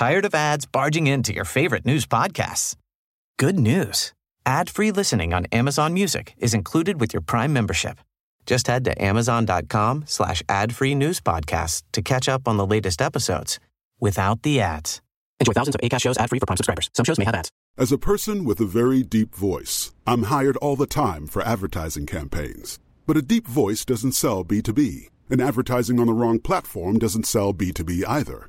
Tired of ads barging into your favorite news podcasts? Good news. Ad-free listening on Amazon Music is included with your Prime membership. Just head to amazon.com slash ad-free news podcasts to catch up on the latest episodes without the ads. Enjoy thousands of ACAST shows ad-free for Prime subscribers. Some shows may have ads. As a person with a very deep voice, I'm hired all the time for advertising campaigns. But a deep voice doesn't sell B2B, and advertising on the wrong platform doesn't sell B2B either.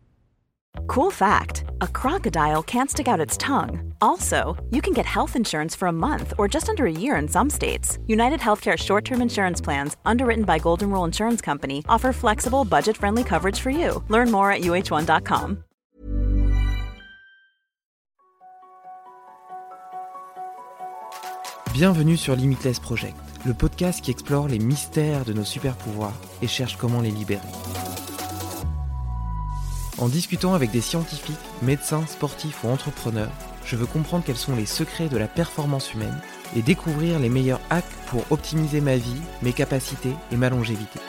Cool fact a crocodile can't stick out its tongue. Also, you can get health insurance for a month or just under a year in some states. United Healthcare short term insurance plans, underwritten by Golden Rule Insurance Company, offer flexible, budget friendly coverage for you. Learn more at uh1.com. Bienvenue sur Limitless Project, le podcast qui explore les mystères de nos super pouvoirs et cherche comment les libérer. En discutant avec des scientifiques, médecins, sportifs ou entrepreneurs, je veux comprendre quels sont les secrets de la performance humaine et découvrir les meilleurs hacks pour optimiser ma vie, mes capacités et ma longévité.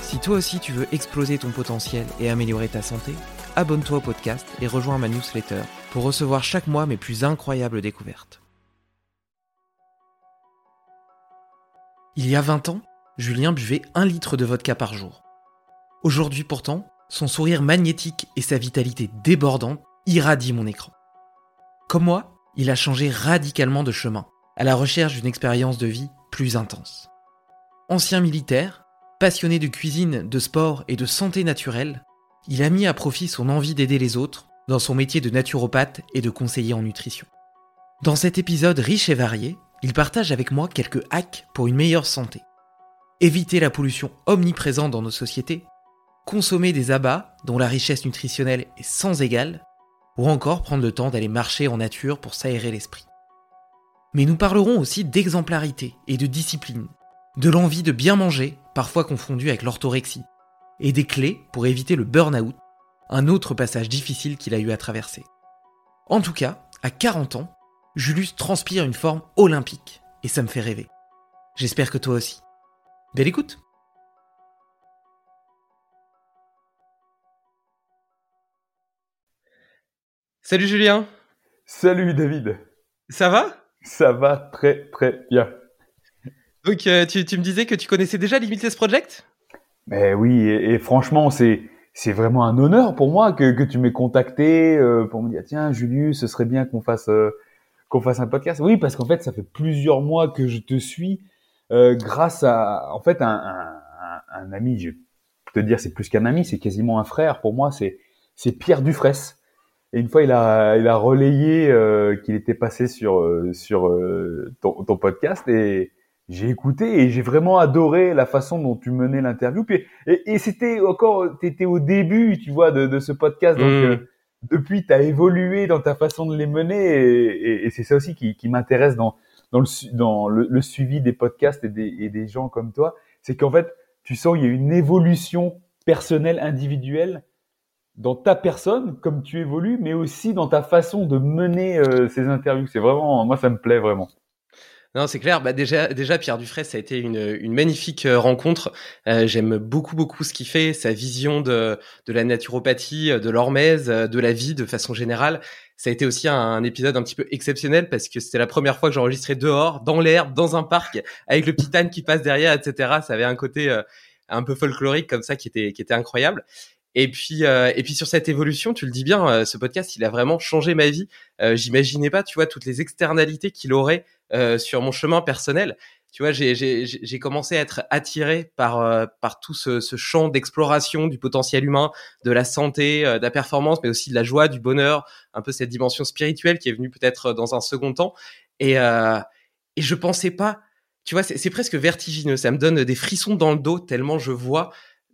Si toi aussi tu veux exploser ton potentiel et améliorer ta santé, abonne-toi au podcast et rejoins ma newsletter pour recevoir chaque mois mes plus incroyables découvertes. Il y a 20 ans, Julien buvait un litre de vodka par jour. Aujourd'hui pourtant, son sourire magnétique et sa vitalité débordante irradient mon écran. Comme moi, il a changé radicalement de chemin, à la recherche d'une expérience de vie plus intense. Ancien militaire, passionné de cuisine, de sport et de santé naturelle, il a mis à profit son envie d'aider les autres dans son métier de naturopathe et de conseiller en nutrition. Dans cet épisode riche et varié, il partage avec moi quelques hacks pour une meilleure santé. Éviter la pollution omniprésente dans nos sociétés, consommer des abats dont la richesse nutritionnelle est sans égale, ou encore prendre le temps d'aller marcher en nature pour s'aérer l'esprit. Mais nous parlerons aussi d'exemplarité et de discipline, de l'envie de bien manger, parfois confondue avec l'orthorexie, et des clés pour éviter le burn-out, un autre passage difficile qu'il a eu à traverser. En tout cas, à 40 ans, Julius transpire une forme olympique, et ça me fait rêver. J'espère que toi aussi. Belle écoute Salut Julien Salut David Ça va? Ça va très très bien. Donc euh, tu, tu, me disais que tu connaissais déjà Limitless Project? Mais oui, et, et franchement, c'est c'est vraiment un honneur pour moi que, que tu m'aies contacté euh, pour me dire tiens Julius, ce serait bien qu'on fasse euh, qu'on fasse un podcast. Oui, parce qu'en fait, ça fait plusieurs mois que je te suis grâce à en fait un, un, un, ami. Je peux te dire, c'est plus qu'un ami, c'est quasiment un frère pour moi. C'est c'est Pierre Dufresne et une fois, il a, il a relayé euh, qu'il était passé sur euh, sur euh, ton, ton, podcast et j'ai écouté et j'ai vraiment adoré la façon dont tu menais l'interview. Et, et c'était encore, tu étais au début, tu vois, de, de ce podcast. Donc mmh. depuis, tu as évolué dans ta façon de les mener et, et c'est ça aussi qui, qui m'intéresse dans dans le dans le, le, suivi des podcasts et des, et des gens comme toi, c'est qu'en fait, tu sens il y a une évolution personnelle, individuelle dans ta personne, comme tu évolues, mais aussi dans ta façon de mener euh, ces interviews. C'est vraiment, moi, ça me plaît vraiment. Non, c'est clair. Bah déjà, déjà Pierre Dufresne, ça a été une, une magnifique euh, rencontre. Euh, J'aime beaucoup, beaucoup ce qu'il fait, sa vision de, de la naturopathie, de l'hormèse, de la vie de façon générale. Ça a été aussi un, un épisode un petit peu exceptionnel parce que c'était la première fois que j'enregistrais dehors, dans l'herbe, dans un parc, avec le petit âne qui passe derrière, etc. Ça avait un côté euh, un peu folklorique comme ça qui était, qui était incroyable. Et puis, euh, et puis sur cette évolution, tu le dis bien, euh, ce podcast, il a vraiment changé ma vie. Euh, J'imaginais pas, tu vois, toutes les externalités qu'il aurait euh, sur mon chemin personnel. tu vois, j'ai commencé à être attiré par euh, par tout ce, ce champ d'exploration du potentiel humain, de la santé, de la performance, mais aussi de la joie, du bonheur, un peu cette dimension spirituelle qui est venue peut-être dans un second temps. Et et je pensais pas, tu vois, c'est presque vertigineux. Ça me donne des frissons dans le dos tellement je vois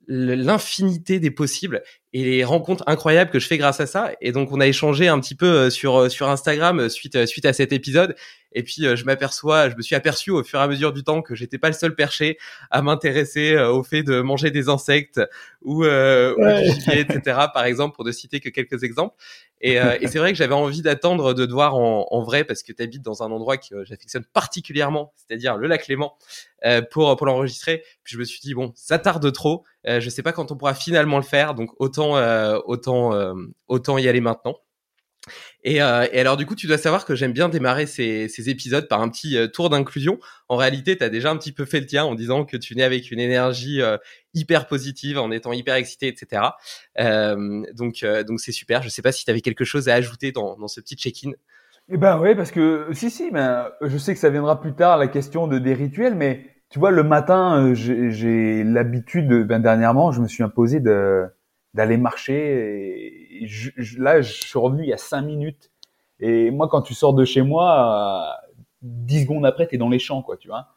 l'infinité des possibles et les rencontres incroyables que je fais grâce à ça. Et donc, on a échangé un petit peu euh, sur euh, sur Instagram euh, suite suite à cet épisode. Et puis, je m'aperçois, je me suis aperçu au fur et à mesure du temps que j'étais pas le seul perché à m'intéresser au fait de manger des insectes ou, euh, gibier, etc. Par exemple, pour ne citer que quelques exemples. Et, et c'est vrai que j'avais envie d'attendre de te voir en, vrai parce que tu habites dans un endroit que j'affectionne particulièrement, c'est-à-dire le lac Léman, pour pour l'enregistrer. Puis je me suis dit bon, ça tarde trop. je sais pas quand on pourra finalement le faire, donc autant euh, euh, y aller maintenant. Et, euh, et, alors du coup, tu dois savoir que j'aime bien démarrer ces, ces, épisodes par un petit tour d'inclusion. En réalité, tu as déjà un petit peu fait le tien en disant que tu nais avec une énergie hyper positive, en étant hyper excité, etc. donc donc c'est super. Je sais pas si tu avais quelque chose à ajouter dans, dans ce petit check-in. Eh ben oui, parce que si si, ben je sais que ça viendra plus tard la question de des rituels, mais tu vois le matin, j'ai l'habitude, ben dernièrement, je me suis imposé de d'aller marcher. Et là, je suis revenu il y a cinq minutes. Et moi, quand tu sors de chez moi, dix secondes après, tu es dans les champs, quoi, tu vois.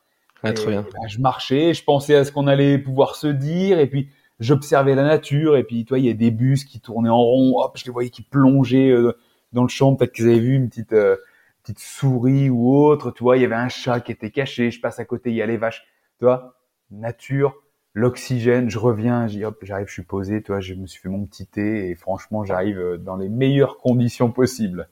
Ah, très bien. Je marchais, je pensais à ce qu'on allait pouvoir se dire, et puis j'observais la nature, et puis, toi, il y a des bus qui tournaient en rond, hop, je les voyais qui plongeaient euh, dans le champ, peut-être qu'ils avaient vu une petite, euh, petite souris ou autre, tu vois, il y avait un chat qui était caché, je passe à côté, il y a les vaches, tu vois, nature, l'oxygène, je reviens, hop, j'arrive, je suis posé, toi, je me suis fait mon petit thé et franchement, j'arrive euh, dans les meilleures conditions possibles.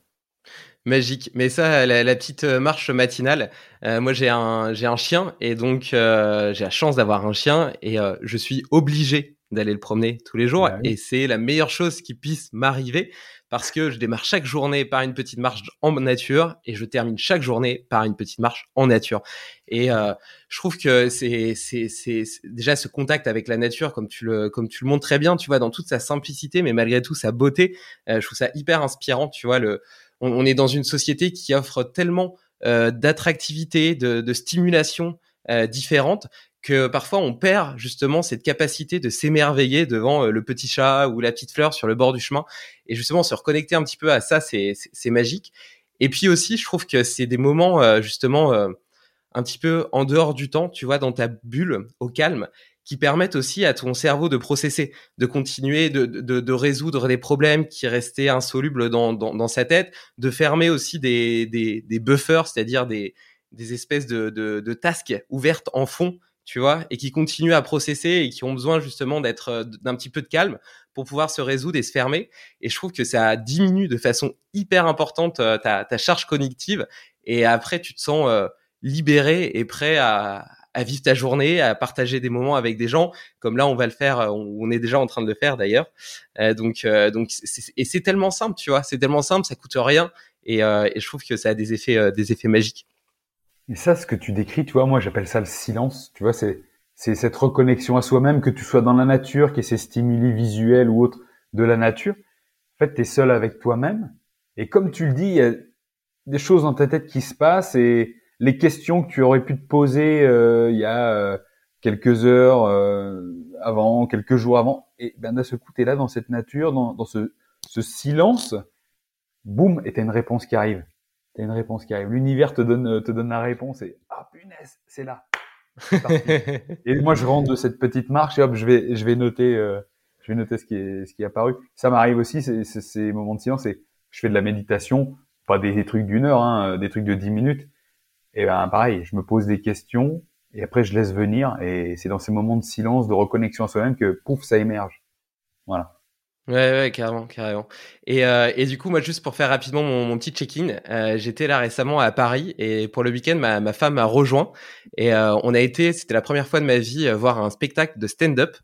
Magique. Mais ça, la, petite euh, marche matinale. Euh, moi, j'ai un j'ai un chien et donc j'ai la chance d'avoir un chien et je suis obligé d'aller le promener tous les jours bah et c'est la meilleure chose qui puisse m'arriver parce que je démarre chaque journée par une petite marche en nature et je termine chaque journée par une petite marche en nature. Et euh, je trouve que c'est déjà ce contact avec la nature comme tu le comme tu le montres très bien, tu vois, dans toute sa simplicité, mais malgré tout sa beauté. Euh, je trouve ça hyper inspirant, tu vois. Le on, est dans une société qui offre tellement euh, d'attractivité, de, de stimulation euh, différentes que parfois on perd justement cette capacité de s'émerveiller devant euh, le petit chat ou la petite fleur sur le bord du chemin. Et justement, se reconnecter un petit peu à ça, c'est magique. Et puis aussi, je trouve que c'est des moments euh, justement euh, un petit peu en dehors du temps, tu vois, dans ta bulle, au calme, qui permettent aussi à ton cerveau de processer, de continuer de, de, de résoudre des problèmes qui restaient insolubles dans, dans, dans, sa tête, de fermer aussi des, des, des buffers, c'est-à-dire des, des espèces de, de, de tasks ouvertes en fond tu vois, et qui continuent à processer et qui ont besoin justement d'être euh, d'un petit peu de calme pour pouvoir se résoudre et se fermer. Et je trouve que ça diminue de façon hyper importante euh, ta, charge cognitive. Et après, tu te sens euh, libéré et prêt à, à vivre ta journée, à partager des moments avec des gens, comme là on va le faire, on, est déjà en train de le faire d'ailleurs. donc, donc, et c'est tellement simple, tu vois, c'est tellement simple, ça coûte rien, et, et, je trouve que ça a des effets, des effets magiques. Et ça, ce que tu décris, tu vois, moi j'appelle ça le silence. Tu vois, c'est c'est cette reconnexion à soi-même, que tu sois dans la nature, qu'il y ait ces stimuli visuels ou autres de la nature. En fait, tu es seul avec toi-même. Et comme tu le dis, il y a des choses dans ta tête qui se passent et les questions que tu aurais pu te poser euh, il y a euh, quelques heures euh, avant, quelques jours avant, et ben d'un seul coup, tu es là dans cette nature, dans, dans ce, ce silence, boum, et tu une réponse qui arrive. T'as une réponse qui arrive. L'univers te donne, te donne la réponse et ah punaise, c'est là. et moi, je rentre de cette petite marche et hop, je vais, je vais noter, euh, je vais noter ce qui est, ce qui est apparu. Ça m'arrive aussi, c'est, ces moments de silence. Et je fais de la méditation, pas des, trucs d'une heure, hein, des trucs de dix minutes. Et ben pareil, je me pose des questions et après je laisse venir. Et c'est dans ces moments de silence, de reconnexion à soi-même que pouf, ça émerge. Voilà. Ouais, ouais, carrément, carrément. Et, euh, et du coup, moi, juste pour faire rapidement mon, mon petit check-in, euh, j'étais là récemment à Paris et pour le week-end, ma, ma femme m'a rejoint et euh, on a été, c'était la première fois de ma vie, euh, voir un spectacle de stand-up.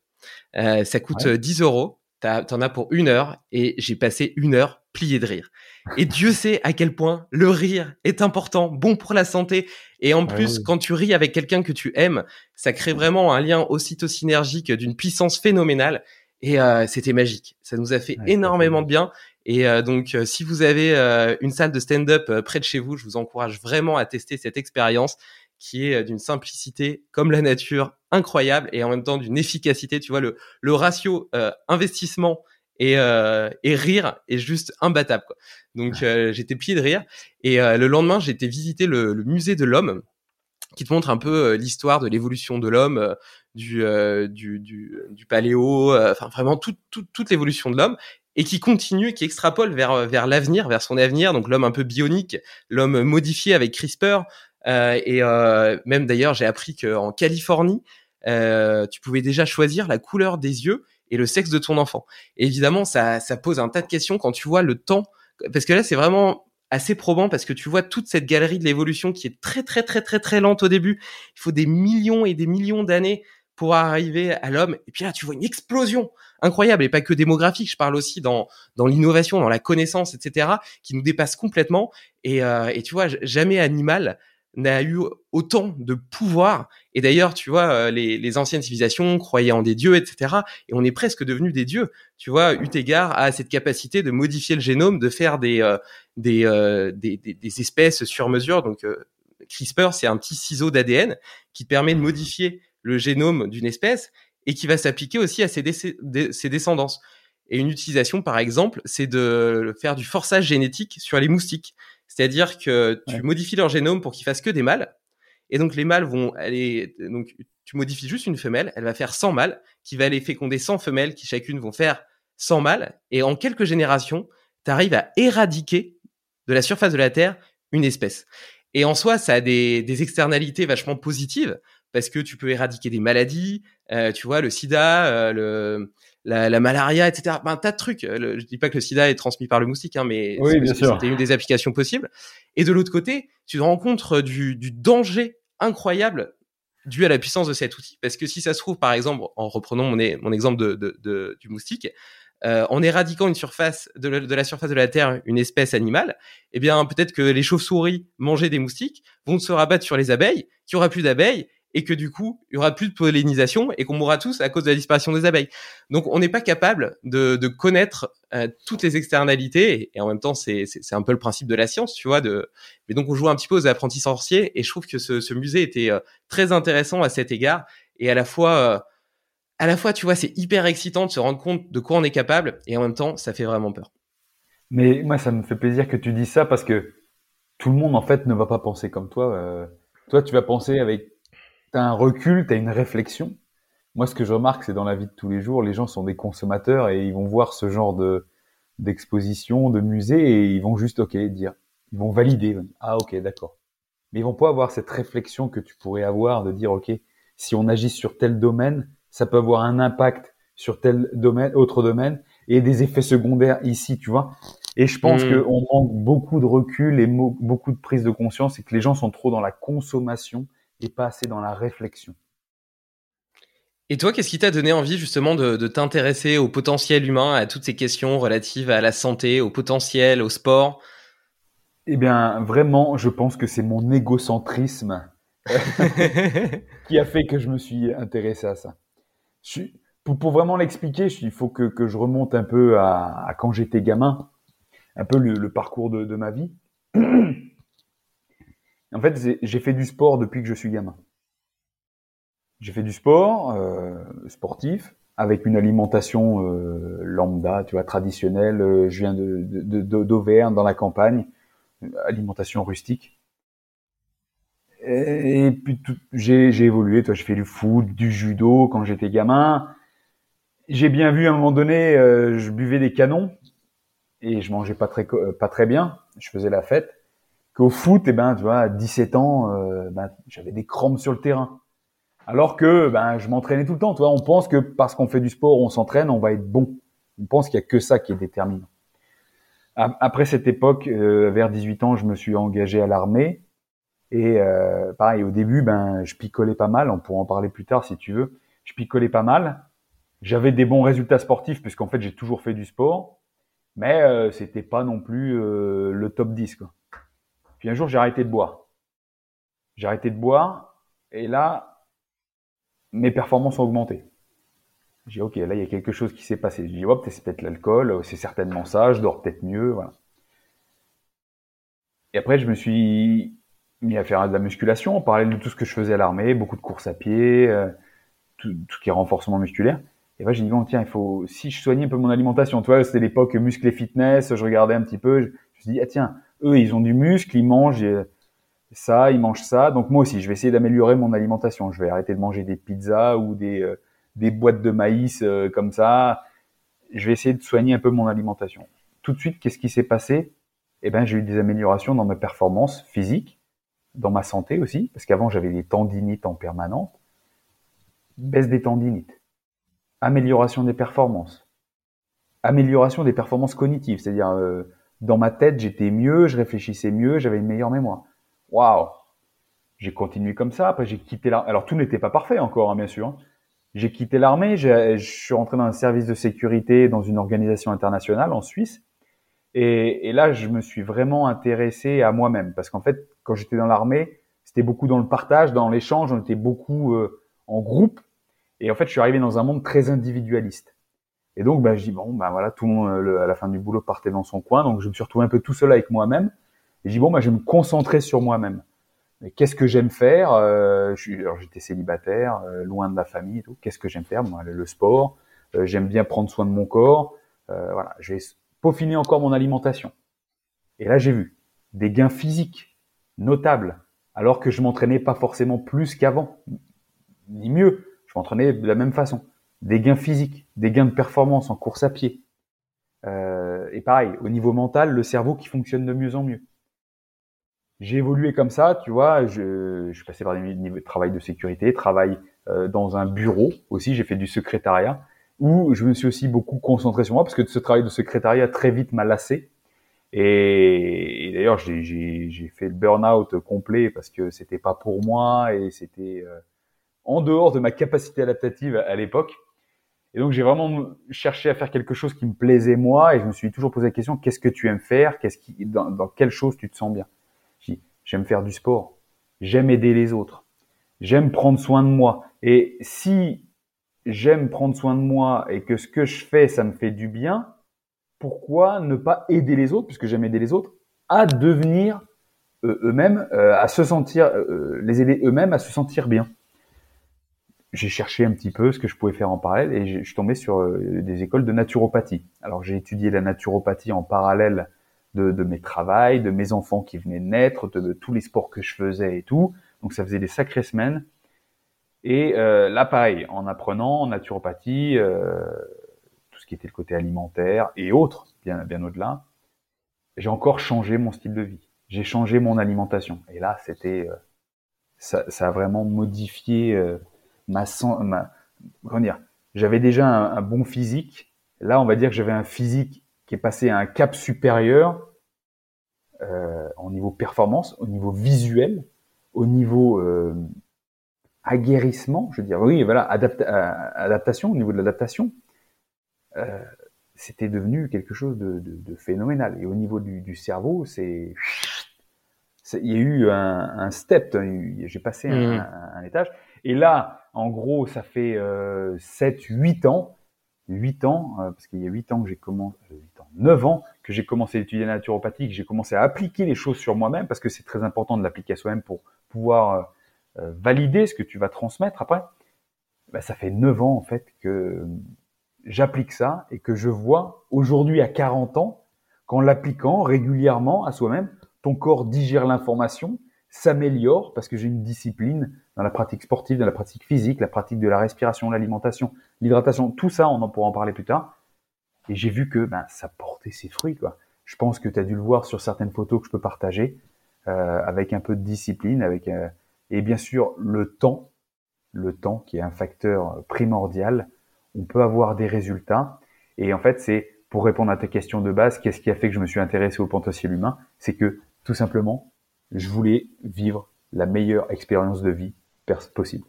Euh, ça coûte 10 euros, t'en as pour une heure et j'ai passé une heure plié de rire. Et Dieu sait à quel point le rire est important, bon pour la santé. Et en plus, quand tu ris avec quelqu'un que tu aimes, ça crée vraiment un lien aussitôt synergique d'une puissance phénoménale. Et euh, c'était magique. Ça nous a fait énormément de bien. Et euh, donc, euh, si vous avez une salle de stand-up près de chez vous, je vous encourage vraiment à tester cette expérience qui est d'une simplicité comme la nature incroyable et en même temps d'une efficacité. Tu vois, le, le ratio investissement et, et rire est juste imbattable. Quoi. Donc j'étais plié de rire. Et le lendemain, été visiter le, le musée de l'homme qui te montre un peu l'histoire de l'évolution de l'homme, du, du, du, du, paléo, enfin vraiment toute, toute, toute l'évolution de l'homme et qui continue, qui extrapole vers vers l'avenir, vers son avenir. Donc l'homme un peu bionique, l'homme modifié avec CRISPR. Euh, et euh, même d'ailleurs, j'ai appris qu'en Californie, euh, tu pouvais déjà choisir la couleur des yeux et le sexe de ton enfant. Et évidemment, ça ça pose un tas de questions quand tu vois le temps, parce que là, c'est vraiment assez probant parce que tu vois toute cette galerie de l'évolution qui est très très très très très lente au début. Il faut des millions et des millions d'années pour arriver à l'homme. Et puis là, tu vois une explosion incroyable, et pas que démographique, je parle aussi dans, dans l'innovation, dans la connaissance, etc., qui nous dépasse complètement. Et, euh, et tu vois, jamais animal n'a eu autant de pouvoir. Et d'ailleurs, tu vois, euh, les, les, anciennes civilisations croyaient en des dieux, etc. Et on est presque devenus des dieux. Tu vois, eu égard à cette capacité de modifier le génome, de faire des, euh, des, des, des, des, espèces sur mesure. Donc, CRISPR, c'est un petit ciseau d'ADN qui permet de modifier le génome d'une espèce et qui va s'appliquer aussi à ses, ses, descendances. Et une utilisation, par exemple, c'est de faire du forçage génétique sur les moustiques. C'est-à-dire que tu modifies leur génome pour qu'ils fassent que des mâles. Et donc, les mâles vont aller, donc, tu modifies juste une femelle, elle va faire 100 mâles, qui va aller féconder 100 femelles, qui chacune vont faire 100 mâles. Et en quelques générations, tu arrives à éradiquer de la surface de la Terre une espèce. Et en soi, ça a des, des externalités vachement positives parce que tu peux éradiquer des maladies, euh, tu vois, le sida, euh, le, la, la, malaria, etc. Ben, un tas de trucs. Le, je dis pas que le sida est transmis par le moustique, hein, mais oui, c'était une des applications possibles. Et de l'autre côté, tu te rends compte du, du danger incroyable dû à la puissance de cet outil. Parce que si ça se trouve, par exemple, en reprenant mon, mon exemple de, de, de, du moustique, euh, en éradiquant une surface de, de, la surface de la Terre une espèce animale, eh bien peut-être que les chauves-souris mangées des moustiques vont se rabattre sur les abeilles, qu'il y aura plus d'abeilles et que du coup, il y aura plus de pollinisation et qu'on mourra tous à cause de la disparition des abeilles. Donc, on n'est pas capable de, de connaître euh, toutes les externalités et, en même temps, c'est un peu le principe de la science, tu vois. De... Mais donc, on joue un petit peu aux apprentis sorciers et je trouve que ce, ce musée était euh, très intéressant à cet égard et à la fois, euh, à la fois, tu vois, c'est hyper excitant de se rendre compte de quoi on est capable et en même temps, ça fait vraiment peur. Mais moi, ça me fait plaisir que tu dises ça parce que tout le monde, en fait, ne va pas penser comme toi. toi, tu vas penser avec tu as un recul, tu as une réflexion. Moi, ce que je remarque, c'est dans la vie de tous les jours, les gens sont des consommateurs et ils vont voir ce genre de d'exposition, de musée et ils vont juste, ok, dire, ils vont valider, ah ok, d'accord. Mais ils vont pas avoir cette réflexion que tu pourrais avoir de dire, ok, si on agit sur tel domaine, ça peut avoir un impact sur tel domaine, autre domaine, et des effets secondaires ici, tu vois. Et je pense mmh. qu'on manque beaucoup de recul et beaucoup de prise de conscience et que les gens sont trop dans la consommation et pas assez dans la réflexion. Et toi, qu'est-ce qui t'a donné envie justement de, de t'intéresser au potentiel humain, à toutes ces questions relatives à la santé, au potentiel, au sport? Eh bien, vraiment, je pense que c'est mon égocentrisme qui a fait que je me suis intéressé à ça. Pour, vraiment l'expliquer, il faut que, je remonte un peu à, quand j'étais gamin, un peu le, parcours de, ma vie. En fait, j'ai fait du sport depuis que je suis gamin. J'ai fait du sport euh, sportif avec une alimentation euh, lambda, tu vois, traditionnelle. Je viens d'Auvergne, dans la campagne, alimentation rustique. Et, puis j'ai évolué. Toi, j'ai fait du foot, du judo quand j'étais gamin. J'ai bien vu à un moment donné, euh, je buvais des canons et je mangeais pas très pas très bien. Je faisais la fête au foot, eh ben, tu vois, à 17 ans, euh, ben, j'avais des crampes sur le terrain. Alors que ben, je m'entraînais tout le temps. Tu vois, on pense que parce qu'on fait du sport, on s'entraîne, on va être bon. On pense qu'il y a que ça qui est déterminant. Après cette époque, euh, vers 18 ans, je me suis engagé à l'armée. Et euh, pareil, au début, ben, je picolais pas mal. On pourra en parler plus tard si tu veux. Je picolais pas mal. J'avais des bons résultats sportifs puisqu'en fait, j'ai toujours fait du sport. Mais euh, c'était pas non plus le top 10. Quoi. Puis un jour, j'ai arrêté de boire. J'ai arrêté de boire et là, mes performances ont augmenté. J'ai dit, ok, là, il y a quelque chose qui s'est passé. J'ai dit, hop, c'est peut-être l'alcool, c'est certainement ça, je dors peut-être mieux, voilà. Et après, je me suis mis à faire de la musculation, en parallèle de tout ce que je faisais à l'armée, beaucoup de courses à pied, euh, tout, tout qui est renforcement musculaire. Et là, j'ai dit, bon, tiens, il faut, si je soignais un peu mon alimentation, tu vois, c'était l'époque muscle et fitness, je regardais un petit peu, je, je me suis dit, ah tiens, eux, ils ont du muscle, ils mangent euh, ça, ils mangent ça, donc moi aussi, je vais essayer d'améliorer mon alimentation. Je vais arrêter de manger des pizzas ou des, euh, des boîtes de maïs euh, comme ça. Je vais essayer de soigner un peu mon alimentation. Tout de suite, qu'est-ce qui s'est passé? Eh ben, j'ai eu des améliorations dans ma performance physique, dans ma santé aussi, parce qu'avant, j'avais des tendinites en permanence. Baisse des tendinites amélioration des performances, amélioration des performances cognitives, c'est-à-dire euh, dans ma tête j'étais mieux, je réfléchissais mieux, j'avais une meilleure mémoire. Waouh J'ai continué comme ça. Après j'ai quitté l'armée. Alors tout n'était pas parfait encore, hein, bien sûr. J'ai quitté l'armée, je suis rentré dans un service de sécurité dans une organisation internationale en Suisse. Et, et là, je me suis vraiment intéressé à moi-même parce qu'en fait, quand j'étais dans l'armée, c'était beaucoup dans le partage, dans l'échange, on était beaucoup euh, en groupe et en fait, je suis arrivé dans un monde très individualiste. Et donc, bah, je dis bon, bah voilà, tout le monde à la fin du boulot partait dans son coin, donc je me suis retrouvé un peu tout seul avec moi-même. Et je dis bon, bah, je vais me concentrer sur moi-même. Mais qu'est-ce que j'aime faire euh, J'étais célibataire, euh, loin de la famille et tout. Qu'est-ce que j'aime faire? Moi, Le sport. Euh, j'aime bien prendre soin de mon corps. Euh, voilà, je vais peaufiner encore mon alimentation. Et là, j'ai vu des gains physiques notables, alors que je m'entraînais pas forcément plus qu'avant, ni mieux je m'entraînais de la même façon. Des gains physiques, des gains de performance en course à pied. Euh, et pareil, au niveau mental, le cerveau qui fonctionne de mieux en mieux. J'ai évolué comme ça, tu vois, je, suis passé par des niveaux de travail de sécurité, travail euh, dans un bureau aussi, j'ai fait du secrétariat, où je me suis aussi beaucoup concentré sur moi, parce que ce travail de secrétariat très vite m'a lassé. Et, d'ailleurs, j'ai fait le burn-out complet parce que c'était pas pour moi et c'était euh, en dehors de ma capacité adaptative à l'époque. Et donc j'ai vraiment cherché à faire quelque chose qui me plaisait moi et je me suis toujours posé la question qu'est-ce que tu aimes faire? Qu'est-ce qui dans, dans quelle chose tu te sens bien? J'aime faire du sport, j'aime aider les autres, j'aime prendre soin de moi. Et si j'aime prendre soin de moi et que ce que je fais ça me fait du bien, pourquoi ne pas aider les autres puisque j'aime aider les autres à devenir euh, eux-mêmes, euh, à se sentir, euh, les aider eux-mêmes à se sentir bien j'ai cherché un petit peu ce que je pouvais faire en parallèle et je suis tombé sur des écoles de naturopathie. Alors j'ai étudié la naturopathie en parallèle de, de, mes travails, de mes enfants qui venaient de naître, de, tous les sports que je faisais et tout. Donc ça faisait des sacrées semaines. Et euh, là pareil, en apprenant en naturopathie, euh, tout ce qui était le côté alimentaire et autres, bien, bien au-delà, j'ai encore changé mon style de vie. J'ai changé mon alimentation. Et là, c'était, euh, ça, ça, a vraiment modifié euh, ma, ma comment dire, j'avais déjà un, bon physique. Là, on va dire que j'avais un physique qui est passé à un cap supérieur euh, au niveau performance, au niveau visuel, au niveau euh, aguerrissement, je veux dire, oui, voilà, euh, adaptation, au niveau de l'adaptation, euh, c'était devenu quelque chose de, de, de, phénoménal. Et au niveau du, du cerveau, c'est, il y a eu un, un step, j'ai passé un, mmh. un, un, étage. Et là, en gros, ça fait euh, 7, 8 ans, 8 ans, euh, parce qu'il y a 8 ans que j'ai commencé, 8 euh, ans, 9 ans que j'ai commencé à étudier la naturopathie, que j'ai commencé à appliquer les choses sur moi-même, parce que c'est très important de l'appliquer à soi-même pour pouvoir valider ce que tu vas transmettre après. Ben, ça fait 9 ans en fait que j'applique ça et que je vois aujourd'hui à 40 ans qu'en l'appliquant régulièrement à soi-même, ton corps digère l'information, s'améliore parce que j'ai une discipline dans la pratique sportive, dans la pratique physique, la pratique de la respiration, l'alimentation, l'hydratation, tout ça, on en pourra en parler plus tard. Et j'ai vu que ben, ça portait ses fruits. Je pense que tu as dû le voir sur certaines photos que je peux partager, euh, avec un peu de discipline, avec euh, et bien sûr le temps, le temps qui est un facteur primordial. On peut avoir des résultats. Et en fait, c'est pour répondre à ta question de base, qu'est-ce qui a fait que je me suis intéressé au potentiel humain C'est que tout simplement, je voulais vivre la meilleure expérience de vie possible.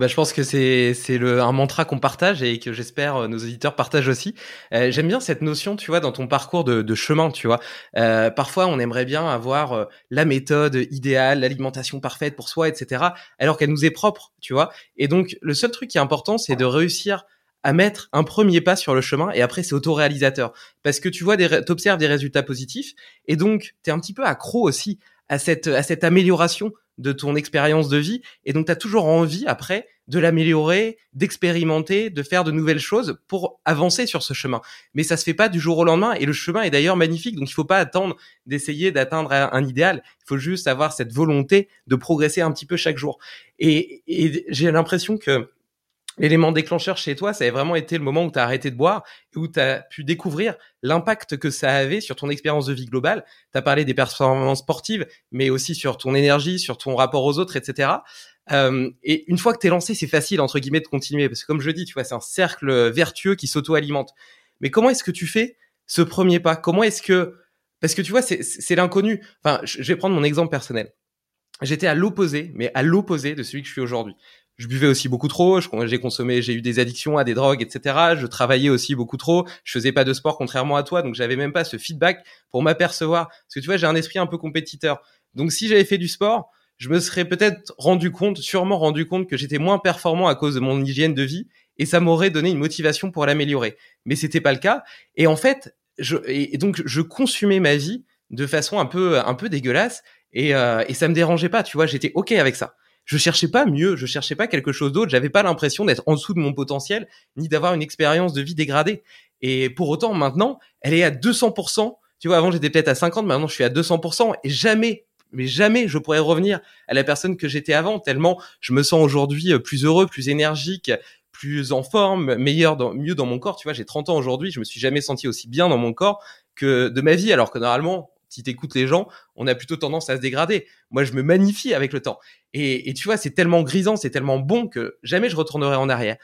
Bah, je pense que c'est c'est un mantra qu'on partage et que j'espère euh, nos auditeurs partagent aussi. Euh, J'aime bien cette notion, tu vois, dans ton parcours de, de chemin, tu vois. Euh, parfois, on aimerait bien avoir euh, la méthode idéale, l'alimentation parfaite pour soi, etc. Alors qu'elle nous est propre, tu vois. Et donc, le seul truc qui est important, c'est de réussir à mettre un premier pas sur le chemin et après c'est autoréalisateur parce que tu vois des t'observes des résultats positifs et donc tu es un petit peu accro aussi à cette, à cette amélioration de ton expérience de vie. Et donc, tu as toujours envie, après, de l'améliorer, d'expérimenter, de faire de nouvelles choses pour avancer sur ce chemin. Mais ça se fait pas du jour au lendemain. Et le chemin est d'ailleurs magnifique. Donc, il faut pas attendre d'essayer d'atteindre un idéal. Il faut juste avoir cette volonté de progresser un petit peu chaque jour. Et, et j'ai l'impression que l'élément déclencheur chez toi, ça a vraiment été le moment où tu as arrêté de boire et où tu as pu découvrir l'impact que ça avait sur ton expérience de vie globale. Tu as parlé des performances sportives, mais aussi sur ton énergie, sur ton rapport aux autres, etc. Euh, et une fois que tu es lancé, c'est facile, entre guillemets, de continuer. Parce que comme je dis, tu vois, c'est un cercle vertueux qui s'auto-alimente. Mais comment est-ce que tu fais ce premier pas? Comment est-ce que... Parce que tu vois, c'est l'inconnu. Enfin, je vais prendre mon exemple personnel. J'étais à l'opposé, mais à l'opposé de celui que je suis aujourd'hui je buvais aussi beaucoup trop, j'ai consommé, j'ai eu des addictions à des drogues, etc. Je travaillais aussi beaucoup trop, je faisais pas de sport contrairement à toi, donc j'avais même pas ce feedback pour m'apercevoir. Parce que tu vois, j'ai un esprit un peu compétiteur. Donc si j'avais fait du sport, je me serais peut-être rendu compte, sûrement rendu compte que j'étais moins performant à cause de mon hygiène de vie, et ça m'aurait donné une motivation pour l'améliorer. Mais c'était pas le cas. Et en fait, je, et donc je consumais ma vie de façon un peu, un peu dégueulasse, et, euh, et ça me dérangeait pas. Tu vois, j'étais ok avec ça je cherchais pas mieux, je cherchais pas quelque chose d'autre, j'avais pas l'impression d'être en dessous de mon potentiel, ni d'avoir une expérience de vie dégradée. Et pour autant, maintenant, elle est à 200%. Tu vois, avant j'étais peut-être à 50, maintenant je suis à 200%. Et jamais, mais jamais je pourrais revenir à la personne que j'étais avant, tellement je me sens aujourd'hui euh, plus heureux, plus énergique, plus en forme, meilleur, mieux dans mon corps. Tu vois, j'ai 30 ans aujourd'hui, je me suis jamais senti aussi bien dans mon corps que de ma vie, alors que normalement, si t'écoutes les gens, on a plutôt tendance à se dégrader. Moi, je me magnifie avec le temps. Et, tu vois, c'est tellement grisant, c'est tellement bon que jamais je retournerai en arrière.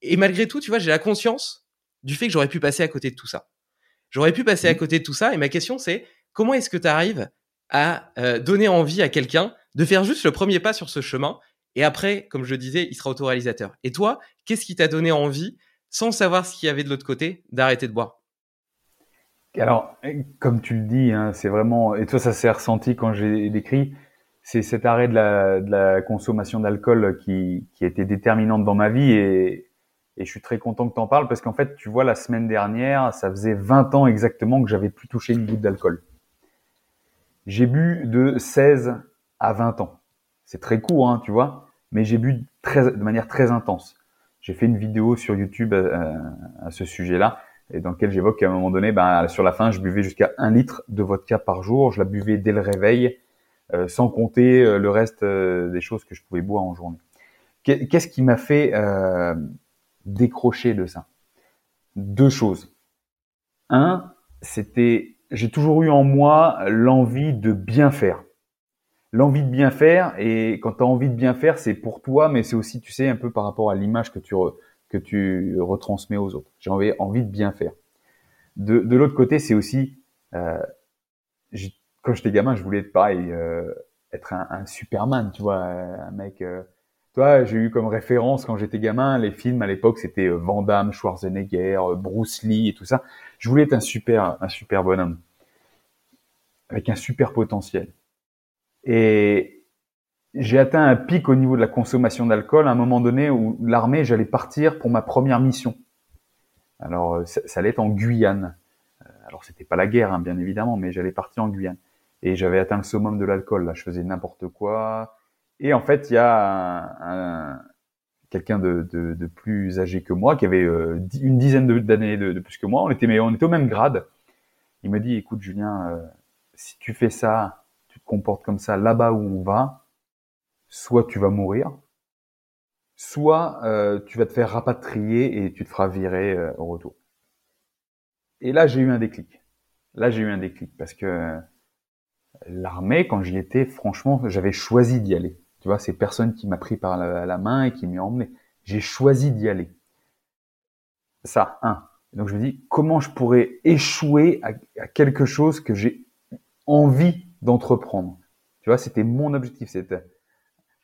Et malgré tout, tu vois, j'ai la conscience du fait que j'aurais pu passer à côté de tout ça. J'aurais pu passer à mmh. côté de tout ça. Et ma question, c'est comment est-ce que tu arrives à euh, donner envie à quelqu'un de faire juste le premier pas sur ce chemin et après, comme je disais, il sera autoréalisateur. Et toi, qu'est-ce qui t'a donné envie, sans savoir ce qu'il y avait de l'autre côté, d'arrêter de boire? Alors, comme tu le dis, hein, c'est vraiment, et toi ça s'est ressenti quand j'ai décrit, c'est cet arrêt de la, consommation d'alcool qui, qui a été déterminante dans ma vie et, et je suis très content que tu en parles parce qu'en fait, tu vois, la semaine dernière, ça faisait 20 ans exactement que j'avais plus touché une goutte d'alcool. J'ai bu de 16 à 20 ans. C'est très court, hein, tu vois, mais j'ai bu très, de manière très intense. J'ai fait une vidéo sur YouTube euh, à ce sujet-là et dans lequel j'évoque qu'à un moment donné, ben, sur la fin, je buvais jusqu'à un litre de vodka par jour. Je la buvais dès le réveil, euh, sans compter euh, le reste euh, des choses que je pouvais boire en journée. Qu'est-ce qui m'a fait décrocher de ça? Deux choses. Un, c'était, j'ai toujours eu en moi l'envie de bien faire. L'envie de bien faire, et quand tu as envie de bien faire, c'est pour toi, mais c'est aussi, tu sais, un peu par rapport à l'image que tu, que tu retransmets aux autres. J'ai envie, envie de bien faire. De, de l'autre côté, c'est aussi, euh, quand j'étais gamin, je voulais être pareil, euh, être un, un, Superman, tu vois, un mec. Euh, toi, j'ai eu comme référence quand j'étais gamin les films à l'époque, c'était euh, Van Schwarzenegger, euh, Bruce Lee et tout ça. Je voulais être un super, un super bonhomme avec un super potentiel. Et j'ai atteint un pic au niveau de la consommation d'alcool à un moment donné où l'armée, j'allais partir pour ma première mission. Alors, euh, ça, allait être en Guyane. Euh, alors, c'était pas la guerre, hein, bien évidemment, mais j'allais partir en Guyane. Et j'avais atteint le summum de l'alcool. Là, je faisais n'importe quoi. Et en fait, il y a un, quelqu'un de, plus âgé que moi, qui avait euh, une dizaine d'années de, de, plus que moi. On était, mais on était au même grade. Il me dit, écoute, Julien, si tu fais ça, tu te comportes comme ça là-bas où on va, soit tu vas mourir, soit euh, tu vas te faire rapatrier et tu te feras virer euh, au retour. Et là, j'ai eu un déclic. Là, j'ai eu un déclic parce que l'armée, quand j'y étais, franchement, j'avais choisi d'y aller. Tu vois, c'est personne qui m'a pris par la, main et qui m'y a emmené. J'ai choisi d'y aller. Ça, un. Donc je me dis, comment je pourrais échouer à, quelque chose que j'ai envie d'entreprendre? Tu vois, c'était mon objectif.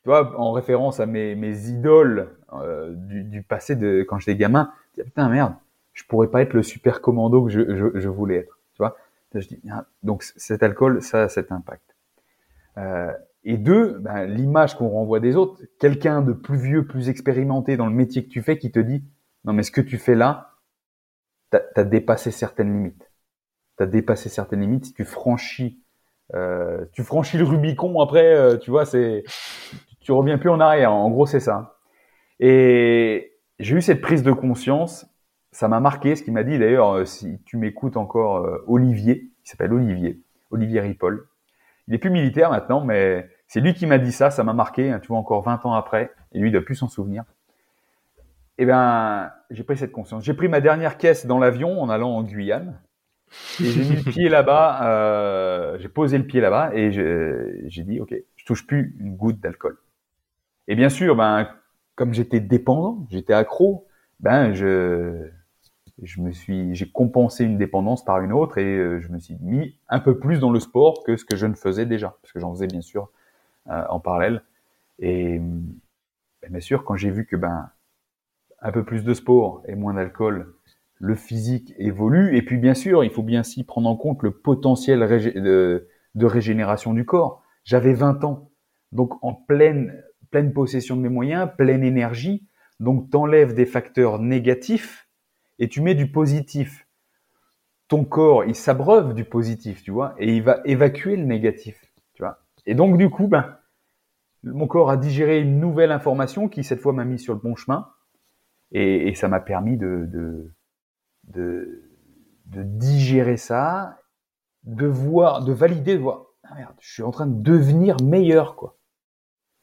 Tu vois, en référence à mes, mes idoles euh, du, du, passé de quand j'étais gamin, je dis, putain merde, je pourrais pas être le super commando que je, je, voulais être. Tu vois, je dis, ah, donc cet alcool, ça a cet impact. Euh, et deux, ben, l'image qu'on renvoie des autres, quelqu'un de plus vieux, plus expérimenté dans le métier que tu fais, qui te dit, non mais ce que tu fais là, t'as as dépassé certaines limites. T'as dépassé certaines limites. Tu franchis euh, tu franchis le Rubicon après, tu vois, c'est, tu reviens plus en arrière. En gros, c'est ça. Et j'ai eu cette prise de conscience. Ça m'a marqué. Ce qui m'a dit d'ailleurs, euh, si tu m'écoutes encore, euh, Olivier, il s'appelle Olivier, Olivier Ripoll. Il est plus militaire maintenant, mais c'est lui qui m'a dit ça. Ça m'a marqué. Hein, tu vois, encore 20 ans après, et lui, il doit plus s'en souvenir. Eh ben, j'ai pris cette conscience. J'ai pris ma dernière caisse dans l'avion en allant en Guyane. J'ai mis le pied là-bas, euh, j'ai posé le pied là-bas et j'ai dit, ok, je touche plus une goutte d'alcool. Et bien sûr, ben, comme j'étais dépendant, j'étais accro, ben, je, je me suis, j'ai compensé une dépendance par une autre et euh, je me suis mis un peu plus dans le sport que ce que je ne faisais déjà, parce que j'en faisais bien sûr euh, en parallèle. Et ben, bien sûr, quand j'ai vu que ben, un peu plus de sport et moins d'alcool, le physique évolue. Et puis bien sûr, il faut bien s'y prendre en compte le potentiel de régénération du corps. J'avais 20 ans, donc en pleine, pleine possession de mes moyens, pleine énergie. Donc t'enlèves des facteurs négatifs et tu mets du positif. Ton corps, il s'abreuve du positif, tu vois, et il va évacuer le négatif, tu vois. Et donc du coup, ben, mon corps a digéré une nouvelle information qui cette fois m'a mis sur le bon chemin et, ça m'a permis de digérer ça, de voir, de valider, de voir, ah merde, je suis en train de devenir meilleur, quoi.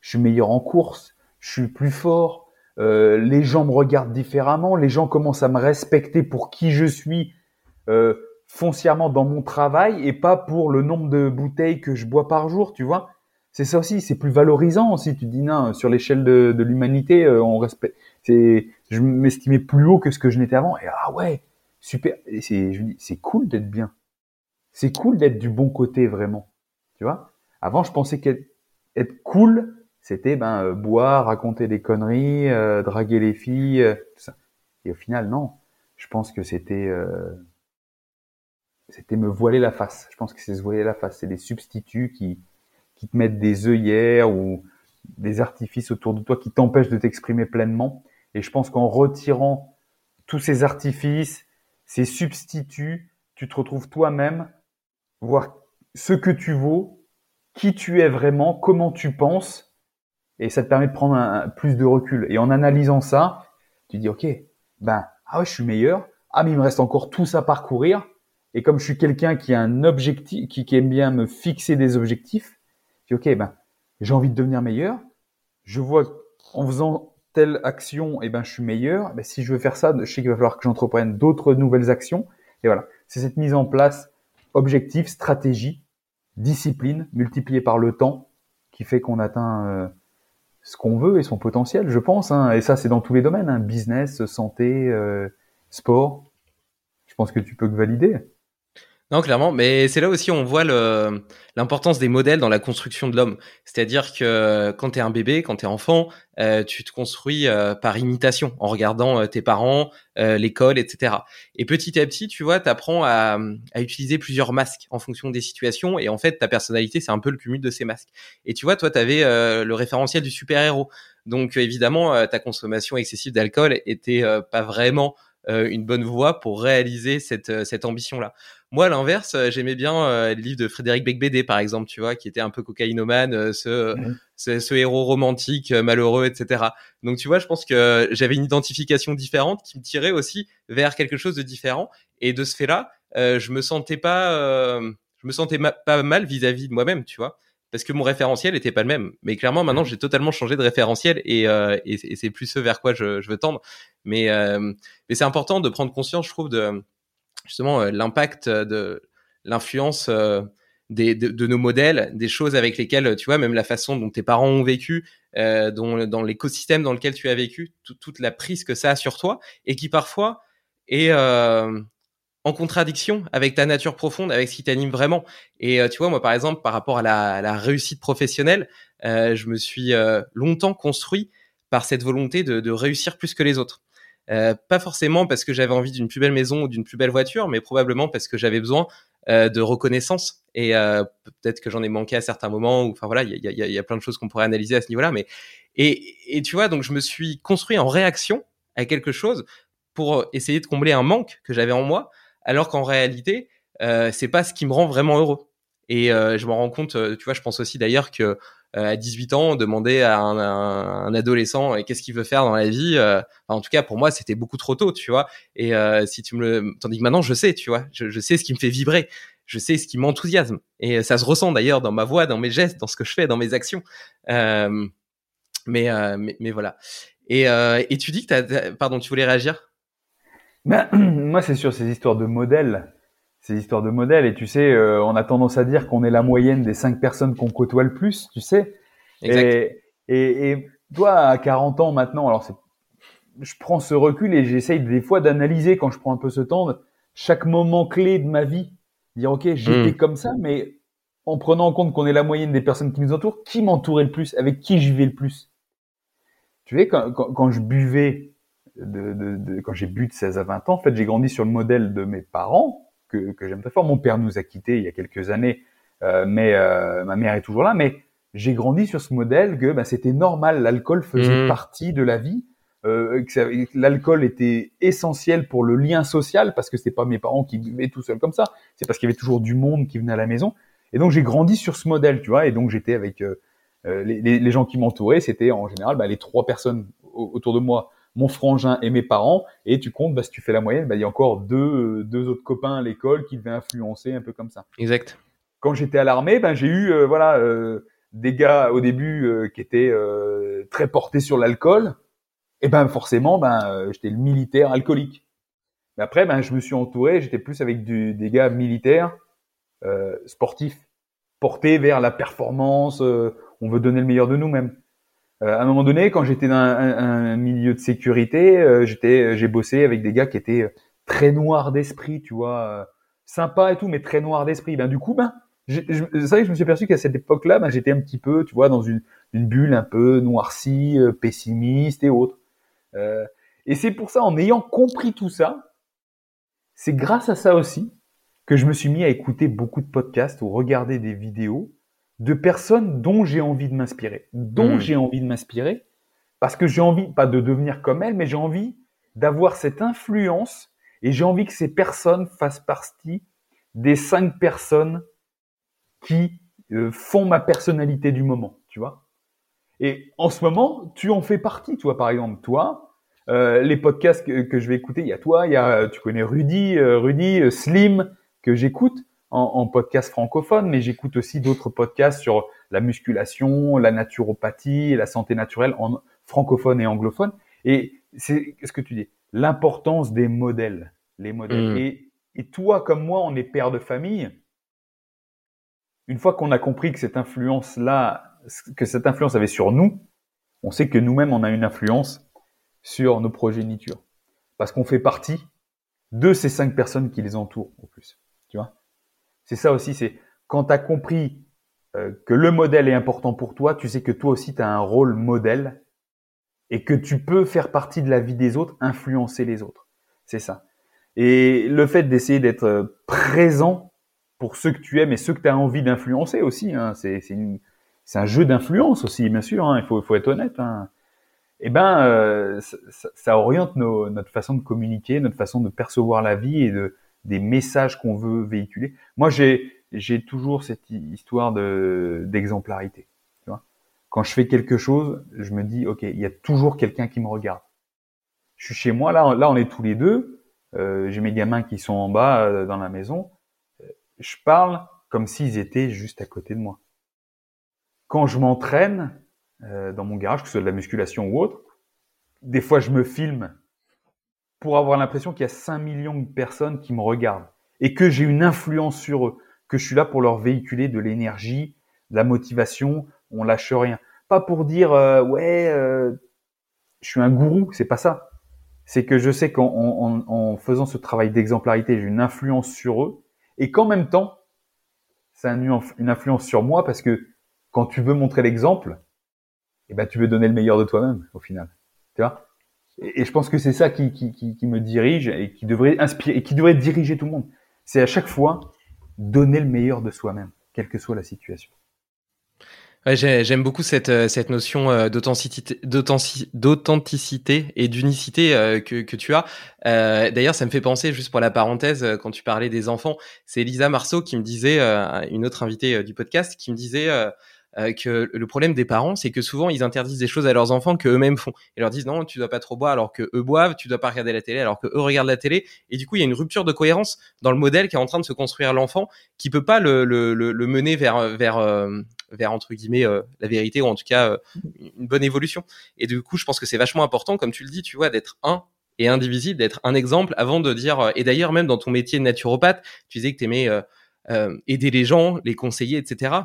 Je suis meilleur en course, je suis plus fort, euh, les gens me regardent différemment, les gens commencent à me respecter pour qui je suis euh, foncièrement dans mon travail et pas pour le nombre de bouteilles que je bois par jour, tu vois. C'est ça aussi, c'est plus valorisant si tu dis non, sur l'échelle de, de l'humanité, euh, on respecte. C'est, je m'estimais plus haut que ce que je n'étais avant. Et ah ouais, super. C'est, je dis, c'est cool d'être bien. C'est cool d'être du bon côté vraiment. Tu vois. Avant, je pensais qu'être être cool, c'était ben euh, boire, raconter des conneries, euh, draguer les filles, euh, tout ça. Et au final, non. Je pense que c'était c'était me voiler la face. Je pense que c'est se voiler la face. C'est des substituts qui qui te mettent des œillères ou des artifices autour de toi qui t'empêchent de t'exprimer pleinement. Et je pense qu'en retirant tous ces artifices, ces substituts, tu te retrouves toi-même, voir ce que tu vaux, qui tu es vraiment, comment tu penses, et ça te permet de prendre un, plus de recul. Et en analysant ça, tu dis, OK, ben, ah ouais, je suis meilleur, ah mais il me reste encore tout ça à parcourir, et comme je suis quelqu'un qui a un objectif, qui, aime bien me fixer des objectifs, je dis, OK, ben, j'ai envie de devenir meilleur, je vois en faisant telle action, et eh ben, je suis meilleur. Ben, si je veux faire ça, je sais qu'il va falloir que j'entreprenne d'autres nouvelles actions. Et voilà, c'est cette mise en place objectif, stratégie, discipline, multipliée par le temps, qui fait qu'on atteint euh, ce qu'on veut et son potentiel, je pense. Hein. Et ça, c'est dans tous les domaines, hein. business, santé, euh, sport. Je pense que tu peux que valider. Non, clairement, mais c'est là aussi on voit l'importance des modèles dans la construction de l'homme. C'est-à-dire que quand tu es un bébé, quand tu es enfant, euh, tu te construis euh, par imitation, en regardant euh, tes parents, l'école, etc. Et petit à petit, tu vois, tu apprends à, à, utiliser plusieurs masques en fonction des situations. Et en fait, ta personnalité, c'est un peu le cumul de ces masques. Et tu vois, toi, tu avais le référentiel du super-héros. Donc évidemment, ta consommation excessive d'alcool était pas vraiment une bonne voie pour réaliser cette, cette ambition-là. Moi, à l'inverse, euh, j'aimais bien euh, le livre de Frédéric Becbédé, par exemple, tu vois, qui était un peu cocaïnomane, euh, ce, ce, héros romantique malheureux, etc. Donc, tu vois, je pense que j'avais une identification différente qui me tirait aussi vers quelque chose de différent. Et de ce fait-là, je me sentais pas, je me sentais pas mal vis-à-vis de moi-même, tu vois parce que mon référentiel était pas le même. Mais clairement, maintenant, j'ai totalement changé de référentiel et, euh, et, c'est plus ce vers quoi je, je veux tendre. Mais, euh, mais c'est important de prendre conscience, je trouve, de, justement euh, l'impact de l'influence euh, des, de, nos modèles, des choses avec lesquelles, tu vois, même la façon dont tes parents ont vécu, euh, dans l'écosystème dans lequel tu as vécu, toute la prise que ça a sur toi, et qui parfois est euh, en contradiction avec ta nature profonde, avec ce qui t'anime vraiment. Et tu vois, moi, par exemple, par rapport à la, réussite professionnelle, je me suis longtemps construit par cette volonté de réussir plus que les autres. Euh, pas forcément parce que j'avais envie d'une plus belle maison ou d'une plus belle voiture, mais probablement parce que j'avais besoin euh, de reconnaissance et euh, peut-être que j'en ai manqué à certains moments. Enfin voilà, il y a, y, a, y a, plein de choses qu'on pourrait analyser à ce niveau-là. Mais et, et tu vois, donc je me suis construit en réaction à quelque chose pour essayer de combler un manque que j'avais en moi, alors qu'en réalité, euh, c'est pas ce qui me rend vraiment heureux. Et je m'en rends compte, tu vois, je pense aussi d'ailleurs que à 18 ans, demander à un, un, adolescent qu'est-ce qu'il veut faire dans la vie, en tout cas pour moi c'était beaucoup trop tôt, tu vois. Et si tu me le, tandis que maintenant je sais, tu vois, je, je sais ce qui me fait vibrer je sais ce qui m'enthousiasme. Et ça se ressent d'ailleurs dans ma voix, dans mes gestes, dans ce que je fais, dans mes actions. Euh, mais, euh, mais, mais, voilà. Et, euh, et tu dis que t'as, pardon, tu voulais réagir? Ben, Moi, c'est sur ces histoires de modèles. Ces histoires de modèles. Et tu sais, euh, on a tendance à dire qu'on est la moyenne des cinq personnes qu'on côtoie le plus, tu sais. Exact. Et, et, et, toi, à 40 ans maintenant, alors c'est, je prends ce recul et j'essaye des fois d'analyser quand je prends un peu ce temps, chaque moment clé de ma vie Dire, OK, j'étais hmm. comme ça, mais en prenant en compte qu'on est la moyenne des personnes qui nous entourent, qui m'entourait le plus, avec qui je vivais le plus. Tu sais, quand, quand, quand je buvais, de, de, de, quand j'ai bu de 16 à 20 ans, en fait, j'ai grandi sur le modèle de mes parents, que, que j'aime très fort. Mon père nous a quittés il y a quelques années, euh, mais euh, ma mère est toujours là. Mais j'ai grandi sur ce modèle que bah, c'était normal, l'alcool faisait hmm. partie de la vie euh, que l'alcool était essentiel pour le lien social parce que c'était pas mes parents qui buvaient tout seuls comme ça, c'est parce qu'il y avait toujours du monde qui venait à la maison. Et donc j'ai grandi sur ce modèle, tu vois, et donc j'étais avec euh, les, les, gens qui m'entouraient, c'était en général bah, les trois personnes autour de moi, mon frangin et mes parents, et tu comptes, bah, si tu fais la moyenne, bah, il y a encore deux, deux autres copains à l'école qui devaient influencer un peu comme ça. Exact. Quand j'étais à l'armée, ben j'ai eu euh, voilà des gars au début qui étaient très portés sur l'alcool, et ben forcément, ben euh, j'étais le militaire alcoolique. Mais après, ben je me suis entouré, j'étais plus avec du, des gars militaires, euh, sportifs, portés vers la performance. Euh, on veut donner le meilleur de nous-mêmes. Euh, à un moment donné, quand j'étais dans un, milieu de sécurité, j'étais, j'ai bossé avec des gars qui étaient très noirs d'esprit, tu vois, sympa et tout, mais très noirs d'esprit. Ben du coup, ben c'est vrai que je me suis aperçu qu'à cette époque-là, ben, j'étais un petit peu, tu vois, dans une, bulle un peu noircie, pessimiste et autres. Euh, et c'est pour ça, en ayant compris tout ça, c'est grâce à ça aussi que je me suis mis à écouter beaucoup de podcasts ou regarder des vidéos de personnes dont j'ai envie de m'inspirer, dont mmh. j'ai envie de m'inspirer, parce que j'ai envie, pas de devenir comme elles, mais j'ai envie d'avoir cette influence et j'ai envie que ces personnes fassent partie des cinq personnes qui euh, font ma personnalité du moment, tu vois. Et en ce moment, tu en fais partie, toi, par exemple, toi. Euh, les podcasts que, que, je vais écouter, il y a toi, il y a, tu connais Rudy, euh, Rudy, Slim, que j'écoute en, en, podcast francophone, mais j'écoute aussi d'autres podcasts sur la musculation, la naturopathie, la santé naturelle en francophone et anglophone. Et c'est ce que tu dis, l'importance des modèles, les modèles. Mmh. Et, et toi, comme moi, on est père de famille. Une fois qu'on a compris que cette influence-là que cette influence avait sur nous, on sait que nous-mêmes, on a une influence sur nos progénitures. Parce qu'on fait partie de ces cinq personnes qui les entourent, au plus. Tu vois? C'est ça aussi, c'est quand tu as compris euh, que le modèle est important pour toi, tu sais que toi aussi, tu as un rôle modèle et que tu peux faire partie de la vie des autres, influencer les autres. C'est ça. Et le fait d'essayer d'être présent pour ceux que tu aimes et ceux que tu as envie d'influencer aussi, hein, c'est un jeu d'influence aussi, bien sûr. Hein, il faut, être honnête. Hein. Eh ben, euh, ça, oriente notre façon de communiquer, notre façon de percevoir la vie et de, des messages qu'on veut véhiculer. Moi, j'ai j'ai toujours cette histoire de d'exemplarité. Tu vois Quand je fais quelque chose, je me dis, ok, il y a toujours quelqu'un qui me regarde. Je suis chez moi, là, là, on est tous les deux. Euh, j'ai mes gamins qui sont en bas euh, dans la maison. Je parle comme s'ils étaient juste à côté de moi quand je m'entraîne euh, dans mon garage, que ce soit de la musculation ou autre, des fois je me filme pour avoir l'impression qu'il y a 5 millions de personnes qui me regardent et que j'ai une influence sur eux, que je suis là pour leur véhiculer de l'énergie, de la motivation, on lâche rien. Pas pour dire euh, ouais, euh, je suis un gourou, c'est pas ça. C'est que je sais qu'en en, en faisant ce travail d'exemplarité, j'ai une influence sur eux et qu'en même temps, ça a une influence sur moi parce que quand tu veux montrer l'exemple, eh ben, tu veux donner le meilleur de toi-même, au final. Tu vois? Et, je pense que c'est ça qui, qui, qui, qui, me dirige et qui devrait inspirer, et qui devrait diriger tout le monde. C'est à chaque fois donner le meilleur de soi-même, quelle que soit la situation. Ouais, j'aime beaucoup cette, euh, cette notion euh, d'authenticité, et d'unicité euh, que, que tu as. D'ailleurs, ça me fait penser, juste pour la parenthèse, quand tu parlais des enfants, c'est Elisa Marceau qui me disait, une autre invitée du podcast, qui me disait euh, que le problème des parents, c'est que souvent ils interdisent des choses à leurs enfants que eux-mêmes font. Ils leur disent non, tu dois pas trop boire alors que eux boivent, tu dois pas regarder la télé alors que eux regardent la télé. Et du coup, il y a une rupture de cohérence dans le modèle qui est en train de se construire l'enfant, qui peut pas le, le, le, mener vers vers euh, vers entre guillemets euh, la vérité ou en tout cas une bonne évolution. Et du coup, je pense que c'est vachement important, comme tu le dis, tu vois, d'être un et indivisible, d'être un exemple avant de dire. Et d'ailleurs, même dans ton métier de naturopathe, tu disais que tu aimais aider les gens, les conseiller, etc.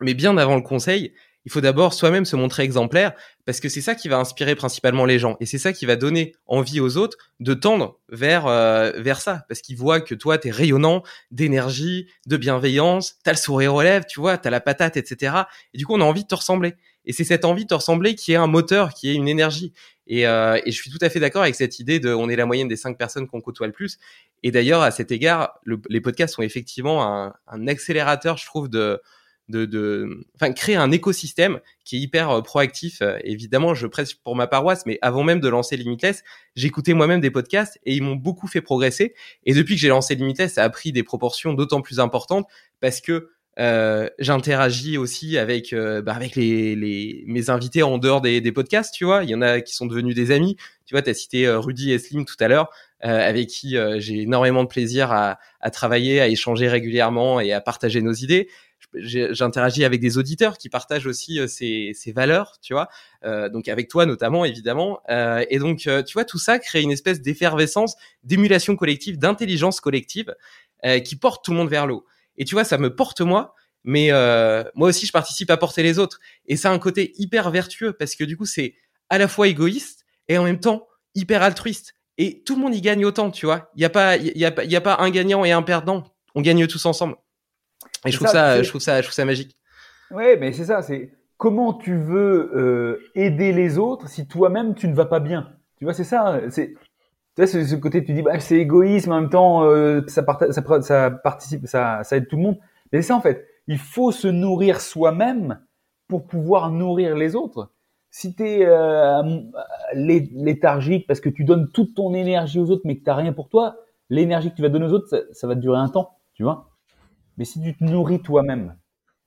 Mais bien avant le conseil, il faut d'abord soi-même se montrer exemplaire parce que c'est ça qui va inspirer principalement les gens et c'est ça qui va donner envie aux autres de tendre vers euh, vers ça parce qu'ils voient que toi t'es rayonnant d'énergie, de bienveillance, t'as le sourire aux lèvres, tu vois, t'as la patate, etc. Et du coup on a envie de te ressembler et c'est cette envie de te ressembler qui est un moteur, qui est une énergie. Et, euh, et je suis tout à fait d'accord avec cette idée de on est la moyenne des cinq personnes qu'on côtoie le plus. Et d'ailleurs à cet égard, les podcasts sont effectivement un, un accélérateur, je trouve, de de, de, enfin, créer un écosystème qui est hyper euh, proactif. Euh, évidemment, je presse pour ma paroisse, mais avant même de lancer Limitless, j'écoutais moi-même des podcasts et ils m'ont beaucoup fait progresser. Et depuis que j'ai lancé Limitless, ça a pris des proportions d'autant plus importantes parce que euh, j'interagis aussi avec bah, avec les, les, mes invités en dehors des, des, podcasts, tu vois. Il y en a qui sont devenus des amis. Tu vois, tu as cité Rudy et Slim tout à l'heure, avec qui j'ai énormément de plaisir à, à, travailler, à échanger régulièrement et à partager nos idées j'interagis avec des auditeurs qui partagent aussi euh, ces, ces valeurs, tu vois. Euh, donc avec toi notamment, évidemment. Euh, et donc, tu vois, tout ça crée une espèce d'effervescence, d'émulation collective, d'intelligence collective qui porte tout le monde vers l'eau. Et tu vois, ça me porte moi, mais moi aussi, je participe à porter les autres. Et ça a un côté hyper vertueux parce que du coup, c'est à la fois égoïste et en même temps hyper altruiste. Et tout le monde y gagne autant, tu vois. Il n'y a pas, y a, y a pas un gagnant et un perdant. On gagne tous ensemble. Et je trouve ça, je trouve ça, je trouve ça magique. Ouais, mais c'est ça, c'est comment tu veux euh, aider les autres si toi-même tu ne vas pas bien? Tu vois, c'est ça. C'est tu vois, c'est ce côté, tu dis, bah, c'est égoïsme, en même temps, euh, ça, ça, ça, participe, ça, ça aide tout le monde. Mais c'est ça, en fait. Il faut se nourrir soi-même pour pouvoir nourrir les autres. Si tu es euh, léthargique parce que tu donnes toute ton énergie aux autres, mais que tu rien pour toi, l'énergie que tu vas donner aux autres, ça, ça va te durer un temps, tu vois? Mais si tu te nourris toi-même,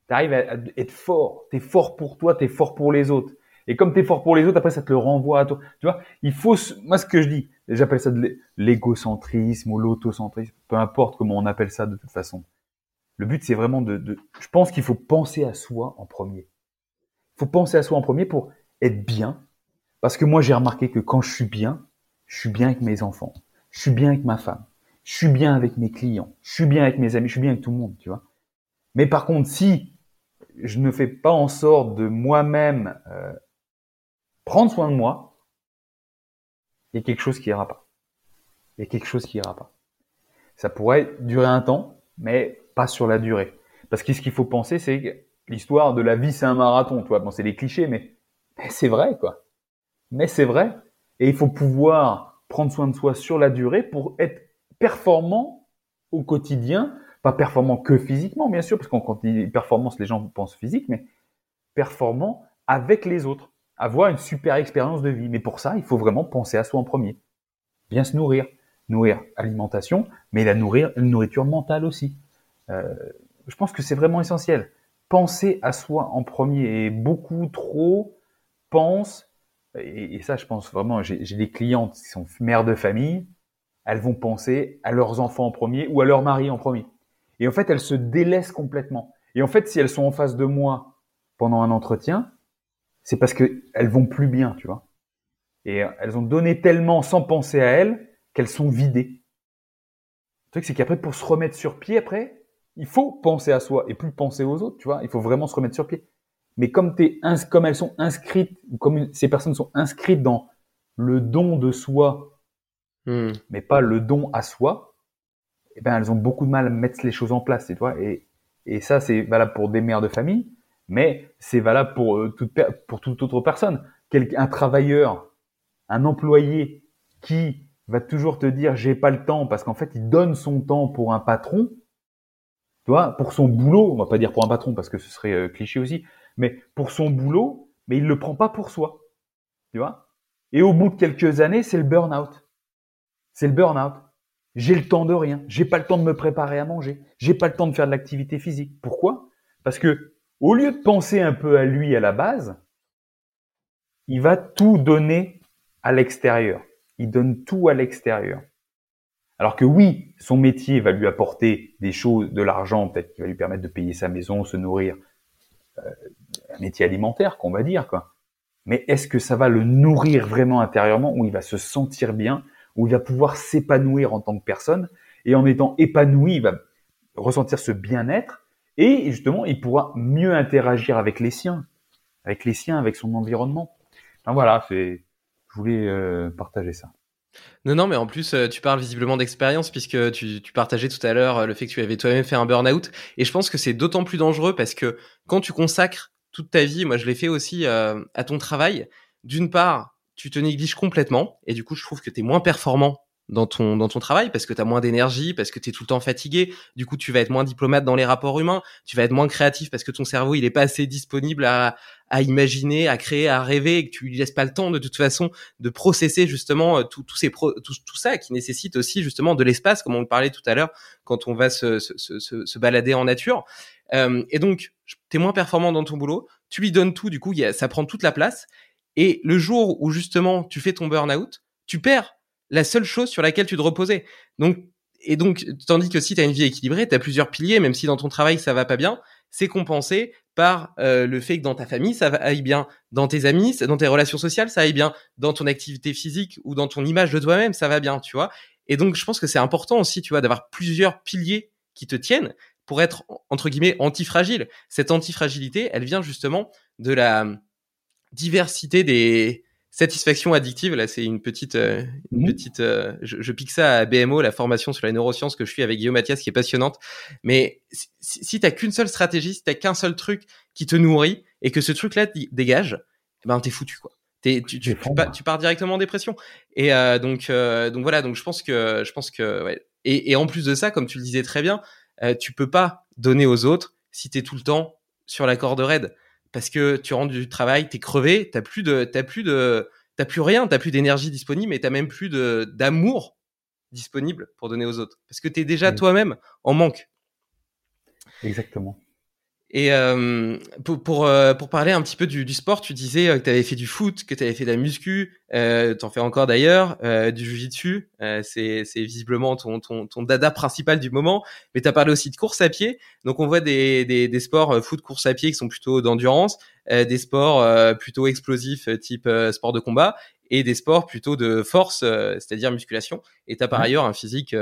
tu arrives à, être fort, tu es fort pour toi, tu es fort pour les autres. Et comme tu es fort pour les autres, après ça te le renvoie à toi. Tu vois, il faut moi ce que je dis, j'appelle ça de l'égocentrisme ou l'autocentrisme, peu importe comment on appelle ça de toute façon. Le but c'est vraiment de, de je pense qu'il faut penser à soi en premier. Il faut penser à soi en premier pour être bien parce que moi j'ai remarqué que quand je suis bien, je suis bien avec mes enfants, je suis bien avec ma femme, je suis bien avec mes clients, je suis bien avec mes amis, je suis bien avec tout le monde, tu vois. Mais par contre, si je ne fais pas en sorte de moi-même euh, prendre soin de moi, il y a quelque chose qui ira pas. Il y a quelque chose qui ira pas. Ça pourrait durer un temps, mais pas sur la durée. Parce que ce qu'il faut penser, c'est que l'histoire de la vie, c'est un marathon. Tu vois, bon, c'est des clichés, mais, mais c'est vrai, quoi. Mais c'est vrai. Et il faut pouvoir prendre soin de soi sur la durée pour être performant au quotidien, pas performant que physiquement, bien sûr, parce qu'on quand dit performance, les gens pensent physique, mais performant avec les autres, avoir une super expérience de vie. Mais pour ça, il faut vraiment penser à soi en premier. Bien se nourrir, nourrir alimentation, mais la nourrir, une nourriture mentale aussi. Euh, je pense que c'est vraiment essentiel. Penser à soi en premier et beaucoup trop pensent, et, et ça je pense vraiment, j'ai des clientes qui sont mères de famille, elles vont penser à leurs enfants en premier ou à leur mari en premier. Et en fait, elles se délaissent complètement. Et en fait, si elles sont en face de moi pendant un entretien, c'est parce qu'elles vont plus bien, tu vois. Et elles ont donné tellement sans penser à elles qu'elles sont vidées. Le truc, c'est qu'après, pour se remettre sur pied, après, il faut penser à soi et plus penser aux autres, tu vois. Il faut vraiment se remettre sur pied. Mais comme, comme elles sont inscrites, comme ces personnes sont inscrites dans le don de soi Hmm. mais pas le don à soi, eh ben elles ont beaucoup de mal à mettre les choses en place, tu vois. Et, et ça, c'est valable pour des mères de famille, mais c'est valable pour euh, toute, pour toute autre personne. un travailleur, un employé qui va toujours te dire j'ai pas le temps parce qu'en fait il donne son temps pour un patron, tu vois, pour son boulot, on va pas dire pour un patron parce que ce serait euh, cliché aussi, mais pour son boulot, mais il le prend pas pour soi. Tu vois Et au bout de quelques années, c'est le burn-out. C'est le burn-out. J'ai le temps de rien. J'ai pas le temps de me préparer à manger. J'ai pas le temps de faire de l'activité physique. Pourquoi? Parce que au lieu de penser un peu à lui à la base, il va tout donner à l'extérieur. Il donne tout à l'extérieur. Alors que oui, son métier va lui apporter des choses, de l'argent, peut-être qui va lui permettre de payer sa maison, se nourrir, euh, un métier alimentaire, qu'on va dire, quoi. Mais est-ce que ça va le nourrir vraiment intérieurement, où il va se sentir bien, où il va pouvoir s'épanouir en tant que personne, et en étant épanoui, il va ressentir ce bien-être, et justement, il pourra mieux interagir avec les siens, avec les siens, avec son environnement. Enfin, voilà, c'est, je voulais euh, partager ça. Non, non, mais en plus, euh, tu parles visiblement d'expérience puisque tu, tu, partageais tout à l'heure euh, le fait que tu avais toi-même fait un burn-out. Et je pense que c'est d'autant plus dangereux parce que quand tu consacres toute ta vie, moi je l'ai fait aussi à ton travail, d'une part, tu te négliges complètement et du coup, je trouve que tu es moins performant dans ton dans ton travail parce que tu as moins d'énergie, parce que tu es tout le temps fatigué, du coup tu vas être moins diplomate dans les rapports humains, tu vas être moins créatif parce que ton cerveau, il est pas assez disponible à à imaginer, à créer, à rêver, et que tu lui laisses pas le temps de toute façon de processer justement euh, tout, tout, ces tout, tout, ça qui nécessite aussi justement de l'espace, comme on le parlait tout à l'heure, quand on va se, se, se, se balader en nature. Euh, et donc, tu es moins performant dans ton boulot, tu lui donnes tout, du coup, y a, ça prend toute la place. Et le jour où justement tu fais ton burn-out, tu perds la seule chose sur laquelle tu te reposais. Donc, et donc, tandis que si tu as une vie équilibrée, tu as plusieurs piliers, même si dans ton travail ça va pas bien, c'est compensé par euh, le fait que dans ta famille, ça aille bien, dans tes amis, dans tes relations sociales, ça aille bien, dans ton activité physique ou dans ton image de toi-même, ça va bien, tu vois. Et donc, je pense que c'est important aussi, tu vois, d'avoir plusieurs piliers qui te tiennent pour être, entre guillemets, antifragile. Cette antifragilité, elle vient justement de la diversité des, satisfaction addictive, là, c'est une petite, euh, une mmh. petite. Euh, je, je, pique ça à BMO, la formation sur la neuroscience que je suis avec Guillaume Mathias, qui est passionnante. Mais si, si t'as qu'une seule stratégie, si t'as qu'un seul truc qui te nourrit et que ce truc-là dégage, eh ben t'es foutu quoi. Es, tu, tu, tu, pars directement en dépression. Et euh, donc, donc voilà. Donc je pense que, je pense que, ouais. et, et, en plus de ça, comme tu le disais très bien, tu peux pas donner aux autres si t'es tout le temps sur la corde raide parce que tu rentres du travail, t'es crevé, t'as plus de, t'as plus de, t'as plus rien, t'as plus d'énergie disponible et t'as même plus de d'amour disponible pour donner aux autres, parce que t'es déjà toi-même en manque. Exactement. Et euh, pour pour, euh, pour parler un petit peu du, du sport, tu disais euh, que tu avais fait du foot, que tu avais fait de la muscu, euh, tu en fais encore d'ailleurs, euh, du jiu-jitsu, euh, c'est c'est visiblement ton, ton ton dada principal du moment, mais tu as parlé aussi de course à pied. Donc on voit des des, des sports foot, course à pied qui sont plutôt d'endurance, des sports plutôt explosifs type sport de combat et des sports plutôt de force, c'est-à-dire musculation. Et tu as par ailleurs un physique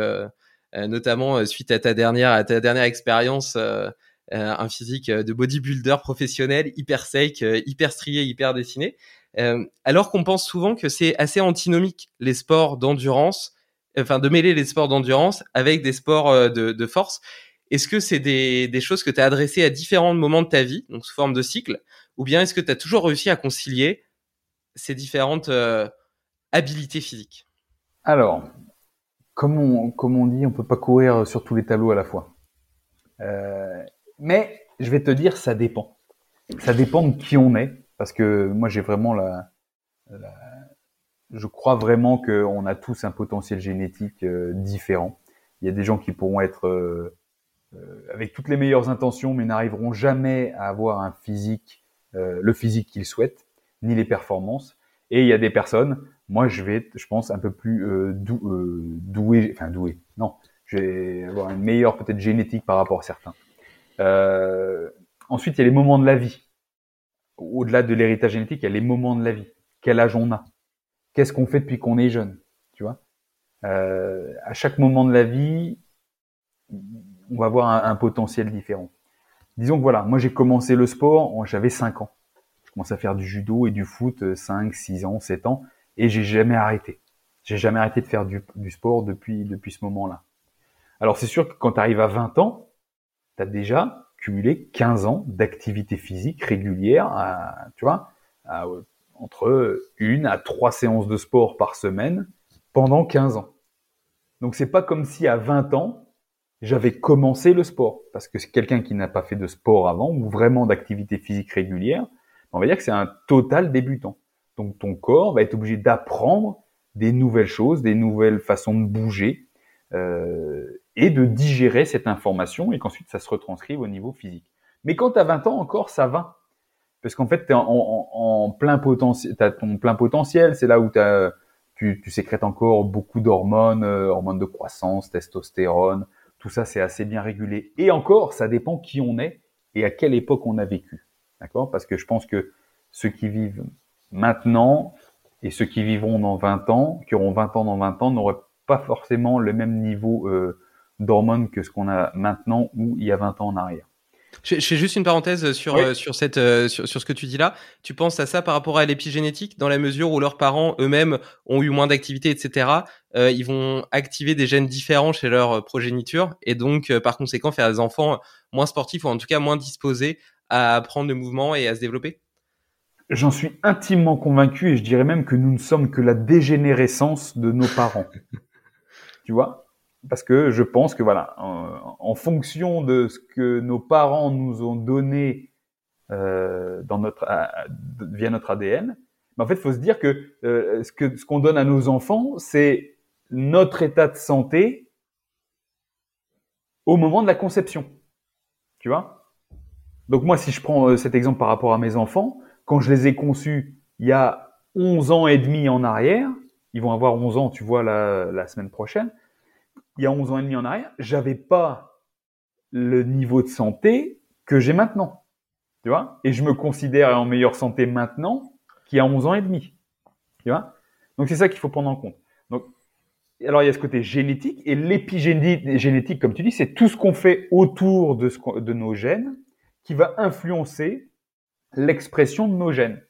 notamment suite à ta dernière à ta dernière expérience euh, un physique euh, de bodybuilder professionnel, hyper sec, euh, hyper strié, hyper dessiné. alors qu'on pense souvent que c'est assez antinomique les sports d'endurance, enfin de mêler les sports d'endurance avec des sports de, de force. Est-ce que c'est des, des, choses que tu as adressées à différents moments de ta vie, donc sous forme de cycle, ou bien est-ce que tu as toujours réussi à concilier ces différentes habilités physiques? Alors, comme on, comme on dit, on peut pas courir sur tous les tableaux à la fois. Euh, mais je vais te dire, ça dépend. Ça dépend de qui on est, parce que moi j'ai vraiment la, la, je crois vraiment qu'on a tous un potentiel génétique euh, différent. Il y a des gens qui pourront être euh, euh avec toutes les meilleures intentions, mais n'arriveront jamais à avoir un physique, le physique qu'ils souhaitent, ni les performances. Et il y a des personnes, moi je vais, être, je pense, un peu plus dou, doué, enfin doué. Non, je vais avoir une meilleure peut-être génétique par rapport à certains. Euh, ensuite, il y a les moments de la vie. Au-delà de l'héritage génétique, il y a les moments de la vie. Quel âge on a? Qu'est-ce qu'on fait depuis qu'on est jeune? Tu vois? Euh, À chaque moment de la vie, on va avoir un, potentiel différent. Disons que voilà, moi j'ai commencé le sport, j'avais 5 ans. Je commençais à faire du judo et du foot 5, euh, 6 ans, 7 ans, et j'ai jamais arrêté. J'ai jamais arrêté de faire du, du sport depuis, depuis ce moment-là. Alors c'est sûr que quand tu arrives à 20 ans, tu as déjà cumulé 15 ans d'activité physique régulière, tu vois, entre une à trois séances de sport par semaine pendant 15 ans. Donc c'est pas comme si à 20 ans, j'avais commencé le sport. Parce que c'est quelqu'un qui n'a pas fait de sport avant ou vraiment d'activité physique régulière, on va dire que c'est un total débutant. Donc ton corps va être obligé d'apprendre des nouvelles choses, des nouvelles façons de bouger euh, et de digérer cette information et qu'ensuite ça se retranscrive au niveau physique. Mais quand tu as 20 ans encore, ça va. Parce qu'en fait, tu en, plein potentiel, as ton plein potentiel, c'est là où tu, tu sécrètes encore beaucoup d'hormones, euh, hormones de croissance, testostérone, tout ça c'est assez bien régulé. Et encore, ça dépend qui on est et à quelle époque on a vécu. D'accord? Parce que je pense que ceux qui vivent maintenant et ceux qui vivront dans 20 ans, qui auront 20 ans dans 20 ans, n'auraient pas forcément le même niveau euh, d'hormones que ce qu'on a maintenant ou il y a 20 ans en arrière. Je, fais juste une parenthèse sur, euh, sur, cette, euh, sur, sur, ce que tu dis là. Tu penses à ça par rapport à l'épigénétique, dans la mesure où leurs parents eux-mêmes ont eu moins d'activité, etc. Euh, ils vont activer des gènes différents chez leur progéniture et donc, par conséquent, faire des enfants moins sportifs ou en tout cas moins disposés à prendre le mouvement et à se développer? J'en suis intimement convaincu et je dirais même que nous ne sommes que la dégénérescence de nos parents. tu vois? Parce que je pense que voilà, en, fonction de ce que nos parents nous ont donné euh, dans notre via notre ADN, mais en fait, il faut se dire que euh, ce que ce qu'on donne à nos enfants, c'est notre état de santé au moment de la conception. Tu vois? Donc moi, si je prends euh, cet exemple par rapport à mes enfants, quand je les ai conçus il y a 11 ans et demi en arrière, ils vont avoir 11 ans, tu vois, la semaine prochaine il y a 11 ans et demi en arrière, j'avais pas le niveau de santé que j'ai maintenant. Tu vois? Et je me considère en meilleure santé maintenant qu'il y a 11 ans et demi. Tu vois? Donc c'est ça qu'il faut prendre en compte. Donc alors il y a ce côté génétique et l'épigénétique comme tu dis, c'est tout ce qu'on fait autour de, de nos gènes qui va influencer l'expression de nos gènes.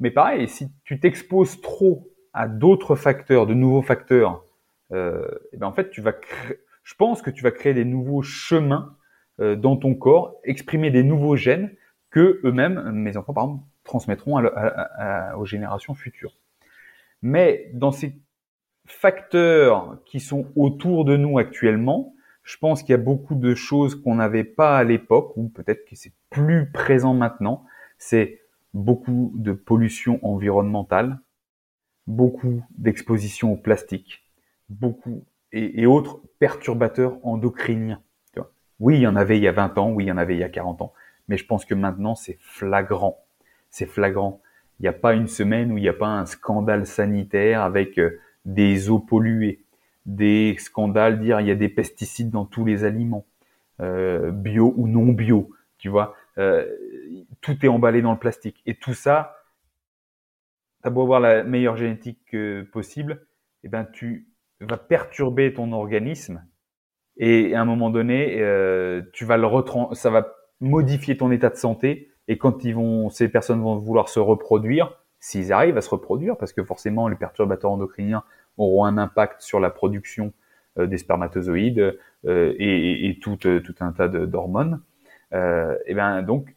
Mais pareil, si tu t'exposes trop à d'autres facteurs, de nouveaux facteurs et ben en fait, tu vas je pense que tu vas créer des nouveaux chemins euh, dans ton corps, exprimer des nouveaux gènes que eux-mêmes, mes enfants par exemple, transmettront aux générations futures. Mais dans ces facteurs qui sont autour de nous actuellement, je pense qu'il y a beaucoup de choses qu'on n'avait pas à l'époque, ou peut-être que c'est plus présent maintenant. C'est beaucoup de pollution environnementale, beaucoup d'exposition au plastique, beaucoup et, autres perturbateurs endocriniens. Tu vois. Oui, il y en avait il y a 20 ans, oui, il y en avait il y a 40 ans, mais je pense que maintenant c'est flagrant. C'est flagrant. Il n'y a pas une semaine où il n'y a pas un scandale sanitaire avec euh, des eaux polluées, des scandales dire il y a des pesticides dans tous les aliments, euh, bio ou non bio, tu vois. Euh, tout est emballé dans le plastique. Et tout ça, t'as beau avoir la meilleure génétique possible, eh ben tu va perturber ton organisme et à un moment donné, euh, tu vas le ça va modifier ton état de santé. Et quand ils vont, ces personnes vont vouloir se reproduire, s'ils arrivent à se reproduire, parce que forcément les perturbateurs endocriniens auront un impact sur la production euh, des spermatozoïdes euh, et, et, tout, tout un tas d'hormones. et bien donc,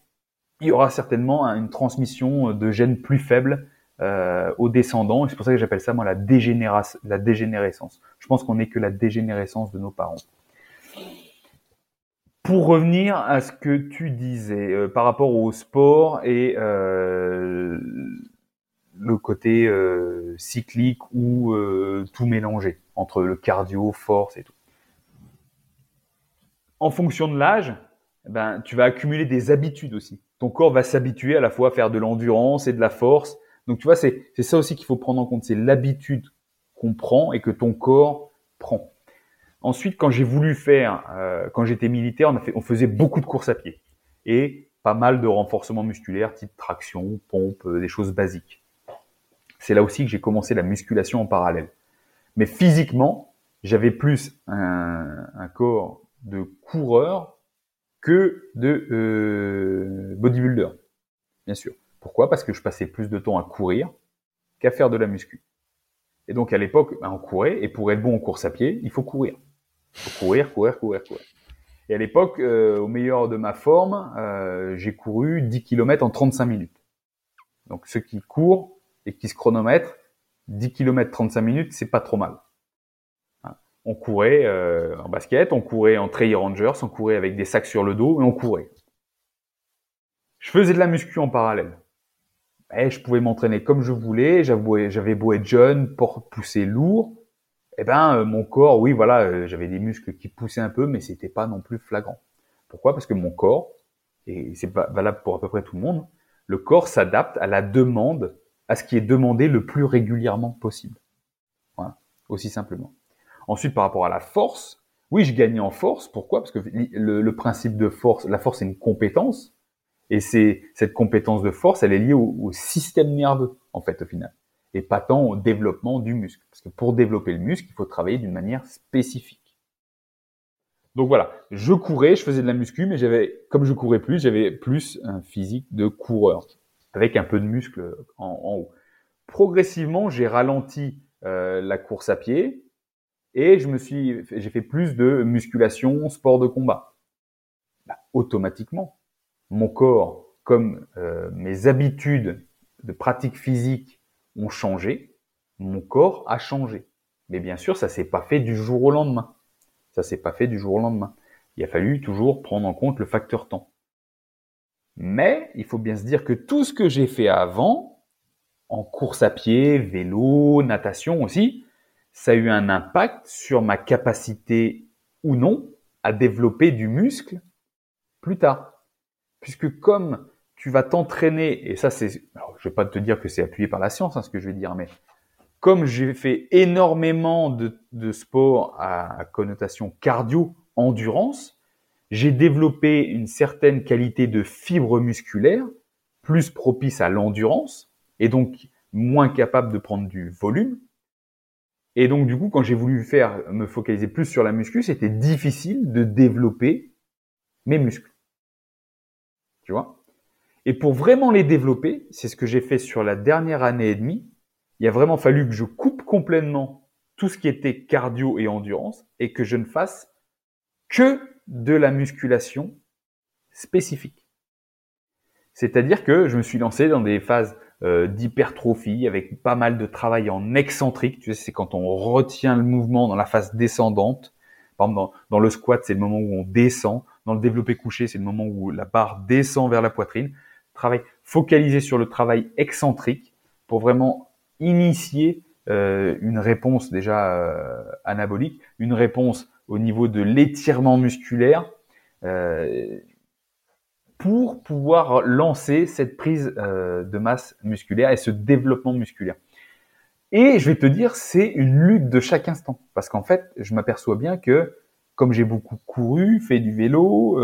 il y aura certainement une transmission de gènes plus faibles euh, aux descendants. Et c'est pour ça que j'appelle ça moi la, la dégénérescence. Je pense qu'on n'est que la dégénérescence de nos parents. Pour revenir à ce que tu disais euh, par rapport au sport et euh, le côté euh, cyclique ou tout mélangé entre le cardio, force et tout. En fonction de l'âge, ben, tu vas accumuler des habitudes aussi. Ton corps va s'habituer à la fois à faire de l'endurance et de la force donc tu vois, c'est ça aussi qu'il faut prendre en compte, c'est l'habitude qu'on prend et que ton corps prend. Ensuite, quand j'ai voulu faire, euh, quand j'étais militaire, on, a fait, on faisait beaucoup de courses à pied et pas mal de renforcement musculaire, type traction, pompe, euh, des choses basiques. C'est là aussi que j'ai commencé la musculation en parallèle. Mais physiquement, j'avais plus un, un, corps de coureur que de euh, bodybuilder, bien sûr. Pourquoi? Parce que je passais plus de temps à courir qu'à faire de la muscu. Et donc à l'époque, ben, on courait, et pour être bon en course à pied, il faut courir. Il faut courir, courir, courir, courir. Et à l'époque, euh, au meilleur de ma forme, euh, j'ai couru 10 km en 35 minutes. Donc ceux qui courent et qui se chronomètrent, 10 km 35 minutes, c'est pas trop mal. Hein. on courait euh, en basket, on courait en trail rangers, on courait avec des sacs sur le dos et on courait. Je faisais de la muscu en parallèle. Et je pouvais m'entraîner comme je voulais, j'avais beau être jeune, pousser lourd, eh ben euh, mon corps, oui voilà, euh, j'avais des muscles qui poussaient un peu, mais c'était pas non plus flagrant. Pourquoi? Parce que mon corps, et c'est valable pour à peu près tout le monde, le corps s'adapte à la demande, à ce qui est demandé le plus régulièrement possible. Voilà, aussi simplement. Ensuite, par rapport à la force, oui, je gagnais en force. Pourquoi? Parce que le, principe de force, la force, c'est une compétence, et c'est cette compétence de force, elle est liée au, système nerveux, en fait, au final, et pas tant au développement du muscle. Parce que pour développer le muscle, il faut travailler d'une manière spécifique. Donc voilà, je courais, je faisais de la muscu, mais j'avais, comme je courais plus, j'avais plus un physique de coureur, avec un peu de muscle en, haut. Progressivement, j'ai ralenti euh, la course à pied et je me suis, j'ai fait plus de musculation, sport de combat. Bah, automatiquement, mon corps, comme euh, mes habitudes de pratique physique ont changé, mon corps a changé. Mais bien sûr, ça s'est pas fait du jour au lendemain. Ça s'est pas fait du jour au lendemain. Il a fallu toujours prendre en compte le facteur temps. Mais il faut bien se dire que tout ce que j'ai fait avant, en course à pied, vélo, natation aussi, ça a eu un impact sur ma capacité ou non à développer du muscle plus tard. Puisque comme tu vas t'entraîner, et ça c'est, je vais pas te dire que c'est appuyé par la science, hein, ce que je vais dire, mais comme j'ai fait énormément de, de sport à, connotation cardio-endurance, j'ai développé une certaine qualité de fibre musculaire, plus propice à l'endurance, et donc moins capable de prendre du volume. Et donc du coup, quand j'ai voulu faire me focaliser plus sur la muscu, c'était difficile de développer mes muscles. Tu vois? Et pour vraiment les développer, c'est ce que j'ai fait sur la dernière année et demie, il a vraiment fallu que je coupe complètement tout ce qui était cardio et endurance et que je ne fasse que de la musculation spécifique. C'est-à-dire que je me suis lancé dans des phases euh, d'hypertrophie avec pas mal de travail en excentrique. Tu sais, c'est quand on retient le mouvement dans la phase descendante. Par exemple, dans, dans le squat, c'est le moment où on descend. Dans le développé couché, c'est le moment où la barre descend vers la poitrine. Travail focalisé sur le travail excentrique pour vraiment initier euh, une réponse déjà euh, anabolique, une réponse au niveau de l'étirement musculaire euh, pour pouvoir lancer cette prise de masse musculaire et ce développement musculaire. Et je vais te dire, c'est une lutte de chaque instant. Parce qu'en fait, je m'aperçois bien que, comme j'ai beaucoup couru, fait du vélo,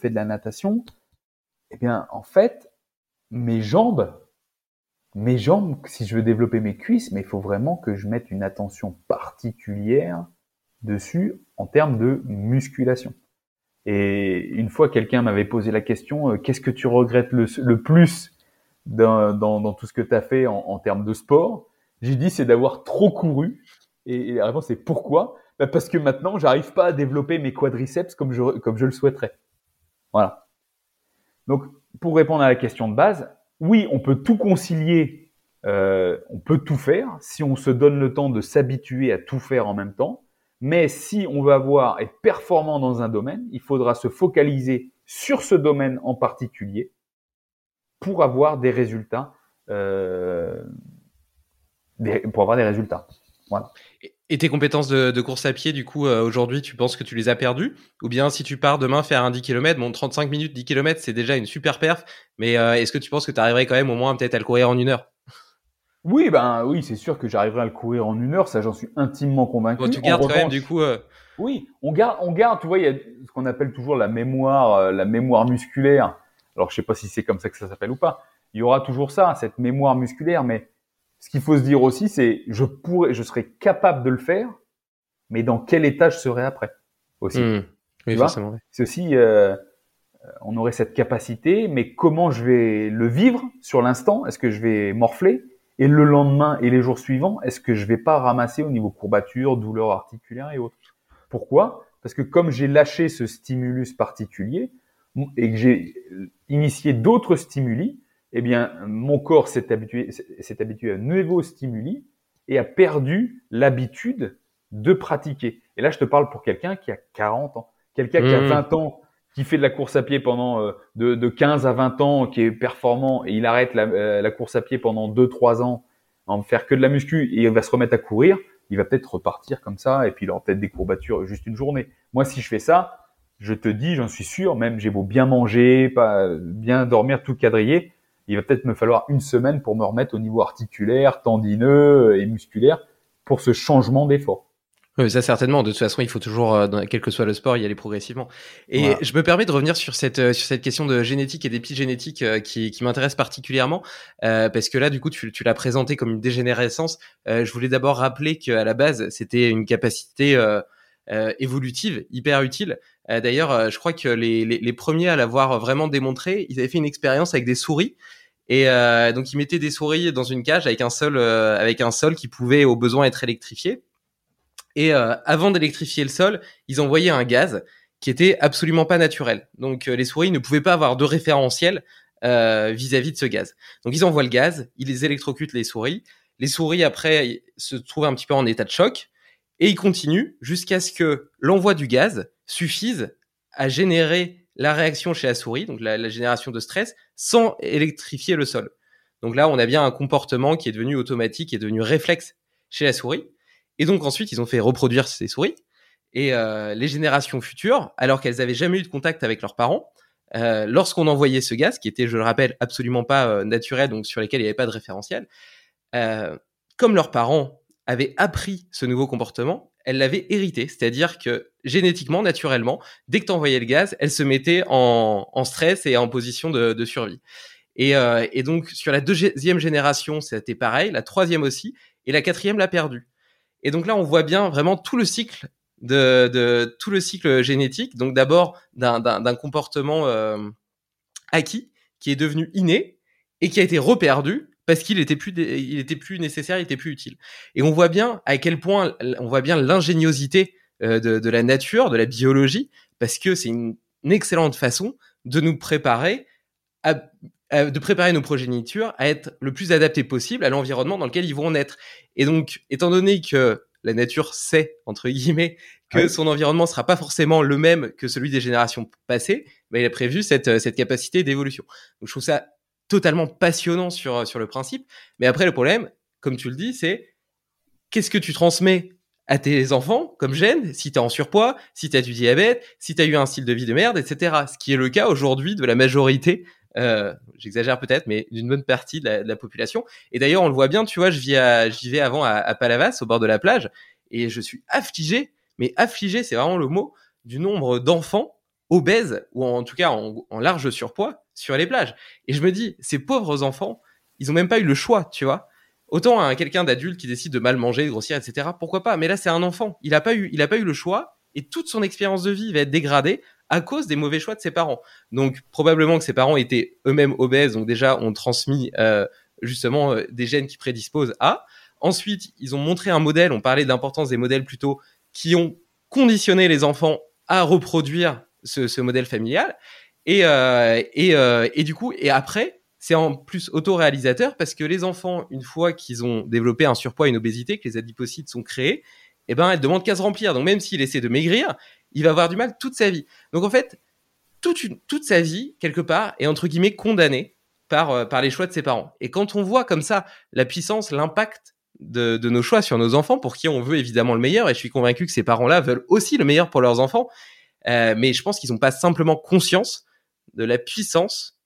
fait de la natation, eh bien, en fait, mes jambes mes jambes, si je veux développer mes cuisses, mais il faut vraiment que je mette une attention particulière dessus en termes de musculation. Et une fois, quelqu'un m'avait posé la question, euh, qu'est-ce que tu regrettes le, plus dans, tout ce que tu as fait en, termes de sport? J'ai dit, c'est d'avoir trop couru. Et, la réponse est pourquoi? Bah, Parce que maintenant, j'arrive pas à développer mes quadriceps comme je, comme je le souhaiterais. Voilà. Donc, pour répondre à la question de base, oui, on peut tout concilier, euh, on peut tout faire si on se donne le temps de s'habituer à tout faire en même temps. Mais si on veut avoir être performant dans un domaine, il faudra se focaliser sur ce domaine en particulier pour avoir des résultats. Euh, pour avoir des résultats. Voilà. Tes compétences de, course à pied, du coup, euh, aujourd'hui, tu penses que tu les as perdues? Ou bien si tu pars demain faire un 10 km, bon, 35 minutes, 10 km, c'est déjà une super perf, mais euh, est-ce que tu penses que tu arriverais quand même au moins peut-être à le courir en une heure? Oui, ben oui, c'est sûr que j'arriverai à le courir en une heure, ça j'en suis intimement convaincu. tu gardes quand même, du coup... Euh, oui, on garde, on garde, tu vois, il y a ce qu'on appelle toujours la mémoire, la mémoire musculaire. Alors je sais pas si c'est comme ça que ça s'appelle ou pas. Il y aura toujours ça, cette mémoire musculaire, mais ce qu'il faut se dire aussi, c'est je pourrais, je serais capable de le faire, mais dans quel état je serais après aussi. Mmh. Oui, c'est aussi, euh, on aurait cette capacité, mais comment je vais le vivre sur l'instant? Est-ce que je vais morfler? Et le lendemain et les jours suivants, est-ce que je vais pas ramasser au niveau courbature, douleur articulaire et autres? Pourquoi? Parce que comme j'ai lâché ce stimulus particulier et que j'ai initié d'autres stimuli, eh bien, mon corps s'est habitué, s'est habitué à un nouveau stimuli et a perdu l'habitude de pratiquer. Et là, je te parle pour quelqu'un qui a 40 ans, quelqu'un qui a 20 mmh. ans, qui fait de la course à pied pendant euh, de, de 15 à 20 ans, qui est performant, et il arrête la, euh, la course à pied pendant 2-3 ans, en faire que de la muscu, et il va se remettre à courir, il va peut-être repartir comme ça, et puis il aura peut-être des courbatures juste une journée. Moi, si je fais ça, je te dis, j'en suis sûr, même j'ai beau bien manger, pas bien dormir, tout quadriller, il va peut-être me falloir une semaine pour me remettre au niveau articulaire, tendineux et musculaire pour ce changement d'effort. Oui, ça certainement. De toute façon, il faut toujours, euh, quel que soit le sport, y aller progressivement. Et je me permets de revenir sur cette euh, sur cette question de génétique et d'épigénétique euh, qui, qui m'intéresse particulièrement parce que là, du coup, tu, tu l'as présenté comme une dégénérescence. je voulais d'abord rappeler qu'à la base, c'était une capacité évolutive hyper utile. D'ailleurs, je crois que les, premiers à l'avoir vraiment démontré, ils avaient fait une expérience avec des souris. Et donc ils mettaient des souris dans une cage avec un sol avec un sol qui pouvait au besoin être électrifié. Et euh, avant d'électrifier le sol, ils envoyaient un gaz qui était absolument pas naturel. Donc euh, les souris ne pouvaient pas avoir de référentiel euh, vis-à-vis de ce gaz. Donc ils envoient le gaz, ils électrocutent les souris. Les souris après se trouvent un petit peu en état de choc et ils continuent jusqu'à ce que l'envoi du gaz suffise à générer la réaction chez la souris, donc la, génération de stress, sans électrifier le sol. Donc là, on a bien un comportement qui est devenu automatique, qui est devenu réflexe chez la souris. Et donc ensuite, ils ont fait reproduire ces souris. Et euh, les générations futures, alors qu'elles avaient jamais eu de contact avec leurs parents, euh, lorsqu'on envoyait ce gaz, qui était, je le rappelle, absolument pas euh, naturel, donc sur lesquels il n'y avait pas de référentiel, comme leurs parents avaient appris ce nouveau comportement, elles l'avaient hérité, c'est-à-dire que génétiquement, naturellement, dès que tu envoyais le gaz, elles se mettaient en, stress et en position de, survie. Et, euh, et, donc sur la deuxième génération, c'était pareil, la troisième aussi, et la quatrième l'a perdu. Et donc là, on voit bien vraiment tout le cycle de, de tout le cycle génétique. Donc d'abord d'un comportement euh, acquis qui est devenu inné et qui a été reperdu parce qu'il était plus il était plus nécessaire, il était plus utile. Et on voit bien à quel point on voit bien l'ingéniosité euh, de, de, la nature, de la biologie, parce que c'est une, une, excellente façon de nous préparer à de préparer nos progénitures à être le plus adapté possible à l'environnement dans lequel ils vont naître. Et donc, étant donné que la nature sait, entre guillemets, que son environnement sera pas forcément le même que celui des générations passées, bah, il a prévu cette, cette capacité d'évolution. Donc, je trouve ça totalement passionnant sur, sur le principe. Mais après, le problème, comme tu le dis, c'est qu'est-ce que tu transmets à tes enfants comme gène, si tu es en surpoids, si tu as du diabète, si tu as eu un style de vie de merde, etc. Ce qui est le cas aujourd'hui de la majorité euh, j'exagère peut-être, mais d'une bonne partie de la, population. Et d'ailleurs, on le voit bien, tu vois, je, vis à, je vivais avant à, Palavas, au bord de la plage, et je suis affligé, mais affligé, c'est vraiment le mot, du nombre d'enfants obèses, ou en tout cas en, large surpoids, sur les plages. Et je me dis, ces pauvres enfants, ils ont même pas eu le choix, tu vois. Autant un quelqu'un d'adulte qui décide de mal manger, de grossir, etc. Pourquoi pas Mais là, c'est un enfant. Il a pas eu, il pas eu le choix, et toute son expérience de vie va être dégradée à cause des mauvais choix de ses parents. Donc probablement que ses parents étaient eux-mêmes obèses, donc déjà ont transmis euh, justement euh, des gènes qui prédisposent à. Ensuite, ils ont montré un modèle, on parlait d'importance des modèles plutôt, qui ont conditionné les enfants à reproduire ce, ce modèle familial. Et, euh, et, euh, et, du coup, et après, c'est en plus autoréalisateur parce que les enfants, une fois qu'ils ont développé un surpoids une obésité, que les adipocytes sont créés, eh ben, elles demandent qu'à se remplir. Donc même s'il essaie de maigrir, il va avoir du mal toute sa vie. Donc en fait, toute, toute sa vie, quelque part, est entre guillemets condamnée par, euh, par les choix de ses parents. Et quand on voit comme ça la puissance, l'impact de, de, nos choix sur nos enfants, pour qui on veut évidemment le meilleur, et je suis convaincu que ces parents-là veulent aussi le meilleur pour leurs enfants, mais je pense qu'ils n'ont pas simplement conscience de la puissance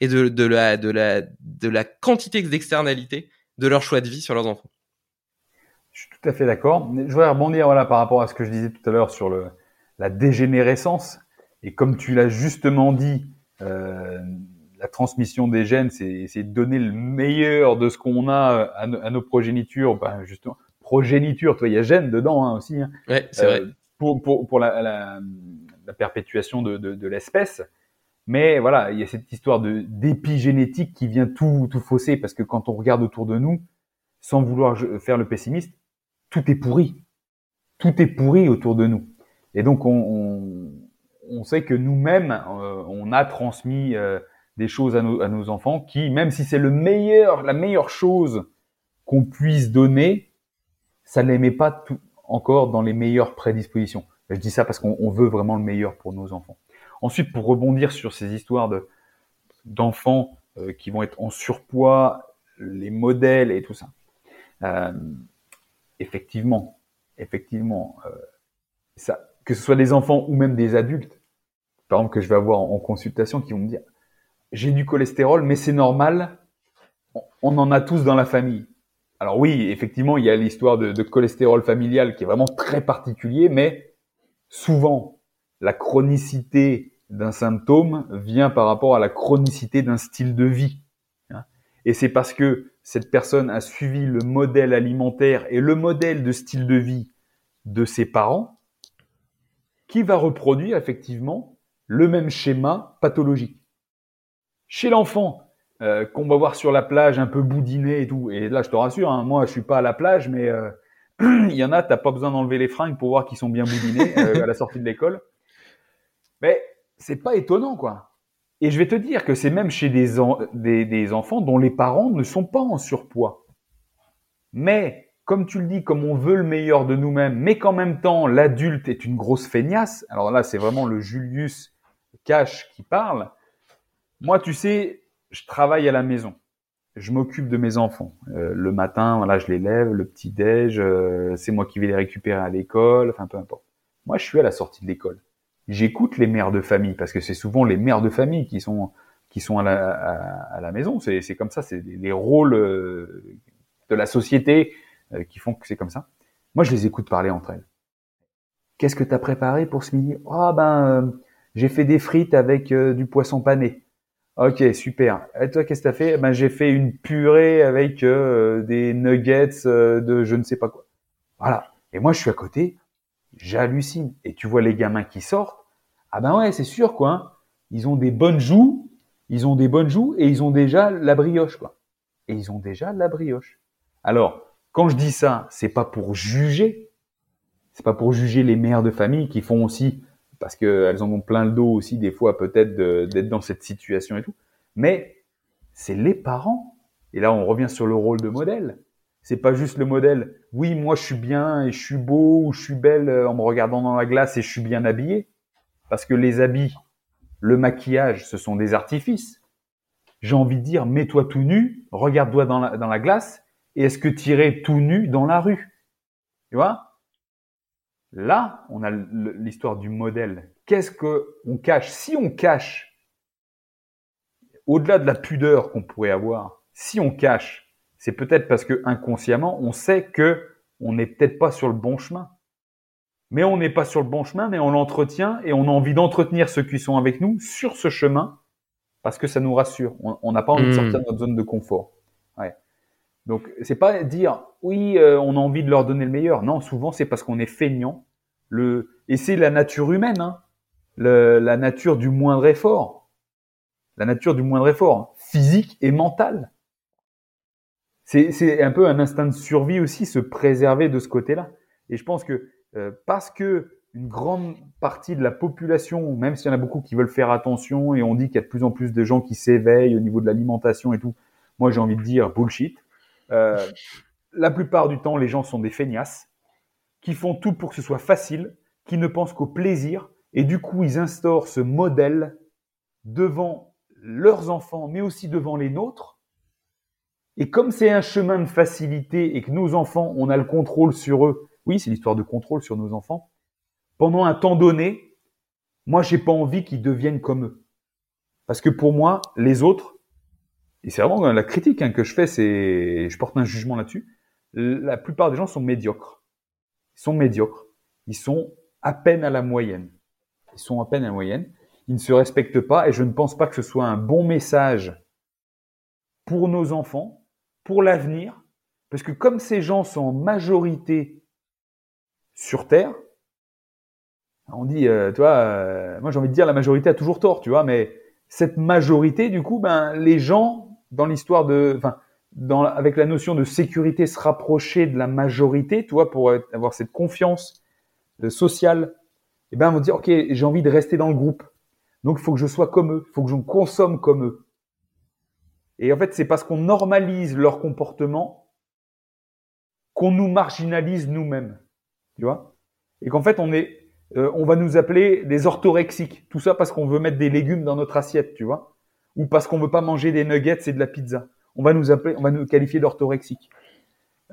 et de, de, la, de, la, de la quantité d'externalité de leur choix de vie sur leurs enfants. Je suis tout à fait d'accord. Je voudrais rebondir voilà, par rapport à ce que je disais tout à l'heure sur le, la dégénérescence. Et comme tu l'as justement dit, euh, la transmission des gènes, c'est de donner le meilleur de ce qu'on a à, nos progénitures. Ben justement, progéniture, toi, il y a gènes dedans hein, aussi. Hein, ouais, c'est vrai. Euh, pour, pour, pour la, la, la, perpétuation de, de, de l'espèce. Mais voilà, il y a cette histoire de d'épigénétique qui vient tout, tout fausser parce que quand on regarde autour de nous, sans vouloir faire le pessimiste, tout est pourri. Tout est pourri autour de nous. Et donc, on, on, sait que nous-mêmes, euh, on a transmis euh, des choses à nos, à nos, enfants qui, même si c'est le meilleur, la meilleure chose qu'on puisse donner, ça ne les met pas encore dans les meilleures prédispositions. Je dis ça parce qu'on veut vraiment le meilleur pour nos enfants. Ensuite, pour rebondir sur ces histoires de d'enfants euh, qui vont être en surpoids, les modèles et tout ça. Euh, effectivement, effectivement, euh, que ce soit des enfants ou même des adultes, par exemple que je vais avoir en consultation, qui vont me dire j'ai du cholestérol, mais c'est normal, on en a tous dans la famille. Alors oui, effectivement, il y a l'histoire de, cholestérol familial qui est vraiment très particulier, mais souvent la chronicité d'un symptôme vient par rapport à la chronicité d'un style de vie. Hein. Et c'est parce que cette personne a suivi le modèle alimentaire et le modèle de style de vie de ses parents qui va reproduire effectivement le même schéma pathologique. Chez l'enfant, euh, qu'on va voir sur la plage un peu boudiné et tout, et là je te rassure, hein, moi je suis pas à la plage, mais euh, il y en a, t'as pas besoin d'enlever les fringues pour voir qu'ils sont bien boudinés euh, à la sortie de l'école. Mais c'est pas étonnant, quoi. Et je vais te dire que c'est même chez des, des, enfants dont les parents ne sont pas en surpoids. Mais, comme tu le dis, comme on veut le meilleur de nous-mêmes, mais qu'en même temps, l'adulte est une grosse feignasse, alors là, c'est vraiment le Julius Cash qui parle. Moi, tu sais, je travaille à la maison. Je m'occupe de mes enfants. Euh, le matin, voilà, je les lève, le petit déj, euh, c'est moi qui vais les récupérer à l'école, enfin peu importe. Moi, je suis à la sortie de l'école j'écoute les mères de famille parce que c'est souvent les mères de famille qui sont qui sont à la, à, la maison. C'est, c'est comme ça, c'est les rôles euh, de la société euh, qui font que c'est comme ça. Moi, je les écoute parler entre elles. Qu'est-ce que tu as préparé pour ce midi? Ah ben, euh, j'ai fait des frites avec du poisson pané. Ok, super. Et toi, qu'est-ce que t'as fait? Ben, j'ai fait une purée avec des nuggets de je ne sais pas quoi. Voilà. Et moi, je suis à côté, j'hallucine. Et tu vois les gamins qui sortent ah ben ouais, c'est sûr quoi. Hein. Ils ont des bonnes joues, ils ont des bonnes joues et ils ont déjà la brioche quoi. Et ils ont déjà la brioche. Alors, quand je dis ça, c'est pas pour juger, c'est pas pour juger les mères de famille qui font aussi parce qu'elles en ont plein le dos aussi des fois peut-être d'être dans cette situation et tout. Mais c'est les parents. Et là, on revient sur le rôle de modèle. C'est pas juste le modèle. Oui, moi je suis bien et je suis beau ou je suis belle euh, en me regardant dans la glace et je suis bien habillé. Parce que les habits, le maquillage, ce sont des artifices. J'ai envie de dire, mets-toi tout nu, regarde-toi dans la, glace, et est-ce que tu irais tout nu dans la rue? Tu vois? Là, on a l'histoire du modèle. Qu'est-ce que on cache? Si on cache, au-delà de la pudeur qu'on pourrait avoir, si on cache, c'est peut-être parce que inconsciemment, on sait que on n'est peut-être pas sur le bon chemin mais on n'est pas sur le bon chemin, mais on l'entretient et on a envie d'entretenir ceux qui sont avec nous sur ce chemin parce que ça nous rassure. On n'a pas envie de sortir hmm. de notre zone de confort. Ouais. Donc c'est pas dire oui, euh, on a envie de leur donner le meilleur. Non, souvent c'est parce qu'on est feignant. Le et c'est la nature humaine, hein. le, la nature du moindre effort, la nature du moindre effort, physique et mental. C'est un peu un instinct de survie aussi, se préserver de ce côté-là. Et je pense que euh, parce que une grande partie de la population, même s'il y en a beaucoup qui veulent faire attention et on dit qu'il y a de plus en plus de gens qui s'éveillent au niveau de l'alimentation et tout, moi j'ai envie de dire bullshit. Euh, la plupart du temps, les gens sont des feignasses qui font tout pour que ce soit facile, qui ne pensent qu'au plaisir et du coup ils instaurent ce modèle devant leurs enfants, mais aussi devant les nôtres. Et comme c'est un chemin de facilité et que nos enfants, on a le contrôle sur eux oui, c'est l'histoire de contrôle sur nos enfants. Pendant un temps donné, moi, j'ai pas envie qu'ils deviennent comme eux. Parce que pour moi, les autres, et c'est vraiment la critique hein, que je fais, c'est, je porte un jugement là-dessus. La plupart des gens sont médiocres. Ils sont médiocres. Ils sont à peine à la moyenne. Ils sont à peine à la moyenne. Ils ne se respectent pas et je ne pense pas que ce soit un bon message pour nos enfants, pour l'avenir, parce que comme ces gens sont en majorité sur Terre, on dit, euh, tu vois, euh, moi j'ai envie de dire la majorité a toujours tort, tu vois, mais cette majorité, du coup, ben les gens dans l'histoire de, enfin, avec la notion de sécurité, se rapprocher de la majorité, tu vois, pour avoir cette confiance euh, sociale, et eh ben vont dire, ok, j'ai envie de rester dans le groupe, donc il faut que je sois comme eux, il faut que je me consomme comme eux. Et en fait, c'est parce qu'on normalise leur comportement qu'on nous marginalise nous-mêmes. Et qu'en fait on est, euh, on va nous appeler des orthorexiques. Tout ça parce qu'on veut mettre des légumes dans notre assiette, tu vois, ou parce qu'on veut pas manger des nuggets et de la pizza. On va nous appeler, on va nous qualifier d'orthorexiques.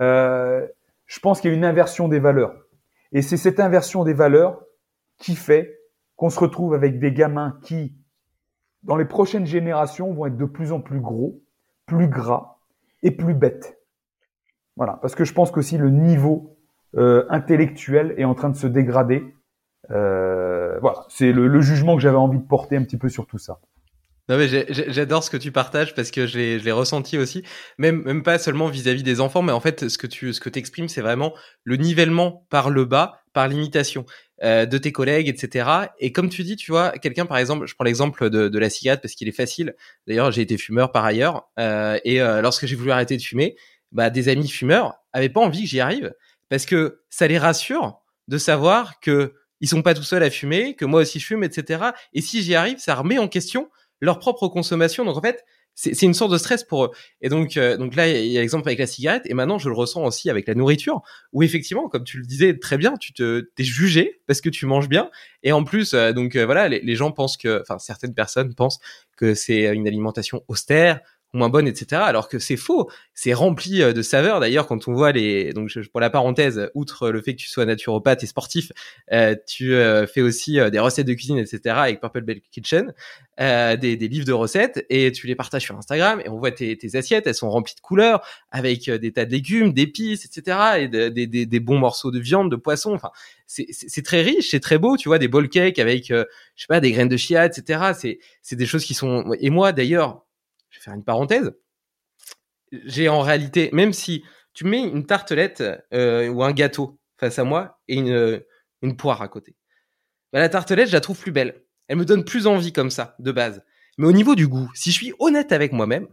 Euh, je pense qu'il y a une inversion des valeurs, et c'est cette inversion des valeurs qui fait qu'on se retrouve avec des gamins qui, dans les prochaines générations, vont être de plus en plus gros, plus gras et plus bêtes. Voilà, parce que je pense qu'aussi le niveau euh, intellectuel est en train de se dégrader. Euh, voilà, c'est le, le jugement que j'avais envie de porter un petit peu sur tout ça. Non mais j'adore ce que tu partages parce que je l'ai ressenti aussi, même même pas seulement vis-à-vis des enfants, mais en fait ce que tu ce que t'exprimes c'est vraiment le nivellement par le bas, par l'imitation euh, de tes collègues, etc. Et comme tu dis, tu vois, quelqu'un par exemple, je prends l'exemple de, de la cigarette parce qu'il est facile. D'ailleurs j'ai été fumeur par ailleurs euh, et euh, lorsque j'ai voulu arrêter de fumer, bah des amis fumeurs avaient pas envie que j'y arrive parce que ça les rassure de savoir que ils sont pas tout seuls à fumer, que moi aussi je fume, etc. Et si j'y arrive, ça remet en question leur propre consommation. Donc en fait, c'est une sorte de stress pour eux. Et donc, euh, donc là, il y a l'exemple avec la cigarette, et maintenant je le ressens aussi avec la nourriture, où effectivement, comme tu le disais très bien, tu te t'es jugé parce que tu manges bien, et en plus, euh, donc euh, voilà, les, les, gens pensent que, enfin certaines personnes pensent que c'est une alimentation austère, moins bonne, etc. Alors que c'est faux. C'est rempli euh, de saveurs. D'ailleurs, quand on voit les, donc pour la parenthèse, outre le fait que tu sois naturopathe et sportif, euh, tu euh, fais aussi des recettes de cuisine, etc. avec Purple Bell Kitchen, des, des, livres de recettes et tu les partages sur Instagram et on voit tes, tes assiettes, elles sont remplies de couleurs avec des tas de légumes, d'épices, etc. et des, des, des, bons morceaux de viande, de poisson. Enfin, c'est très riche, c'est très beau. Tu vois des bowl cakes avec, je sais pas, des graines de chia, etc. C'est des choses qui sont. Et moi, d'ailleurs vais faire une parenthèse. J'ai en réalité, même si tu mets une tartelette euh, ou un gâteau face à moi et une, une poire à côté, bah, la tartelette, je la trouve plus belle. Elle me donne plus envie comme ça, de base. Mais au niveau du goût, si je suis honnête avec moi-même,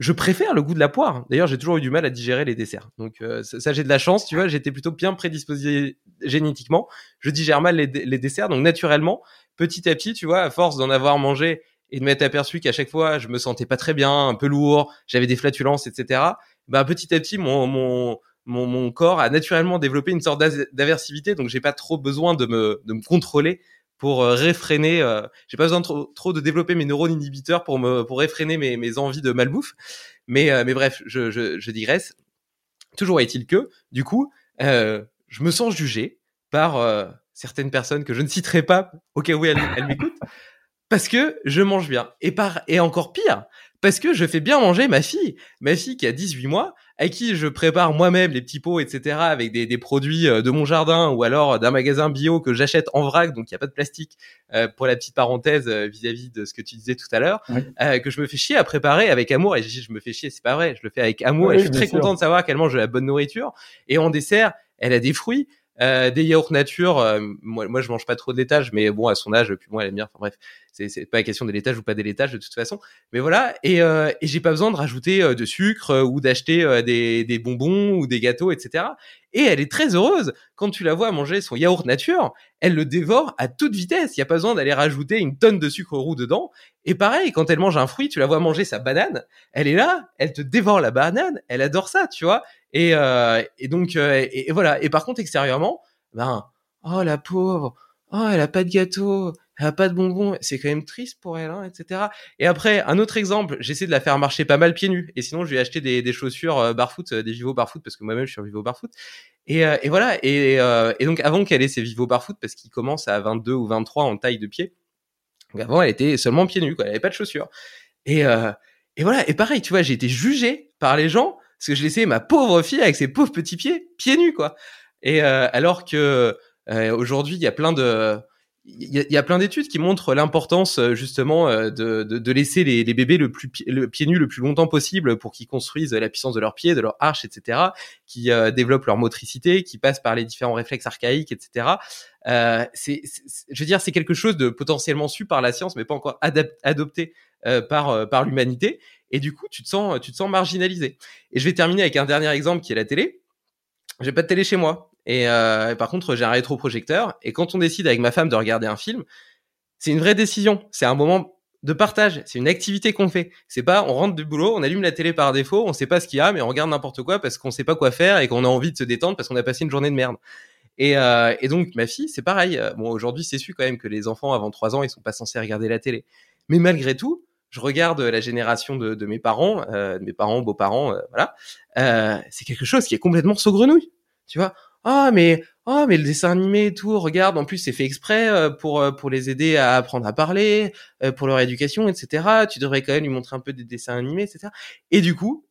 je préfère le goût de la poire. D'ailleurs, j'ai toujours eu du mal à digérer les desserts. Donc euh, ça, j'ai de la chance, tu vois, j'étais plutôt bien prédisposé génétiquement. Je digère mal les, les, desserts, donc naturellement, petit à petit, tu vois, à force d'en avoir mangé et de m'être aperçu qu'à chaque fois je me sentais pas très bien, un peu lourd, j'avais des flatulences, etc. Bah petit à petit mon mon mon, mon corps a naturellement développé une sorte d'aversivité, donc j'ai pas trop besoin de me de me contrôler pour euh, réfréner. Euh, j'ai pas besoin trop, trop de développer mes neurones inhibiteurs pour me pour réfréner mes, mes envies de malbouffe. Mais euh, mais bref, je, je, je digresse. Toujours est-il que du coup, euh, je me sens jugé par euh, certaines personnes que je ne citerai pas au cas où elles, elles m'écoutent parce que je mange bien. Et par et encore pire, parce que je fais bien manger ma fille, ma fille qui a 18 mois, à qui je prépare moi-même les petits pots, etc., avec des, des, produits euh, de mon jardin ou alors d'un magasin bio que j'achète en vrac, donc il n'y a pas de plastique, euh, pour la petite parenthèse euh, vis-à-vis de ce que tu disais tout à l'heure, euh, que je me fais chier à préparer avec amour. Et je, je me fais chier, c'est pas vrai, je le fais avec amour et je suis très content de savoir qu'elle mange de la bonne nourriture. Et en dessert, elle a des fruits. Euh, des yaourts nature. Euh, moi, moi, je mange pas trop de laitage, mais bon, à son âge, puis moi, elle aime bien. Enfin bref, c'est, pas la question des laitages ou pas des laitages de toute façon. Mais voilà, et, euh, et j'ai pas besoin de rajouter euh, de sucre ou d'acheter des, des bonbons ou des gâteaux, etc. Et elle est très heureuse quand tu la vois manger son yaourt nature. Elle le dévore à toute vitesse. Il y a pas besoin d'aller rajouter une tonne de sucre roux dedans. Et pareil, quand elle mange un fruit, tu la vois manger sa banane. Elle est là, elle te dévore la banane. Elle adore ça, tu vois. Et, euh, et donc, euh, et, et, voilà. Et par contre, extérieurement, ben, oh la pauvre, oh elle a pas de gâteau, elle a pas de bonbons, c'est quand même triste pour elle, hein, etc. Et après, un autre exemple, j'essaie de la faire marcher pas mal pieds nus. Et sinon, je lui ai acheté des, des chaussures euh, barfoot, euh, des Vivo barfoot, parce que moi-même je suis en Vivo barfoot. Et, euh, et voilà. Et, et, donc, avant qu'elle ait ses Vivo barfoot, parce qu'il commence à 22 ou 23 en taille de pied. Donc avant, elle était seulement pieds nus, quoi. Elle avait pas de chaussures. Et, et voilà. Et pareil, tu vois, j'ai été jugé par les gens parce que je laissais ma pauvre fille avec ses pauvres petits pieds pieds nus quoi. Et euh, alors que euh, aujourd'hui il y a plein de il y, a, plein d'études qui montrent l'importance justement de, de, laisser les, bébés le plus le pieds nus le plus longtemps possible pour qu'ils construisent la puissance de leurs pieds, de leurs arches, etc. Qui euh, développent leur motricité, qui passent par les différents réflexes archaïques, etc. Euh, je veux dire, c'est quelque chose de potentiellement su par la science, mais pas encore adopté euh, par par l'humanité. Et du coup, tu te sens tu te sens marginalisé. Et je vais terminer avec un dernier exemple qui est la télé. J'ai pas de télé chez moi. Et euh, par contre, j'ai un rétroprojecteur. Et quand on décide avec ma femme de regarder un film, c'est une vraie décision. C'est un moment de partage. C'est une activité qu'on fait. C'est pas, on rentre du boulot, on allume la télé par défaut, on sait pas ce qu'il y a, mais on regarde n'importe quoi parce qu'on sait pas quoi faire et qu'on a envie de se détendre parce qu'on a passé une journée de merde. Et, euh, et donc ma fille, c'est pareil. Bon, aujourd'hui, c'est su quand même que les enfants avant 3 ans, ils sont pas censés regarder la télé. Mais malgré tout, je regarde la génération de, de mes parents, euh, de mes parents, beaux-parents, euh, voilà. Euh, c'est quelque chose qui est complètement saugrenouille. Tu vois Ah, mais oh mais le dessin animé et tout, regarde, en plus c'est fait exprès euh, pour euh, pour les aider à apprendre à parler, pour leur éducation, etc. Tu devrais quand même lui montrer un peu des dessins animés, etc. Et du coup,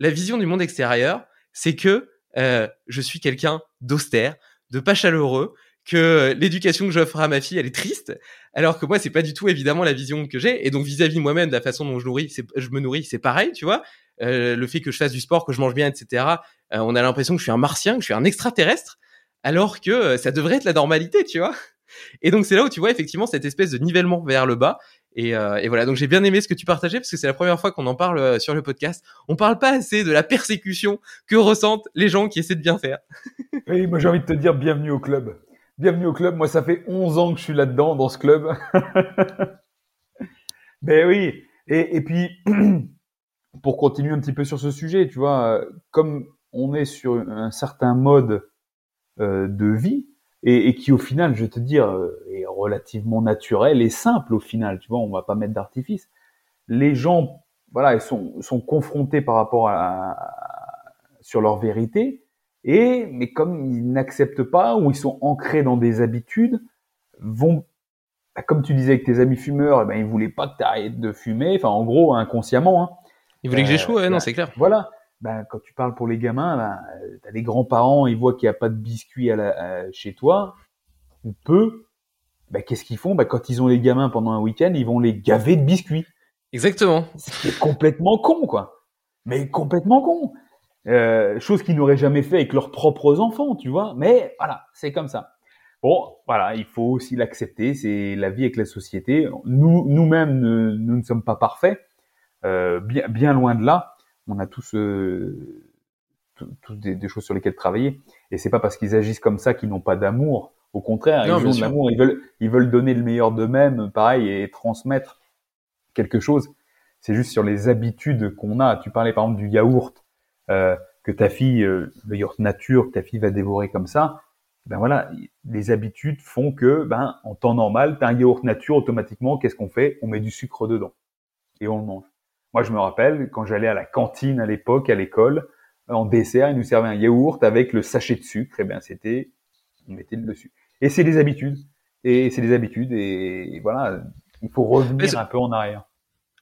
la vision du monde extérieur, c'est que je suis quelqu'un d'austère, de pas chaleureux, que l'éducation que j'offre à ma fille, elle est triste, alors que moi, c'est pas du tout évidemment la vision que j'ai. Et donc vis-à-vis moi-même, de la façon dont je nourris, je me nourris, c'est pareil, tu vois. Euh, le fait que je fasse du sport, que je mange bien, etc. Euh, on a l'impression que je suis un martien, que je suis un extraterrestre, alors que euh, ça devrait être la normalité, tu vois. Et donc c'est là où tu vois effectivement cette espèce de nivellement vers le bas. Et, euh, et voilà, donc j'ai bien aimé ce que tu partageais parce que c'est la première fois qu'on en parle euh, sur le podcast. On parle pas assez de la persécution que ressentent les gens qui essaient de bien faire. oui, moi j'ai envie de te dire bienvenue au club. Bienvenue au club. Moi, ça fait 11 ans que je suis là-dedans, dans ce club. ben oui. Et, et, puis, pour continuer un petit peu sur ce sujet, tu vois, comme on est sur un certain mode euh, de vie et, qui, au final, je vais te dire, euh, est relativement naturel et simple au final. Tu vois, on va pas mettre d'artifice. Les gens, voilà, ils sont, confrontés par rapport à, à sur leur vérité et mais comme ils n'acceptent pas ou ils sont ancrés dans des habitudes, vont bah, comme tu disais avec tes amis fumeurs, eh ben ils voulaient pas que tu arrêtes de fumer, enfin en gros inconsciemment. Hein. Ils voulaient que j'échoue, ouais, non, c'est clair. Voilà. Ben, quand tu parles pour les gamins, ben, tu as des grands-parents, ils voient qu'il n'y a pas de biscuits à la, chez toi, ou peu. Ben, Qu'est-ce qu'ils font? Ben, Quand ils ont les gamins pendant un week-end, ils vont les gaver de biscuits. Exactement. C'est complètement con, quoi. Mais complètement con. Euh, chose qu'ils n'auraient jamais fait avec leurs propres enfants, tu vois. Mais voilà, c'est comme ça. Bon, voilà, il faut aussi l'accepter. C'est la vie avec la société. Nous, nous-mêmes, nous, ne sommes pas parfaits, euh, bien, bien loin de là. On a tous, euh, tous des, des, choses sur lesquelles travailler. Et c'est pas parce qu'ils agissent comme ça qu'ils n'ont pas d'amour. Au contraire, ils ont de l'amour. Ils veulent, ils veulent donner le meilleur d'eux-mêmes, pareil, et transmettre quelque chose. C'est juste sur les habitudes qu'on a. Tu parlais par exemple du yaourt euh, que ta fille, euh, le yaourt nature, que ta fille va dévorer comme ça, ben voilà, les habitudes font que, ben, en temps normal, t'as un yaourt nature, automatiquement, qu'est-ce qu'on fait? On met du sucre dedans et on le mange. Moi, je me rappelle quand j'allais à la cantine à l'époque, à l'école, en dessert, ils nous servaient un yaourt avec le sachet de sucre. Et eh bien, c'était, on mettait le dessus. Et c'est des habitudes. Et c'est des habitudes. Et voilà, il faut revenir un peu en arrière.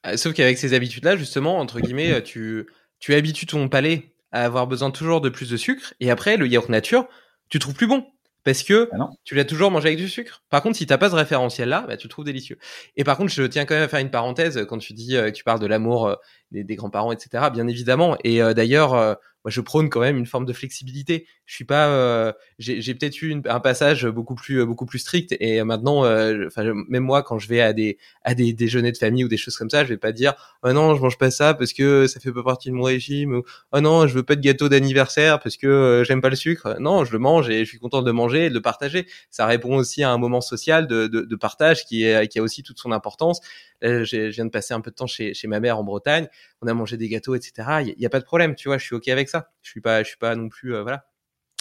Euh, sauf qu'avec ces habitudes-là, justement, entre guillemets, tu tu habitues ton palais à avoir besoin toujours de plus de sucre, et après, le yaourt nature, tu trouves plus bon. Parce que ah tu l'as toujours mangé avec du sucre. Par contre, si t'as pas ce référentiel-là, bah, tu le trouves délicieux. Et par contre, je tiens quand même à faire une parenthèse quand tu dis euh, que tu parles de l'amour euh, des, des grands-parents, etc. Bien évidemment. Et euh, d'ailleurs, moi je prône quand même une forme de flexibilité. Je suis pas, euh, j'ai peut-être eu un passage beaucoup plus beaucoup plus strict et maintenant, euh, enfin même moi quand je vais à des à des déjeuners de famille ou des choses comme ça, je vais pas dire oh non je mange pas ça parce que ça fait pas partie de mon régime ou oh non je veux pas de gâteau d'anniversaire parce que euh, j'aime pas le sucre. Non, je le mange et je suis content de le manger et de le partager. Ça répond aussi à un moment social de, de, de partage qui est qui a aussi toute son importance. Euh, je viens de passer un peu de temps chez, chez ma mère en Bretagne. On a mangé des gâteaux, etc. Il y, a pas de problème, tu vois. Je suis ok avec ça. Je suis pas, je suis pas non plus, euh, voilà.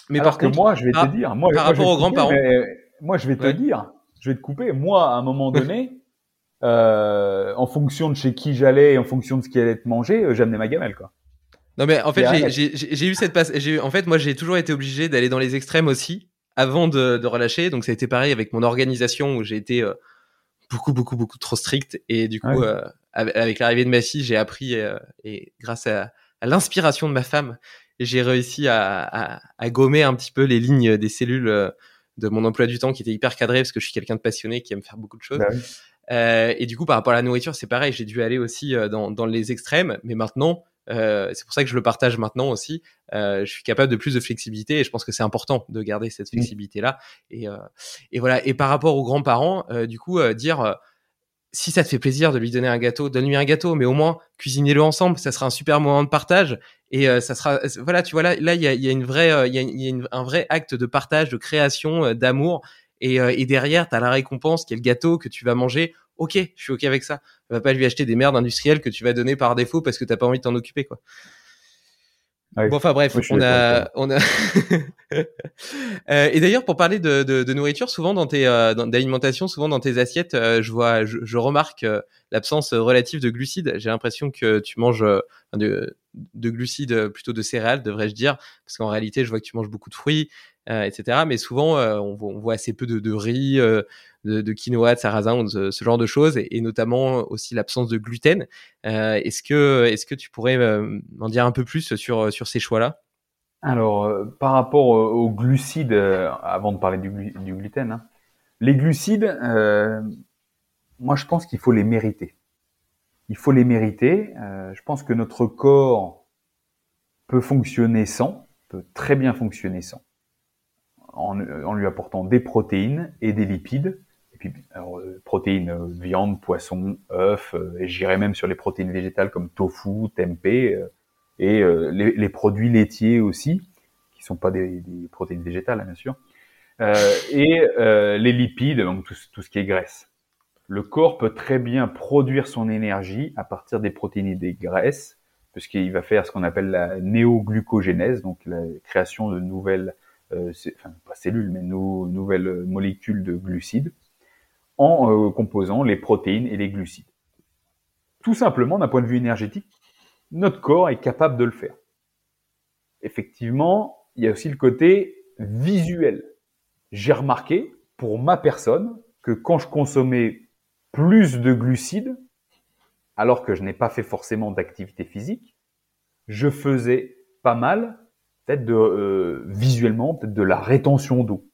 Mais par contre, moi, je vais te dire, moi, par rapport aux grands-parents, moi, je vais te dire, je vais te couper. Moi, à un moment donné, euh, en fonction de chez qui j'allais, en fonction de ce qui allait être mangé, euh, j'amenais ma gamelle, quoi. Non mais en fait j'ai eu cette passe. En fait moi j'ai toujours été obligé d'aller dans les extrêmes aussi avant de, de, relâcher. Donc ça a été pareil avec mon organisation où j'ai été euh, beaucoup beaucoup beaucoup trop strict et du coup euh, avec l'arrivée de ma fille j'ai appris euh, et grâce à, à l'inspiration de ma femme j'ai réussi à, à, à, gommer un petit peu les lignes des cellules euh, de mon emploi du temps qui était hyper cadré parce que je suis quelqu'un de passionné qui aime faire beaucoup de choses. Bah euh, et du coup, par rapport à la nourriture, c'est pareil. J'ai dû aller aussi dans, dans les extrêmes, mais maintenant, euh, c'est pour ça que je le partage maintenant aussi. Euh, je suis capable de plus de flexibilité et je pense que c'est important de garder cette flexibilité là. Et, euh, et voilà. Et par rapport aux grands-parents, euh, du coup, euh, dire si ça te fait plaisir de lui donner un gâteau, donne-lui un gâteau, mais au moins cuisinez-le ensemble. Ça sera un super moment de partage et ça sera voilà. Tu vois là, là il y a, y a, une vraie, il y a, y a un vrai acte de partage, de création, d'amour. Et, et derrière, tu as la récompense qui est le gâteau que tu vas manger ok, je suis ok avec ça. Va pas lui acheter des merdes industrielles que tu vas donner par défaut parce que t'as pas envie de t'en occuper, quoi. Bon, enfin bref, on a, on a. euh, et d'ailleurs, pour parler de, de, de, nourriture, souvent dans tes, euh, d'alimentation, souvent dans tes assiettes, euh, je vois, je, je remarque euh, l'absence relative de glucides. J'ai l'impression que tu manges de, de glucides plutôt de céréales, devrais-je dire, parce qu'en réalité, je vois que tu manges beaucoup de fruits, etc. Mais souvent, on, on, voit assez peu de, de riz, de, de, quinoa, de sarrasin, ce, genre de choses, et, notamment aussi l'absence de gluten. est-ce que, est-ce que tu pourrais m'en dire un peu plus sur sur ces choix-là? Alors, euh, par rapport aux glucides, euh, avant de parler du, du gluten, hein, les glucides, euh, moi je pense qu'il faut les mériter. Il faut les mériter. je pense que notre corps peut fonctionner sans, peut très bien fonctionner sans, en, lui apportant des protéines et des lipides. Et puis, alors, protéines, viande, poisson, œufs, et j'irais même sur les protéines végétales comme tofu, tempeh et euh, les, produits laitiers aussi, qui sont pas des, protéines végétales, hein, bien sûr, euh, et euh, les lipides, donc tout, tout, ce qui est graisse. Le corps peut très bien produire son énergie à partir des protéines et des graisses, puisqu'il va faire ce qu'on appelle la néoglucogénèse, donc la création de nouvelles, euh, enfin pas cellules, mais no, nouvelles molécules de glucides, en euh, composant les protéines et les glucides. Tout simplement, d'un point de vue énergétique, notre corps est capable de le faire. Effectivement, il y a aussi le côté visuel. J'ai remarqué, pour ma personne, que quand je consommais plus de glucides, alors que je n'ai pas fait forcément d'activité physique, je faisais pas mal, peut-être de euh, visuellement, peut-être de la rétention d'eau.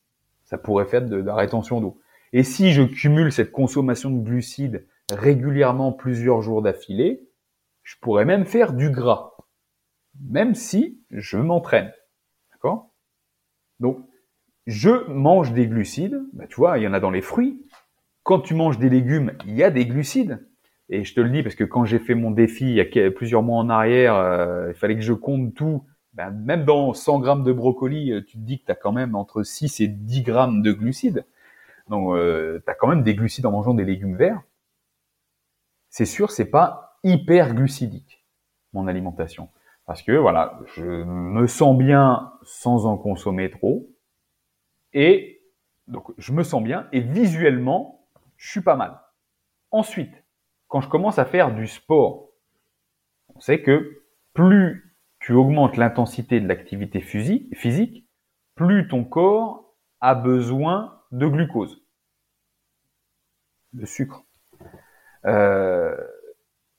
Ça pourrait faire de, la rétention d'eau. Et si je cumule cette consommation de glucides régulièrement plusieurs jours d'affilée, je pourrais même faire du gras, même si je m'entraîne. D'accord? Donc, je mange des glucides. Bah, tu vois, il y en a dans les fruits. Quand tu manges des légumes, il y a des glucides. Et je te le dis parce que quand j'ai fait mon défi il y a plusieurs mois en arrière, euh, il fallait que je compte tout. Ben, même dans 100 grammes de brocoli, euh, tu te dis que tu as quand même entre 6 et 10 grammes de glucides. Donc, euh, tu as quand même des glucides en mangeant des légumes verts. C'est sûr, c'est pas hyperglucidique, mon alimentation. Parce que voilà, je me sens bien sans en consommer trop. Et donc je me sens bien et visuellement, je suis pas mal. Ensuite, quand je commence à faire du sport, on sait que plus tu augmentes l'intensité de l'activité physique, plus ton corps a besoin de glucose, de sucre. Euh,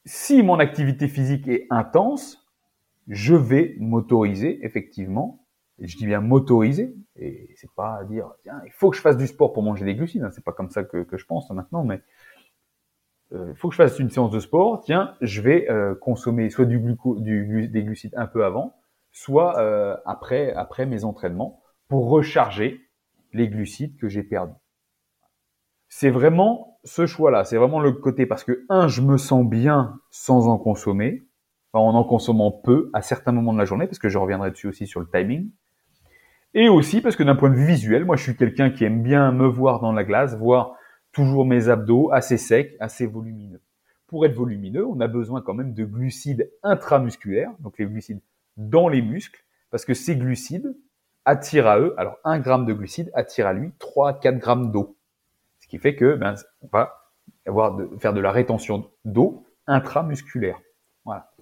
si mon activité physique est intense, je vais m'autoriser effectivement, et je dis bien m'autoriser, et c'est pas à dire tiens il faut que je fasse du sport pour manger des glucides, hein, c'est pas comme ça que, je pense maintenant, mais il faut que je fasse une séance de sport, tiens je vais euh, consommer soit du, gluco, des glucides un peu avant, soit euh, après après mes entraînements pour recharger les glucides que j'ai perdus. C'est vraiment ce choix-là, c'est vraiment le côté parce que un, je me sens bien sans en consommer, en en consommant peu à certains moments de la journée, parce que je reviendrai dessus aussi sur le timing. Et aussi parce que d'un point de vue visuel, moi je suis quelqu'un qui aime bien me voir dans la glace, voir toujours mes abdos assez secs, assez volumineux. Pour être volumineux, on a besoin quand même de glucides intramusculaires, donc les glucides dans les muscles, parce que ces glucides attirent à eux, alors 1 gramme de glucides attire à lui 3 à 4 grammes d'eau. Ce qui fait que ben, on va avoir de, faire de la rétention d'eau intramusculaire. Voilà.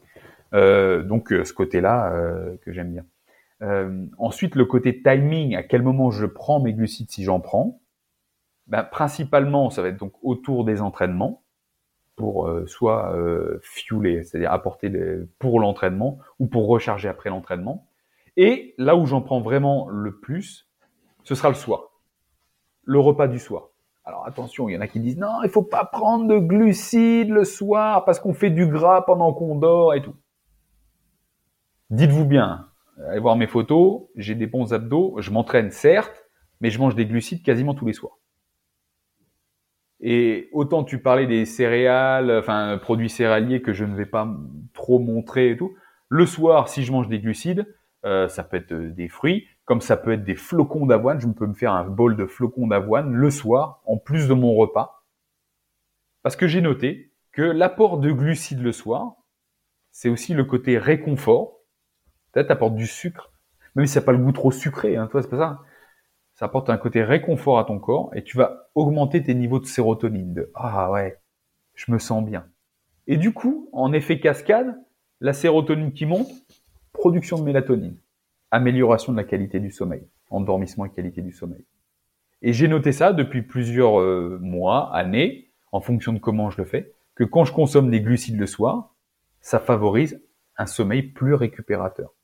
Euh, donc euh, ce côté-là euh, que j'aime bien. Ensuite, le côté timing, à quel moment je prends mes glucides si j'en prends. Ben, principalement, ça va être donc autour des entraînements pour euh, soit euh, fueler, c'est-à-dire apporter pour l'entraînement ou pour recharger après l'entraînement. Et là où j'en prends vraiment le plus, ce sera le soir, le repas du soir. Alors attention, il y en a qui disent non, il faut pas prendre de glucides le soir parce qu'on fait du gras pendant qu'on dort et tout. Dites-vous bien, allez voir mes photos, j'ai des bons abdos, je m'entraîne certes, mais je mange des glucides quasiment tous les soirs. Et autant tu parlais des céréales, enfin produits céréaliers que je ne vais pas trop montrer et tout. Le soir, si je mange des glucides, euh, ça peut être euh, des fruits, comme ça peut être des flocons d'avoine. Je peux me faire un bol de flocons d'avoine le soir, en plus de mon repas. Parce que j'ai noté que l'apport de glucides le soir, c'est aussi le côté réconfort. Peut-être apporte du sucre, même si ça n'a pas le goût trop sucré, hein, toi, c'est pas ça. Ça apporte un côté réconfort à ton corps et tu vas augmenter tes niveaux de sérotonine. De ah ouais, je me sens bien. Et du coup, en effet cascade, la sérotonine qui monte, production de mélatonine, amélioration de la qualité du sommeil, endormissement et qualité du sommeil. Et j'ai noté ça depuis plusieurs euh, mois, années, en fonction de comment je le fais, que quand je consomme des glucides le soir, ça favorise un sommeil plus récupérateur.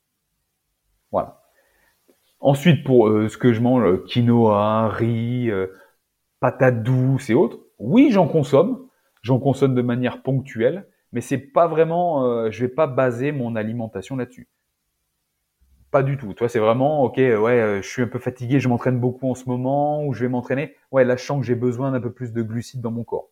Voilà. Ensuite, pour euh, ce que je mange, euh, quinoa, riz, euh, patates douces et autres, oui, j'en consomme. J'en consomme de manière ponctuelle, mais c'est pas vraiment, je vais pas baser mon alimentation là-dessus. Pas du tout. Toi, c'est vraiment, ok, ouais, je suis un peu fatigué, je m'entraîne beaucoup en ce moment, ou je vais m'entraîner. Ouais, là, je sens que j'ai besoin d'un peu plus de glucides dans mon corps.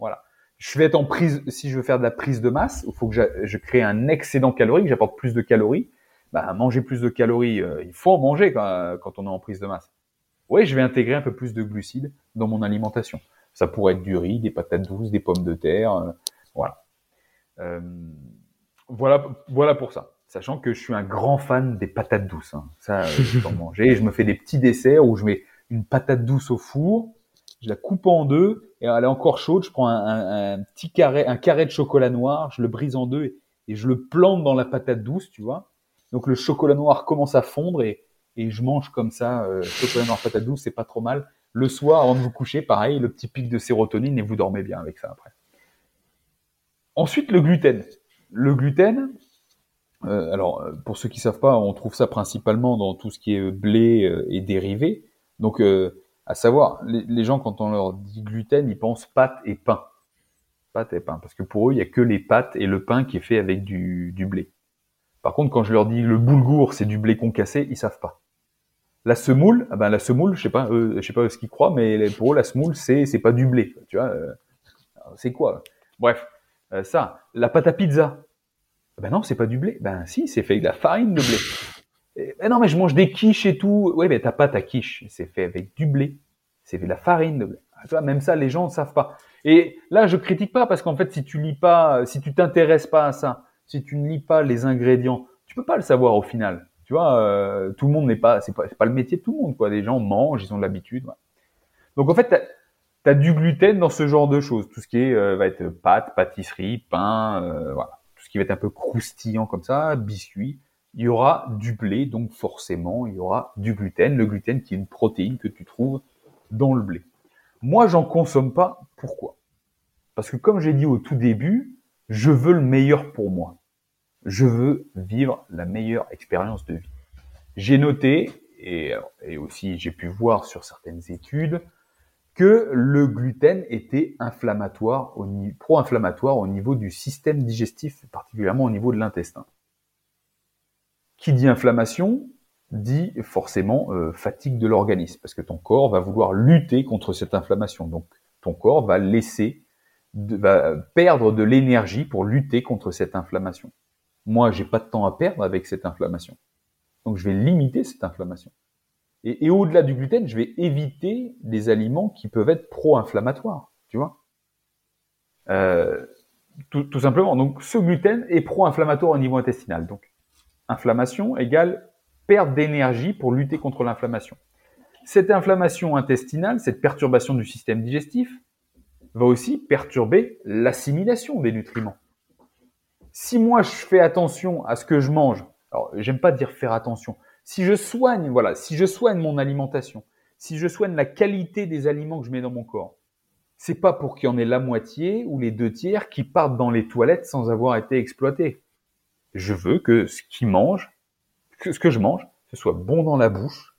Voilà je vais être en prise, si je veux faire de la prise de masse, il faut que je, crée un excédent calorique, j'apporte plus de calories. Bah, manger plus de calories, euh, il faut en manger quand, quand, on est en prise de masse. Oui, je vais intégrer un peu plus de glucides dans mon alimentation. Ça pourrait être du riz, des patates douces, des pommes de terre, euh, voilà. Euh, voilà, voilà pour ça. Sachant que je suis un grand fan des patates douces. Hein. Ça, je peux en manger. Je me fais des petits desserts où je mets une patate douce au four, je la coupe en deux et elle est encore chaude. Je prends un, petit carré, un carré de chocolat noir, je le brise en deux et, je le plante dans la patate douce, tu vois. Donc le chocolat noir commence à fondre et, je mange comme ça, euh, chocolat noir patate douce, c'est pas trop mal. Le soir, avant de vous coucher, pareil, le petit pic de sérotonine et vous dormez bien avec ça après. Ensuite, le gluten. Le gluten, euh, alors euh, pour ceux qui savent pas, on trouve ça principalement dans tout ce qui est blé et dérivés. Donc à savoir, les, gens, quand on leur dit gluten, ils pensent pâte et pain. Pâte et pain. Parce que pour eux, il n'y a que les pâtes et le pain qui est fait avec du, blé. Par contre, quand je leur dis le boulgour, c'est du blé concassé, ils savent pas. La semoule, ah ben la semoule, je sais pas, je sais pas ce qu'ils croient, mais pour eux, la semoule, c'est c'est pas du blé, tu vois. Euh, c'est quoi? Bref, euh, ça, la pâte à pizza. Ah ben non, c'est pas du blé. Ben si, c'est fait avec de la farine de blé. Eh non, mais je mange des quiches et tout. Oui, mais t'as pas ta quiche. C'est fait avec du blé. C'est de la farine de blé. Ah, tu même ça, les gens ne savent pas. Et là, je critique pas parce qu'en fait, si tu lis pas, si tu t'intéresses pas à ça, si tu ne lis pas les ingrédients, tu peux pas le savoir au final. Tu vois, euh, tout le monde n'est pas, c'est pas, pas le métier de tout le monde, quoi. Les gens mangent, ils ont l'habitude. Donc en fait, tu as, du gluten dans ce genre de choses. Tout ce qui euh, va être pâte, pâtisserie, pain, euh, voilà. Tout ce qui va être un peu croustillant comme ça, biscuits il y aura du blé, donc forcément, il y aura du gluten. Le gluten qui est une protéine que tu trouves dans le blé. Moi, j'en consomme pas. Pourquoi? Parce que comme j'ai dit au tout début, je veux le meilleur pour moi. Je veux vivre la meilleure expérience de vie. J'ai noté, et, aussi j'ai pu voir sur certaines études, que le gluten était inflammatoire, pro-inflammatoire au niveau du système digestif, particulièrement au niveau de l'intestin. Qui dit inflammation dit forcément euh, fatigue de l'organisme, parce que ton corps va vouloir lutter contre cette inflammation. Donc ton corps va laisser, va perdre de l'énergie pour lutter contre cette inflammation. Moi, j'ai pas de temps à perdre avec cette inflammation. Donc je vais limiter cette inflammation. Et, au-delà du gluten, je vais éviter des aliments qui peuvent être pro-inflammatoires, tu vois. Euh, tout, tout, simplement. Donc ce gluten est pro-inflammatoire au niveau intestinal. Donc inflammation égale perte d'énergie pour lutter contre l'inflammation. Cette inflammation intestinale, cette perturbation du système digestif, va aussi perturber l'assimilation des nutriments. Si moi je fais attention à ce que je mange, alors j'aime pas dire faire attention, si je soigne, voilà, si je soigne mon alimentation, si je soigne la qualité des aliments que je mets dans mon corps, c'est pas pour qu'il y en ait la moitié ou les deux tiers qui partent dans les toilettes sans avoir été exploités je veux que ce qui mange, que ce que je mange, ce soit bon dans la bouche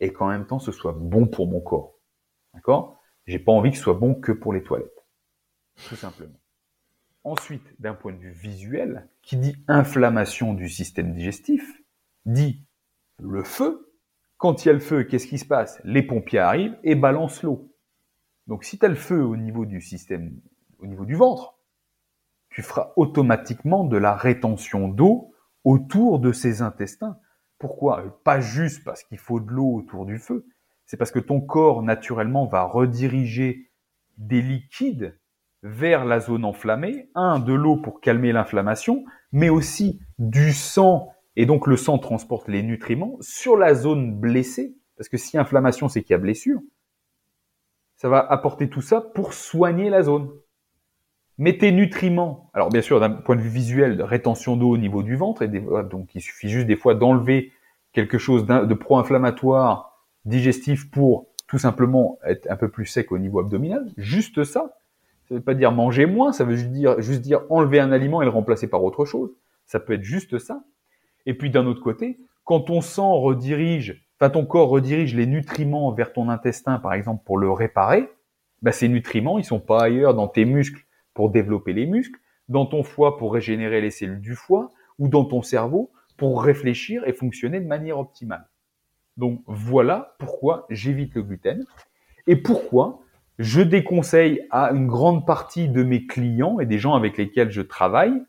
et qu'en même temps ce soit bon pour mon corps. D'accord? J'ai pas envie que ce soit bon que pour les toilettes. Tout simplement. Ensuite, d'un point de vue visuel, qui dit inflammation du système digestif, dit le feu. Quand il y a le feu, qu'est-ce qui se passe? Les pompiers arrivent et balancent l'eau. Donc si tu as le feu au niveau du système, au niveau du ventre, tu feras automatiquement de la rétention d'eau autour de ces intestins. Pourquoi? Pas juste parce qu'il faut de l'eau autour du feu, c'est parce que ton corps naturellement va rediriger des liquides vers la zone enflammée, un, de l'eau pour calmer l'inflammation, mais aussi du sang Et donc le sang transporte les nutriments sur la zone blessée, parce que si inflammation, c'est qu'il y a blessure, ça va apporter tout ça pour soigner la zone. Tes nutriments, alors bien sûr d'un point de vue visuel, rétention d'eau au niveau du ventre, et donc il suffit juste des fois d'enlever quelque chose de pro-inflammatoire, digestif pour tout simplement être un peu plus sec au niveau abdominal, juste ça. Ça veut pas dire manger moins, ça veut juste dire, juste dire enlever un aliment et le remplacer par autre chose. Ça peut être juste ça. Et puis d'un autre côté, quand ton sang redirige, enfin ton corps redirige les nutriments vers ton intestin, par exemple, pour le réparer, bah, ces nutriments, ils sont pas ailleurs dans tes muscles pour développer les muscles, dans ton foie pour régénérer les cellules du foie, ou dans ton cerveau pour réfléchir et fonctionner de manière optimale. Donc voilà pourquoi j'évite le gluten et pourquoi je déconseille à une grande partie de mes clients et des gens avec lesquels je travaille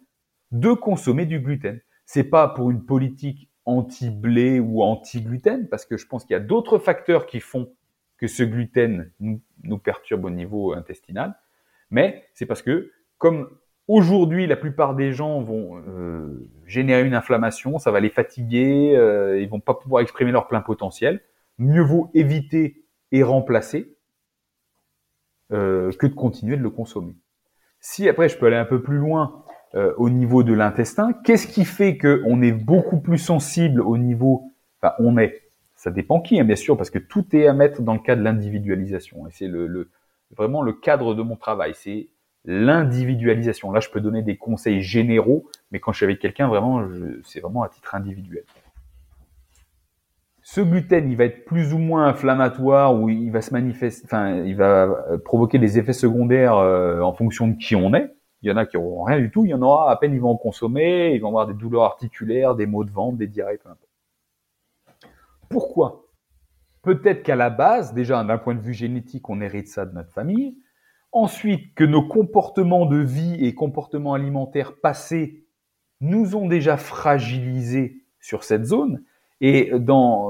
de consommer du gluten. C'est pas pour une politique anti-blé ou anti-gluten, parce que je pense qu'il y a d'autres facteurs qui font que ce gluten nous, perturbe au niveau intestinal, mais c'est parce que comme aujourd'hui la plupart des gens vont euh, générer une inflammation, ça va les fatiguer, euh, ils vont pas pouvoir exprimer leur plein potentiel, mieux vaut éviter et remplacer euh, que de continuer de le consommer. Si après je peux aller un peu plus loin euh, au niveau de l'intestin. Qu'est-ce qui fait qu'on est beaucoup plus sensible au niveau, enfin on est, ça dépend qui hein, bien sûr, parce que tout est à mettre dans le cas de l'individualisation. Et c'est le, vraiment le cadre de mon travail, c'est l'individualisation. Là, je peux donner des conseils généraux, mais quand je suis avec quelqu'un, vraiment, c'est vraiment à titre individuel. Ce gluten, il va être plus ou moins inflammatoire ou il va se manifester, enfin, il va provoquer des effets secondaires euh, en fonction de qui on est. Il y en a qui auront rien du tout. Il y en aura à peine ils vont en consommer. Ils vont avoir des douleurs articulaires, des maux de ventre, des diarrhées, peu importe. Pourquoi? Peut-être qu'à la base, déjà d'un point de vue génétique, on hérite ça de notre famille. Ensuite, que nos comportements de vie et comportements alimentaires passés nous ont déjà fragilisés sur cette zone. Et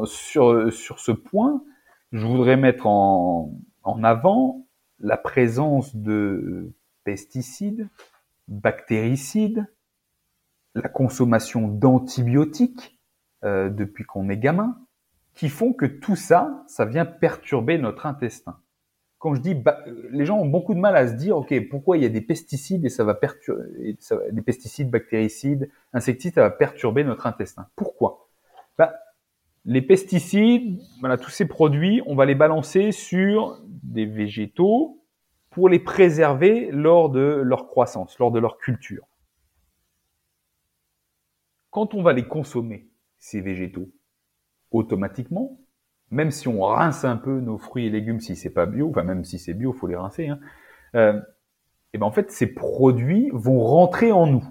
sur, sur ce point, je voudrais mettre en, en avant la présence de pesticides, bactéricides, la consommation d'antibiotiques euh, depuis qu'on est gamin, qui font que tout ça, ça vient perturber notre intestin. Quand je dis, les gens ont beaucoup de mal à se dire, ok, pourquoi il y a des pesticides et ça va perturber, des pesticides, bactéricides, insecticides, ça va perturber notre intestin. Pourquoi? Bah, Les pesticides, voilà, tous ces produits, on va les balancer sur des végétaux, pour les préserver lors de leur croissance, lors de leur culture. Quand on va les consommer, ces végétaux, automatiquement, même si on rince un peu nos fruits et légumes si c'est pas bio, enfin même si c'est bio, faut les rincer, hein, euh, et ben en fait ces produits vont rentrer en nous.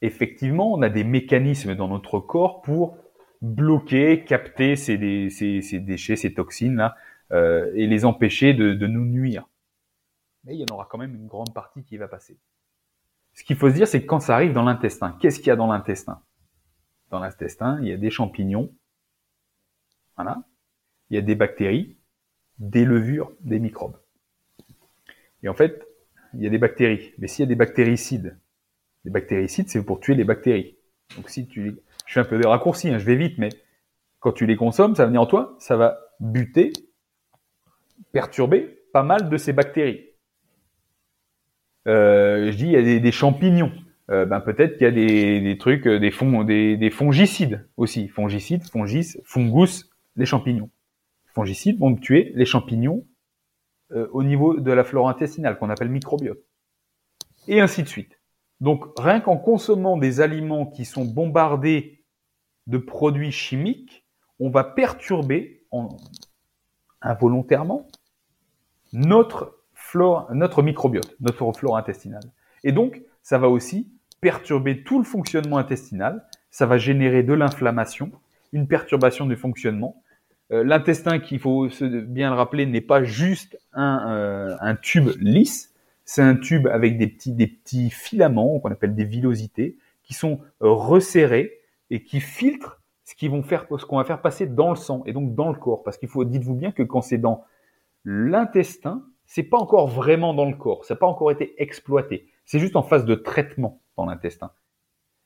Effectivement, on a des mécanismes dans notre corps pour bloquer, capter ces, ces, déchets, ces toxines là, euh, et les empêcher de, de nous nuire mais il y en aura quand même une grande partie qui va passer. Ce qu'il faut se dire, c'est que quand ça arrive dans l'intestin, qu'est-ce qu'il y a dans l'intestin? Dans l'intestin, il y a des champignons, voilà, il y a des bactéries, des levures, des microbes. Et en fait, il y a des bactéries. Mais s'il y a des bactéricides, les bactéricides, c'est pour tuer les bactéries. Donc si tu, je fais un peu des raccourcis, hein, je vais vite, mais quand tu les consommes, ça va venir en toi, ça va buter, perturber pas mal de ces bactéries. Euh, je dis il y a des, champignons. Euh, ben peut-être qu'il y a des, trucs, euh, des, des, fongicides aussi. Fongicides, fongis, fungus, les champignons. Fongicides vont tuer les champignons au niveau de la flore intestinale qu'on appelle microbiote. Et ainsi de suite. Donc rien qu'en consommant des aliments qui sont bombardés de produits chimiques, on va perturber involontairement notre notre microbiote, notre flore intestinale. Et donc, ça va aussi perturber tout le fonctionnement intestinal, ça va générer de l'inflammation, une perturbation du fonctionnement. Euh, l'intestin, qu'il faut bien le rappeler, n'est pas juste euh, un, tube lisse, c'est un tube avec des petits, des petits filaments qu'on appelle des villosités, qui sont resserrés et qui filtrent ce qu'ils vont faire, ce qu'on va faire passer dans le sang et donc dans le corps. Parce qu'il faut, dites-vous bien que quand c'est dans l'intestin, c'est pas encore vraiment dans le corps, ça n'a pas encore été exploité. C'est juste en phase de traitement dans l'intestin.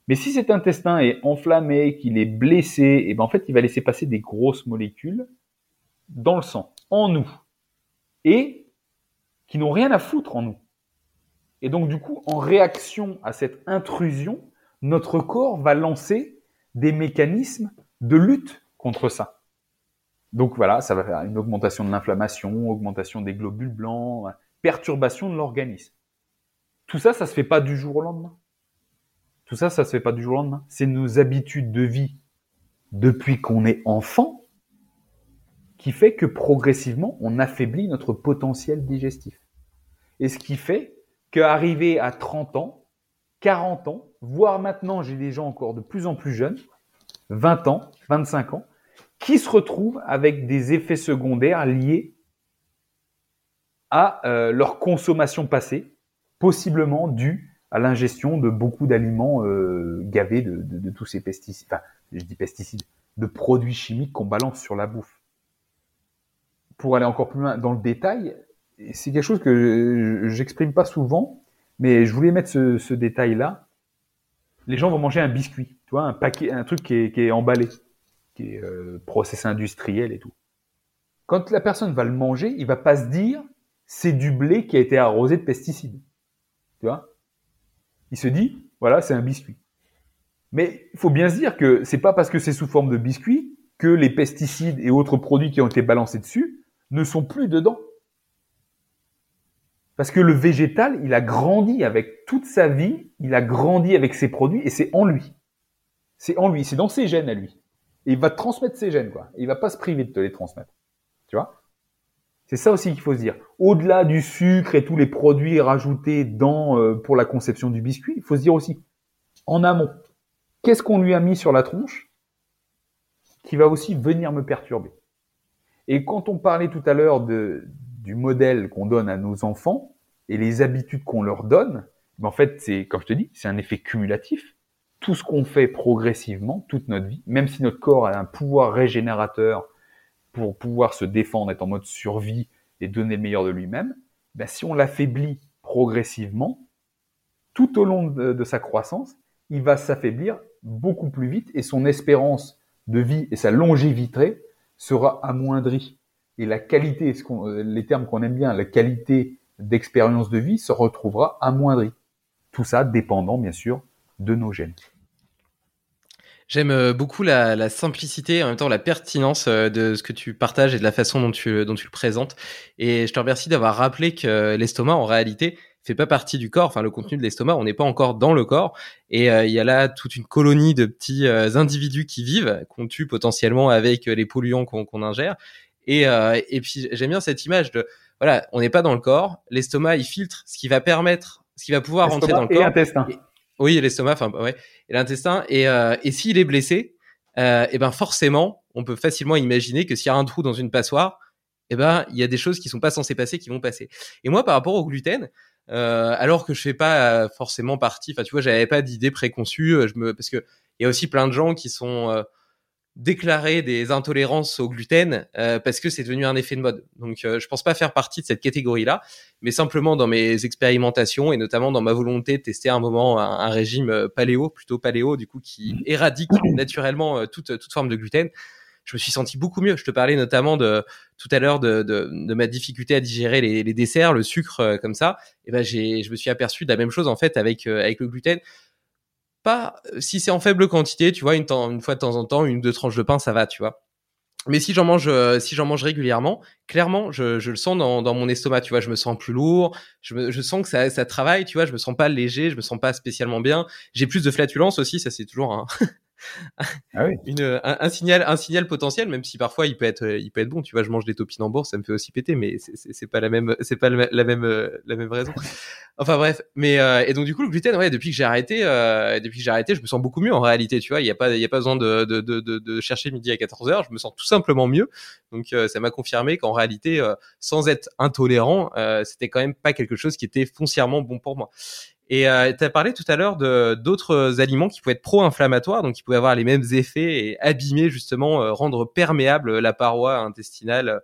Mais si cet intestin est enflammé, qu'il est blessé, et eh ben en fait, il va laisser passer des grosses molécules dans le sang, en nous, et qui n'ont rien à foutre en nous. Et donc, du coup, en réaction à cette intrusion, notre corps va lancer des mécanismes de lutte contre ça. Donc voilà, ça va faire une augmentation de l'inflammation, augmentation des globules blancs, perturbation de l'organisme. Tout ça, ça se fait pas du jour au lendemain. Tout ça, ça se fait pas du jour au lendemain. C'est nos habitudes de vie depuis qu'on est enfant qui fait que progressivement, on affaiblit notre potentiel digestif. Et ce qui fait qu'arrivé à 30 ans, 40 ans, voire maintenant, j'ai des gens encore de plus en plus jeunes, 20 ans, 25 ans, qui se retrouvent avec des effets secondaires liés à euh, leur consommation passée, possiblement due à l'ingestion de beaucoup d'aliments euh, gavés de, de, tous ces pesticides, enfin, je dis pesticides, de produits chimiques qu'on balance sur la bouffe. Pour aller encore plus loin dans le détail, c'est quelque chose que j'exprime pas souvent, mais je voulais mettre ce, détail-là. Les gens vont manger un biscuit, tu vois, un paquet, un truc qui est, qui est emballé, qui est euh, process industriel et tout. Quand la personne va le manger, il va pas se dire c'est du blé qui a été arrosé de pesticides. Tu vois? Il se dit, voilà, c'est un biscuit. Mais il faut bien se dire que c'est pas parce que c'est sous forme de biscuit que les pesticides et autres produits qui ont été balancés dessus ne sont plus dedans. Parce que le végétal, il a grandi avec toute sa vie, il a grandi avec ses produits et c'est en lui. C'est en lui, c'est dans ses gènes à lui. Et il va transmettre ses gènes, quoi. il va pas se priver de te les transmettre. Tu vois? C'est ça aussi qu'il faut se dire. Au-delà du sucre et tous les produits rajoutés dans euh, pour la conception du biscuit, il faut se dire aussi en amont, qu'est-ce qu'on lui a mis sur la tronche qui va aussi venir me perturber? Et quand on parlait tout à l'heure de du modèle qu'on donne à nos enfants et les habitudes qu'on leur donne, ben en fait, c'est comme je te dis, c'est un effet cumulatif. Tout ce qu'on fait progressivement toute notre vie, même si notre corps a un pouvoir régénérateur pour pouvoir se défendre, être en mode survie et donner le meilleur de lui-même, ben si on l'affaiblit progressivement, tout au long de, sa croissance, il va s'affaiblir beaucoup plus vite et son espérance de vie et sa longévité sera amoindrie. Et la qualité, les termes qu'on aime bien, la qualité d'expérience de vie se retrouvera amoindrie. Tout ça dépendant, bien sûr, de nos gènes. J'aime euh, beaucoup la, simplicité, en même temps la pertinence euh, de ce que tu partages et de la façon dont tu, dont tu le présentes. Et je te remercie d'avoir rappelé que l'estomac, en réalité, fait pas partie du corps. Enfin, le contenu de l'estomac, on n'est pas encore dans le corps. Et euh, il y a là toute une colonie de petits individus qui vivent, qu'on tue potentiellement avec les polluants qu'on ingère. Et, et puis j'aime bien cette image de voilà, on n'est pas dans le corps. L'estomac, il filtre ce qui va permettre, ce qui va pouvoir rentrer dans le corps. Intestin. Oui, l'estomac, enfin ouais, et l'intestin. Et, euh, et s'il est blessé, euh, et eh ben forcément, on peut facilement imaginer que s'il y a un trou dans une passoire, et eh ben il y a des choses qui sont pas censées passer qui vont passer. Et moi, par rapport au gluten, euh, alors que je fais pas forcément partie, enfin tu vois, j'avais pas d'idée préconçue, euh, je me parce que il y a aussi plein de gens qui sont euh, déclarer des intolérances au gluten euh, parce que c'est devenu un effet de mode. Donc euh, je pense pas faire partie de cette catégorie-là, mais simplement dans mes expérimentations et notamment dans ma volonté de tester un moment un, régime euh, paléo, plutôt paléo du coup qui mmh. éradique naturellement euh, toute toute forme de gluten. Je me suis senti beaucoup mieux. Je te parlais notamment de tout à l'heure de, de, de, ma difficulté à digérer les, les desserts, le sucre comme ça. Et ben j'ai, je me suis aperçu de la même chose en fait avec avec le gluten pas si c'est en faible quantité, tu vois, une, une fois de temps en temps, une ou deux tranches de pain, ça va, tu vois. Mais si j'en mange, euh, si j'en mange régulièrement, clairement, je, je le sens dans, dans, mon estomac, tu vois, je me sens plus lourd, je, me, je sens que ça, ça travaille, tu vois, je me sens pas léger, je me sens pas spécialement bien. J'ai plus de flatulence aussi, ça c'est toujours un, ah une, un, signal, un signal potentiel, même si parfois il peut être, il peut être bon. Tu vois, je mange des topinambours, ça me fait aussi péter, mais c'est pas la même, c'est pas la même, la même raison. Enfin bref, mais euh, et donc du coup le gluten, ouais, depuis que j'ai arrêté, euh, depuis que j'ai arrêté, je me sens beaucoup mieux en réalité. Tu vois, il y a pas, il y a pas besoin de, de, de, de, chercher midi à 14 heures. Je me sens tout simplement mieux. Donc euh, ça m'a confirmé qu'en réalité, sans être intolérant, c'était quand même pas quelque chose qui était foncièrement bon pour moi. Et euh, tu as parlé tout à l'heure d'autres aliments qui pouvaient être pro-inflammatoires, donc qui pouvaient avoir les mêmes effets et abîmer justement, euh, rendre perméable la paroi intestinale.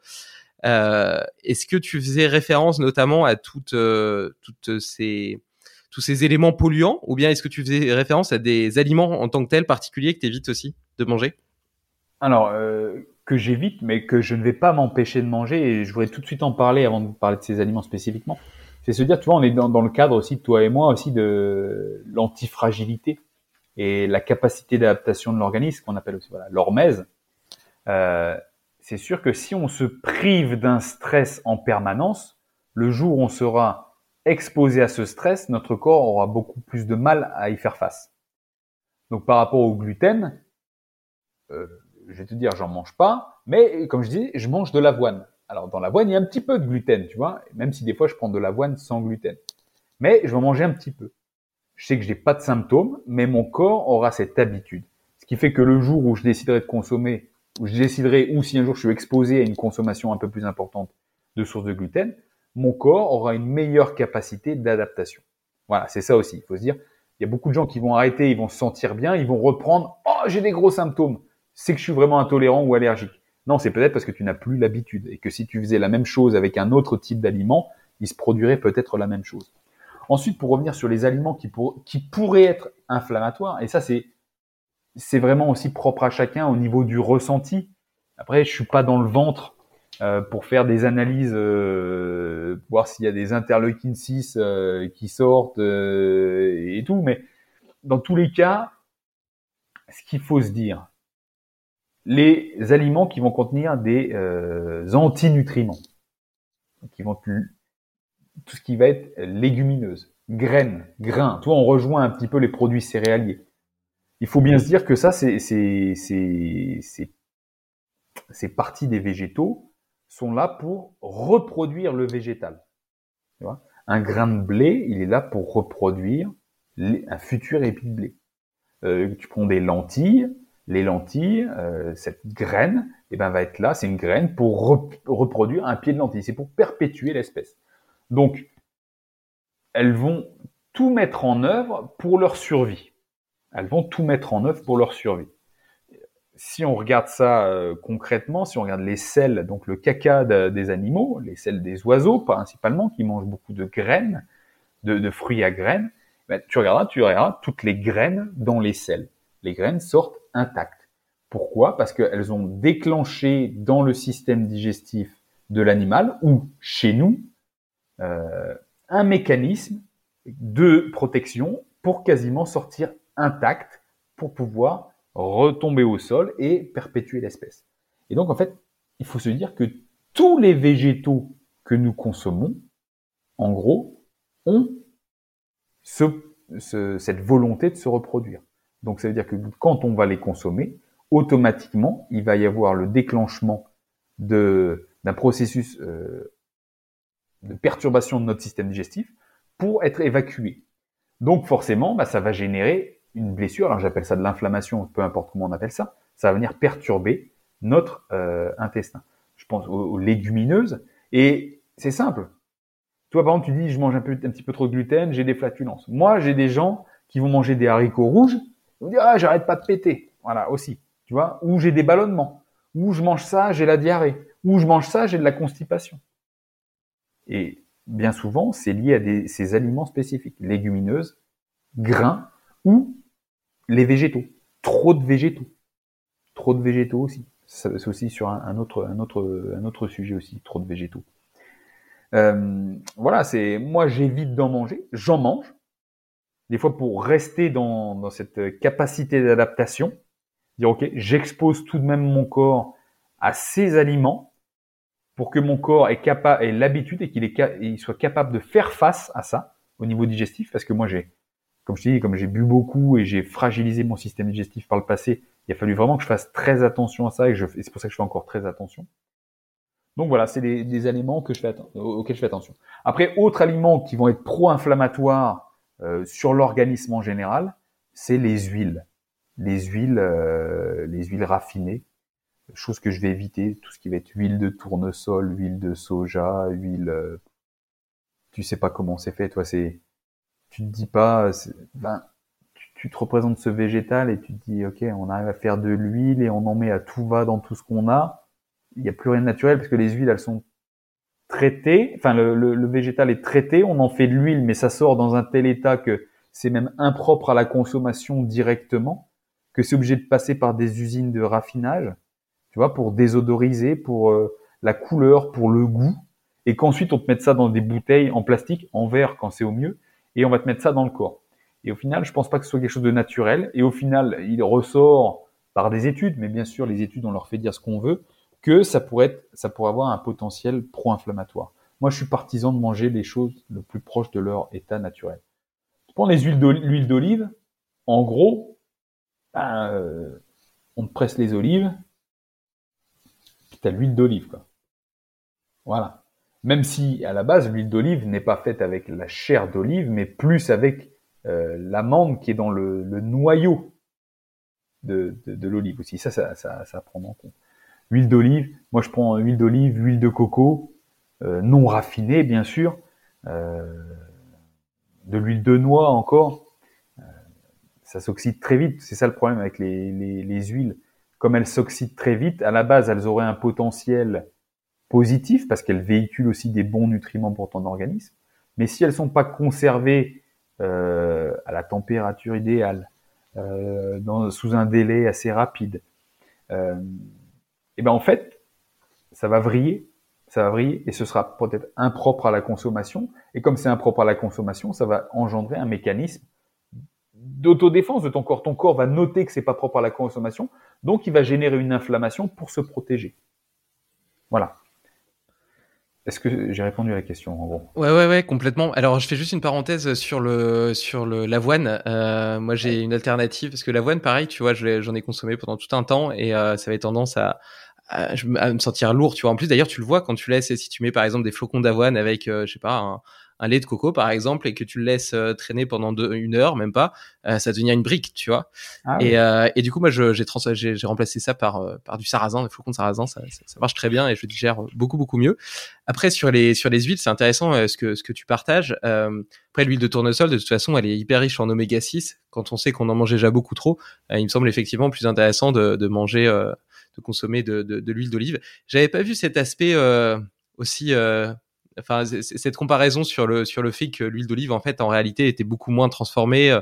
Euh, Est-ce que tu faisais référence notamment à toutes, ces tous ces éléments polluants ou bien est-ce que tu faisais référence à des aliments en tant que tels particuliers que tu évites aussi de manger? Alors, que j'évite, mais que je ne vais pas m'empêcher de manger, et je voudrais tout de suite en parler avant de parler de ces aliments spécifiquement. C'est se dire, tu vois, on est dans, dans le cadre aussi, toi et moi, aussi de l'antifragilité et la capacité d'adaptation de l'organisme, qu'on appelle aussi voilà. Euh, c'est sûr que si on se prive d'un stress en permanence, le jour où on sera exposé à ce stress, notre corps aura beaucoup plus de mal à y faire face. Donc par rapport au gluten, euh, je vais te dire, j'en mange pas, mais comme je dis, je mange de l'avoine. Alors dans l'avoine, il y a un petit peu de gluten, tu vois, même si des fois je prends de l'avoine sans gluten. Mais je vais manger un petit peu. Je sais que j'ai pas de symptômes, mais mon corps aura cette habitude. Ce qui fait que le jour où je déciderai de consommer, où je déciderai, ou si un jour je suis exposé à une consommation un peu plus importante de sources de gluten, mon corps aura une meilleure capacité d'adaptation. Voilà, c'est ça aussi. Il faut se dire, il y a beaucoup de gens qui vont arrêter, ils vont se sentir bien, ils vont reprendre, oh, j'ai des gros symptômes c'est que je suis vraiment intolérant ou allergique. Non, c'est peut-être parce que tu n'as plus l'habitude et que si tu faisais la même chose avec un autre type d'aliment, il se produirait peut-être la même chose. Ensuite, pour revenir sur les aliments qui, pourraient être inflammatoires, et ça c'est vraiment aussi propre à chacun au niveau du ressenti. Après, je suis pas dans le ventre euh, pour faire des analyses, euh, voir s'il y a des interleukines 6 euh, qui sortent et tout, mais dans tous les cas, ce qu'il faut se dire, les aliments qui vont contenir des euh, antinutriments, qui vont tout ce qui va être légumineuse, graines, grains. Toi, on rejoint un petit peu les produits céréaliers. Il faut bien se dire que ça, c'est c'est c'est ces parties des végétaux sont là pour reproduire le végétal. Tu vois? Un grain de blé, il est là pour reproduire un futur épi de blé. Euh, tu prends des lentilles, les lentilles, euh, cette graine, eh ben, va être là, c'est une graine pour reproduire un pied de lentilles, c'est pour perpétuer l'espèce. Donc, elles vont tout mettre en œuvre pour leur survie. Elles vont tout mettre en œuvre pour leur survie. Si on regarde ça euh, concrètement, si on regarde les selles, donc le caca des animaux, les selles des oiseaux principalement, qui mangent beaucoup de graines, de, fruits à graines, ben, tu regarderas, tu verras toutes les graines dans les selles. Les graines sortent intactes. Pourquoi? Parce qu'elles ont déclenché dans le système digestif de l'animal ou chez nous euh, un mécanisme de protection pour quasiment sortir intact pour pouvoir retomber au sol et perpétuer l'espèce. Et donc en fait, il faut se dire que tous les végétaux que nous consommons, en gros, ont cette volonté de se reproduire. Donc ça veut dire que quand on va les consommer, automatiquement, il va y avoir le déclenchement d'un processus euh, de perturbation de notre système digestif pour être évacué. Donc forcément, bah, ça va générer une blessure. Alors j'appelle ça de l'inflammation, peu importe comment on appelle ça. Ça va venir perturber notre euh, intestin. Je pense aux, légumineuses. Et c'est simple. Toi, par exemple, tu dis, je mange un, peu, un petit peu trop de gluten, j'ai des flatulences. Moi, j'ai des gens qui vont manger des haricots rouges, on dit ah j'arrête pas de péter, voilà aussi, tu vois, ou j'ai des ballonnements, ou je mange ça, j'ai la diarrhée, ou je mange ça, j'ai de la constipation. Et bien souvent, c'est lié à ces aliments spécifiques, légumineuses, grains ou les végétaux. Trop de végétaux, trop de végétaux aussi. C'est aussi sur un autre sujet aussi, trop de végétaux. Euh, voilà, c'est moi j'évite d'en manger, j'en mange, des fois pour rester dans, cette capacité d'adaptation, dire ok, j'expose tout de même mon corps à ces aliments pour que mon corps ait, ait l'habitude et qu'il il soit capable de faire face à ça au niveau digestif, parce que moi j'ai, comme je te dis, comme j'ai bu beaucoup et j'ai fragilisé mon système digestif par le passé, il a fallu vraiment que je fasse très attention à ça et, c'est pour ça que je fais encore très attention. Donc voilà, c'est des, des, aliments que je fais, auxquels je fais attention. Après, autres aliments qui vont être pro-inflammatoires euh, sur l'organisme en général, c'est les huiles, les huiles, euh, les huiles raffinées, chose que je vais éviter, tout ce qui va être huile de tournesol, huile de soja, huile, euh, tu sais pas comment c'est fait, toi c'est, tu te dis pas, ben, tu, te représentes ce végétal et tu te dis ok, on arrive à faire de l'huile et on en met à tout va dans tout ce qu'on a, il n'y a plus rien de naturel parce que les huiles elles sont traité, enfin le, végétal est traité, on en fait de l'huile, mais ça sort dans un tel état que c'est même impropre à la consommation directement, que c'est obligé de passer par des usines de raffinage, tu vois, pour désodoriser, pour euh, la couleur, pour le goût, et qu'ensuite on te mette ça dans des bouteilles en plastique, en verre quand c'est au mieux, et on va te mettre ça dans le corps. Et au final, je pense pas que ce soit quelque chose de naturel, et au final, il ressort par des études, mais bien sûr, les études, on leur fait dire ce qu'on veut, que ça pourrait, être, ça pourrait avoir un potentiel pro-inflammatoire. Moi, je suis partisan de manger les choses le plus proche de leur état naturel. Tu prends les huiles d'huile d'olive, en gros, ben, euh, on presse les olives, tu as l'huile d'olive. Voilà. Même si, à la base, l'huile d'olive n'est pas faite avec la chair d'olive, mais plus avec euh, l'amande qui est dans le, noyau de, de, l'olive aussi. Ça, ça, ça, ça prend en compte. Huile d'olive, moi je prends huile d'olive, huile de coco, euh, non raffinée bien sûr, euh, de l'huile de noix encore. Euh, ça s'oxyde très vite, c'est ça le problème avec les, les, les huiles. Comme elles s'oxydent très vite, à la base elles auraient un potentiel positif parce qu'elles véhiculent aussi des bons nutriments pour ton organisme. Mais si elles sont pas conservées euh, à la température idéale, euh, dans, sous un délai assez rapide, euh, et ben en fait, ça va vriller, ça va vriller et ce sera peut-être impropre à la consommation. Et comme c'est impropre à la consommation, ça va engendrer un mécanisme d'autodéfense de ton corps. Ton corps va noter que c'est pas propre à la consommation, donc il va générer une inflammation pour se protéger. Voilà. Est-ce que j'ai répondu à la question en gros? Ouais, ouais, ouais, complètement. Alors, je fais juste une parenthèse sur le sur le l'avoine. Euh, moi, j'ai une alternative parce que l'avoine, pareil, tu vois, j'en ai consommé pendant tout un temps et euh, ça avait tendance à, à, me sentir lourd, tu vois. En plus, d'ailleurs, tu le vois quand tu laisses, si tu mets par exemple des flocons d'avoine avec, euh, je sais pas, un, un lait de coco par exemple et que tu le laisses euh, traîner pendant une heure même pas euh, ça devient une brique tu vois. Ah et, euh, et, du coup moi j'ai j'ai remplacé ça par par du sarrasin des flocons de sarrasin ça, ça, marche très bien et je digère beaucoup beaucoup mieux. Après sur les sur les huiles c'est intéressant ce que ce que tu partages après l'huile de tournesol de toute façon elle est hyper riche en oméga 6 quand on sait qu'on en mange déjà beaucoup trop il me semble effectivement plus intéressant de, de manger de consommer de, de, de l'huile d'olive. J'avais pas vu cet aspect aussi enfin cette comparaison sur le sur le fait que l'huile d'olive en fait en réalité était beaucoup moins transformée euh,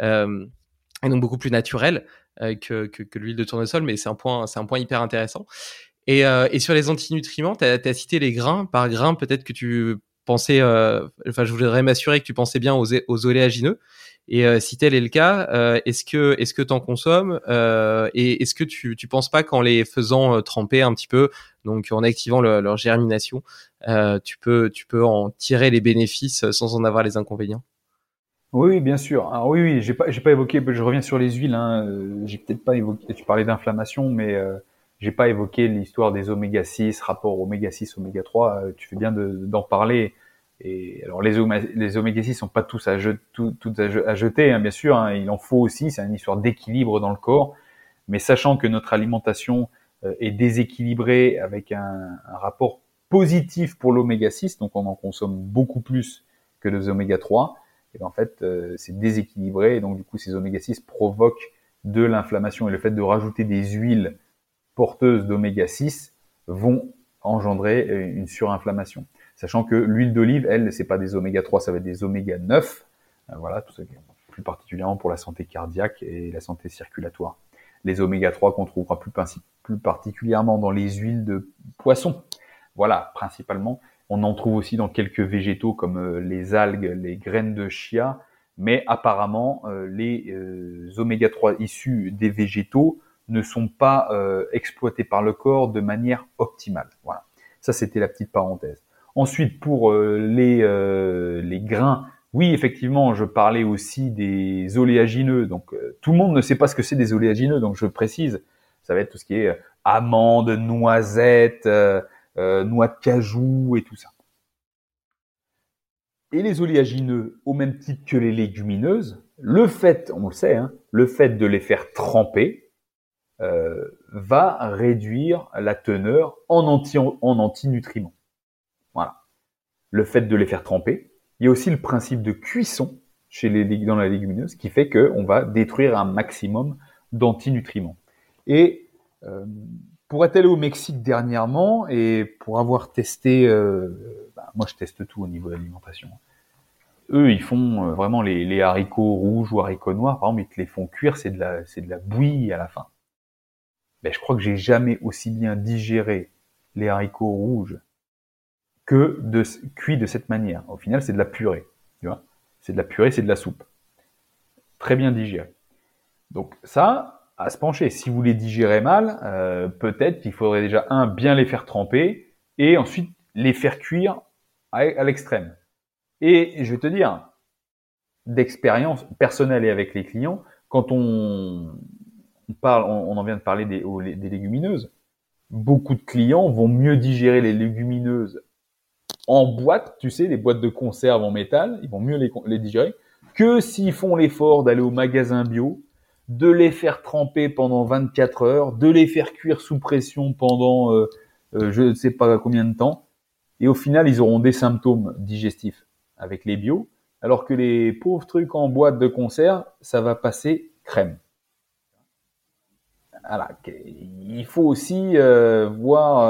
euh et donc beaucoup plus naturelle euh, que, que, l'huile de tournesol mais c'est un point un point hyper intéressant. Et, et sur les antinutriments tu as, cité les grains. Par grain peut-être que tu pensais enfin je voudrais m'assurer que tu pensais bien aux, aux oléagineux et euh, si tel est le cas, euh, est-ce que est-ce que t'en consommes euh, et est-ce que tu tu penses pas qu'en les faisant tremper un petit peu, donc en activant leur germination, tu peux tu peux en tirer les bénéfices sans en avoir les inconvénients? Oui, bien sûr. Alors, oui, oui, j'ai pas, j'ai pas évoqué. Je reviens sur les huiles. Hein, j'ai peut-être pas évoqué. Tu parlais d'inflammation, mais euh, j'ai pas évoqué l'histoire des oméga 6, rapport oméga 6, oméga 3. tu fais bien d'en parler. Et alors les, oméga 6 sont pas tous à, à, jeter, hein, bien sûr. Hein, il en faut aussi. C'est une histoire d'équilibre dans le corps. Mais sachant que notre alimentation euh, est déséquilibrée avec un, rapport positif pour l'oméga 6, donc on en consomme beaucoup plus que les oméga 3, et ben, en fait euh, c'est déséquilibré et donc du coup ces oméga 6 provoquent de l'inflammation et le fait de rajouter des huiles porteuses d'oméga 6 vont engendrer euh, une surinflammation. Sachant que l'huile d'olive, elle, c'est pas des oméga 3, ça va être des oméga 9. Euh, voilà, tout ça, plus particulièrement pour la santé cardiaque et la santé circulatoire. Les oméga 3 qu'on trouvera plus, particulièrement dans les huiles de poisson. Voilà, principalement. On en trouve aussi dans quelques végétaux comme euh, les algues, les graines de chia, mais apparemment euh, les oméga 3 issus des végétaux ne sont pas exploités par le corps de manière optimale. Voilà. Ça, c'était la petite parenthèse. Ensuite, pour euh, les, euh, les grains, oui, effectivement, je parlais aussi des oléagineux. Donc, euh, tout le monde ne sait pas ce que c'est des oléagineux, donc je précise. Ça va être tout ce qui est amandes, noisettes, noix de cajou et tout ça. Et les oléagineux, au même titre que les légumineuses, le fait, on le sait, hein, le fait de les faire tremper va réduire la teneur en, anti, en antinutriments. Le fait de les faire tremper. Il y a aussi le principe de cuisson chez les, dans la légumineuse qui fait qu'on va détruire un maximum d'antinutriments. Et euh, pour être allé au Mexique dernièrement et pour avoir testé, euh, bah, moi je teste tout au niveau de l'alimentation. Eux, ils font euh, vraiment les, haricots rouges ou haricots noirs, par exemple, ils te les font cuire, c'est de la, de la bouillie à la fin. Ben, je crois que j'ai jamais aussi bien digéré les haricots rouges que de cuit de cette manière. Au final, c'est de la purée, tu vois. C'est de la purée, c'est de la soupe. Très bien digéré. Donc ça, à se pencher. Si vous les digérez mal, euh, peut-être qu'il faudrait déjà un bien les faire tremper et ensuite les faire cuire à, l'extrême. Et je vais te dire, d'expérience personnelle et avec les clients, quand on, parle, on, en vient de parler des, des légumineuses, beaucoup de clients vont mieux digérer les légumineuses en boîte, tu sais, les boîtes de conserve en métal, ils vont mieux les, les digérer que s'ils font l'effort d'aller au magasin bio, de les faire tremper pendant 24 heures, de les faire cuire sous pression pendant euh, euh, je ne sais pas combien de temps, et au final ils auront des symptômes digestifs avec les bio, alors que les pauvres trucs en boîte de conserve, ça va passer crème. Voilà. Il faut aussi euh, voir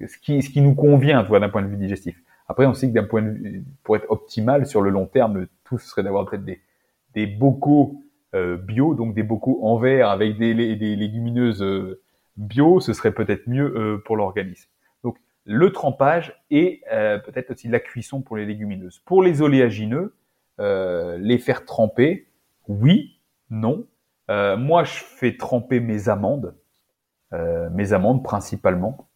ce, qui, ce qui nous convient d'un point de vue digestif. Après, on sait que d'un point de vue, pour être optimal sur le long terme, tout ce serait d'avoir peut-être des, des bocaux euh, bio, donc des bocaux en verre avec des, légumineuses euh, bio, ce serait peut-être mieux euh, pour l'organisme. Donc le trempage et peut-être aussi la cuisson pour les légumineuses. Pour les oléagineux, les faire tremper, oui, non. moi, je fais tremper mes amandes, mes amandes principalement,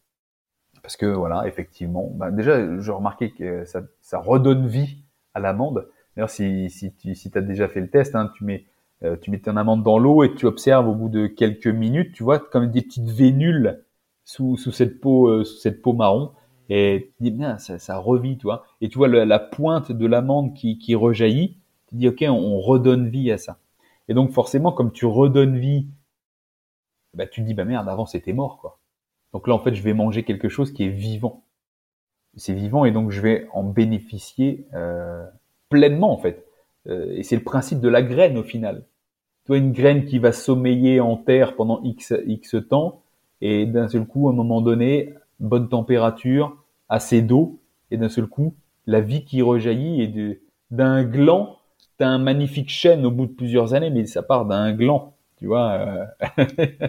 parce que voilà, effectivement, bah, déjà, je remarquais que ça, ça redonne vie à l'amande. D'ailleurs, si, si tu si as déjà fait le test, hein, tu mets euh, tu mets ton amande dans l'eau et tu observes au bout de quelques minutes, tu vois comme des petites vénules sous, sous cette peau euh, sous cette peau marron et tu dis bien ça, ça revit, tu vois. Et tu vois la, pointe de l'amande qui, qui rejaillit, tu dis ok, on, redonne vie à ça. Et donc forcément, comme tu redonnes vie, bah tu te dis bah merde, avant c'était mort quoi. Donc là en fait, je vais manger quelque chose qui est vivant. C'est vivant et donc je vais en bénéficier euh, pleinement en fait. Euh, et c'est le principe de la graine au final. Tu vois une graine qui va sommeiller en terre pendant x x temps et d'un seul coup, à un moment donné, bonne température, assez d'eau et d'un seul coup, la vie qui rejaillit et d'un gland, t'as un magnifique chêne au bout de plusieurs années, mais ça part d'un gland, tu vois. Euh.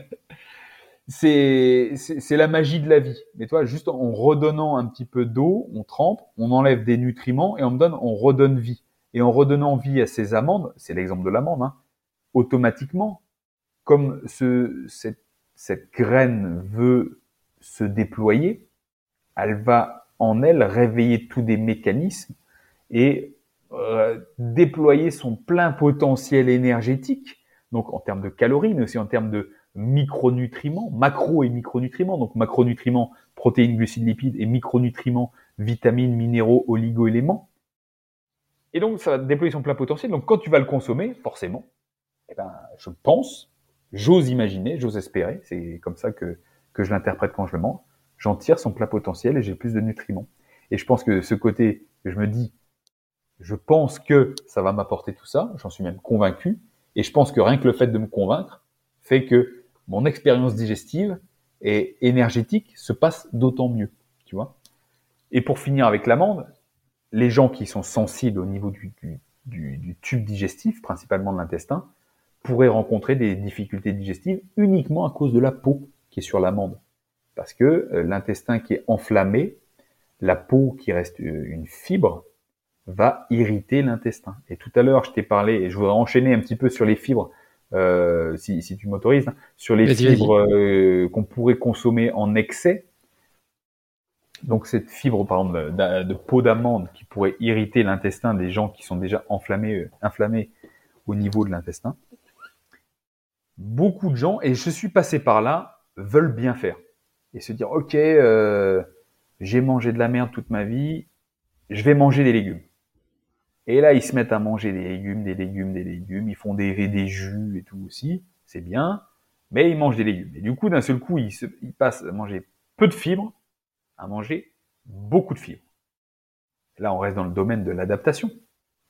c'est c'est la magie de la vie. Mais toi, juste en redonnant un petit peu d'eau, on trempe, on enlève des nutriments et on me donne, on redonne vie. Et en redonnant vie à ces amandes, c'est l'exemple de l'amande, hein, automatiquement, comme ce, cette, cette graine veut se déployer, elle va en elle réveiller tous des mécanismes et euh, déployer son plein potentiel énergétique, donc en termes de calories, mais aussi en termes de micronutriments, macro et micronutriments, donc macronutriments, protéines, glucides, lipides, et micronutriments, vitamines, minéraux, oligo-éléments, et donc, ça va déployer son plein potentiel. Donc, quand tu vas le consommer, forcément, eh ben, je pense, j'ose imaginer, j'ose espérer, c'est comme ça que, que je l'interprète quand je le mange, j'en tire son plein potentiel et j'ai plus de nutriments. Et je pense que ce côté, je me dis, je pense que ça va m'apporter tout ça, j'en suis même convaincu, et je pense que rien que le fait de me convaincre fait que mon expérience digestive et énergétique se passe d'autant mieux, tu vois. Et pour finir avec l'amande, les gens qui sont sensibles au niveau du, tube digestif, principalement de l'intestin, pourraient rencontrer des difficultés digestives uniquement à cause de la peau qui est sur l'amande. Parce que euh, l'intestin qui est enflammé, la peau qui reste euh, une fibre, va irriter l'intestin. Et tout à l'heure, je t'ai parlé, et je voudrais enchaîner un petit peu sur les fibres, euh, si, tu m'autorises, hein, sur les fibres qu'on pourrait consommer en excès donc cette fibre, par exemple, de, peau d'amande qui pourrait irriter l'intestin des gens qui sont déjà enflammés, euh, inflammés au niveau de l'intestin. Beaucoup de gens, et je suis passé par là, veulent bien faire et se dire ok, euh, j'ai mangé de la merde toute ma vie, je vais manger des légumes. Et là, ils se mettent à manger des légumes, des légumes, des légumes. Ils font des, des jus et tout aussi, c'est bien, mais ils mangent des légumes. Et du coup, d'un seul coup, ils, se, ils passent à manger peu de fibres à manger beaucoup de fibres. Là, on reste dans le domaine de l'adaptation.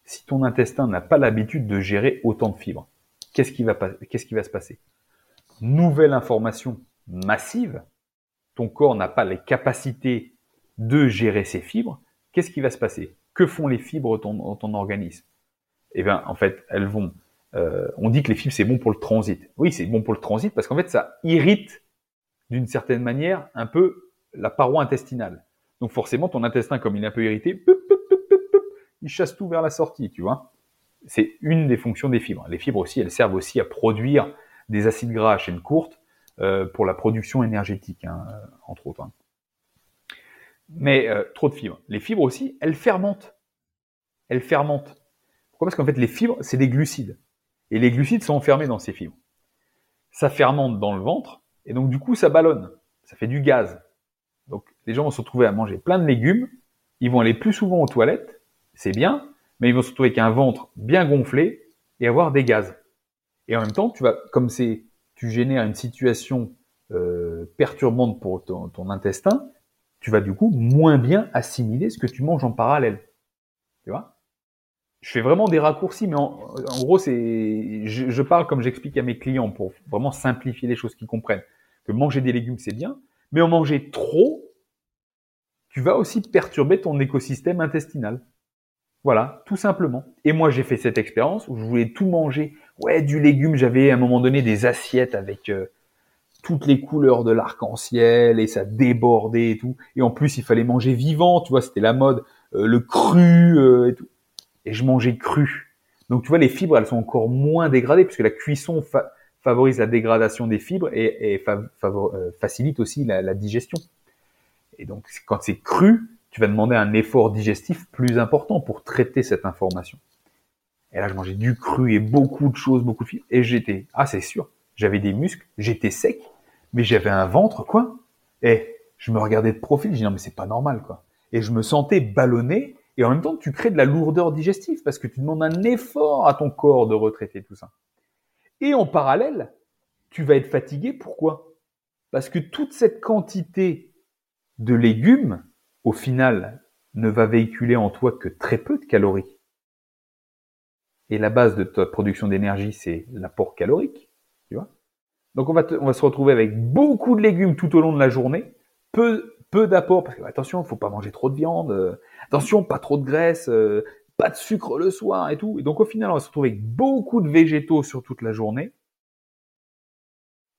Si ton intestin n'a pas l'habitude de gérer autant de fibres, qu'est-ce qui va, qu'est-ce qui va se passer? Nouvelle information massive, ton corps n'a pas les capacités de gérer ces fibres, qu'est-ce qui va se passer? Que font les fibres dans ton, organisme? Eh bien, en fait, elles vont. Euh, on dit que les fibres c'est bon pour le transit. Oui, c'est bon pour le transit parce qu'en fait, ça irrite d'une certaine manière un peu la paroi intestinale. Donc forcément, ton intestin, comme il est un peu irrité, il chasse tout vers la sortie, tu vois. C'est une des fonctions des fibres. Les fibres aussi, elles servent aussi à produire des acides gras à chaîne courte euh, pour la production énergétique, hein, entre autres. Hein. Mais euh, trop de fibres. Les fibres aussi, elles fermentent. Elles fermentent. Pourquoi? Parce qu'en fait, les fibres, c'est des glucides. Et les glucides sont enfermés dans ces fibres. Ça fermente dans le ventre, et donc du coup, ça ballonne. Ça fait du gaz. Donc les gens vont se retrouver à manger plein de légumes, ils vont aller plus souvent aux toilettes, c'est bien, mais ils vont se retrouver avec un ventre bien gonflé et avoir des gaz. Et en même temps, tu vas, comme c'est, tu génères une situation euh, perturbante pour ton, intestin, tu vas du coup moins bien assimiler ce que tu manges en parallèle. Tu vois? Je fais vraiment des raccourcis, mais en, gros, c'est, je, parle comme j'explique à mes clients pour vraiment simplifier les choses qu'ils comprennent. Que manger des légumes, c'est bien, mais en manger trop, tu vas aussi perturber ton écosystème intestinal. Voilà, tout simplement. Et moi, j'ai fait cette expérience où je voulais tout manger. Ouais, du légume, j'avais à un moment donné des assiettes avec euh, toutes les couleurs de l'arc-en-ciel et ça débordait et tout. Et en plus, il fallait manger vivant, tu vois, c'était la mode, euh, le cru euh, et tout. Et je mangeais cru. Donc, tu vois, les fibres, elles sont encore moins dégradées puisque la cuisson favorise la dégradation des fibres et, facilite aussi la, la digestion. Et donc, quand c'est cru, tu vas demander un effort digestif plus important pour traiter cette information. Et là, je mangeais du cru et beaucoup de choses, beaucoup de fibres. Et j'étais, ah, c'est sûr, j'avais des muscles, j'étais sec, mais j'avais un ventre, quoi. Et je me regardais de profil, je dis, non, mais c'est pas normal, quoi. Et je me sentais ballonné. Et en même temps, tu crées de la lourdeur digestive parce que tu demandes un effort à ton corps de retraiter tout ça. Et en parallèle, tu vas être fatigué. Pourquoi? Parce que toute cette quantité de légumes, au final, ne va véhiculer en toi que très peu de calories. Et la base de ta production d'énergie, c'est l'apport calorique, tu vois. Donc on va, se retrouver avec beaucoup de légumes tout au long de la journée, peu, peu d'apport, parce que attention, il faut pas manger trop de viande, euh, attention, pas trop de graisse, euh, pas de sucre le soir et tout. Et donc au final, on va se retrouver avec beaucoup de végétaux sur toute la journée,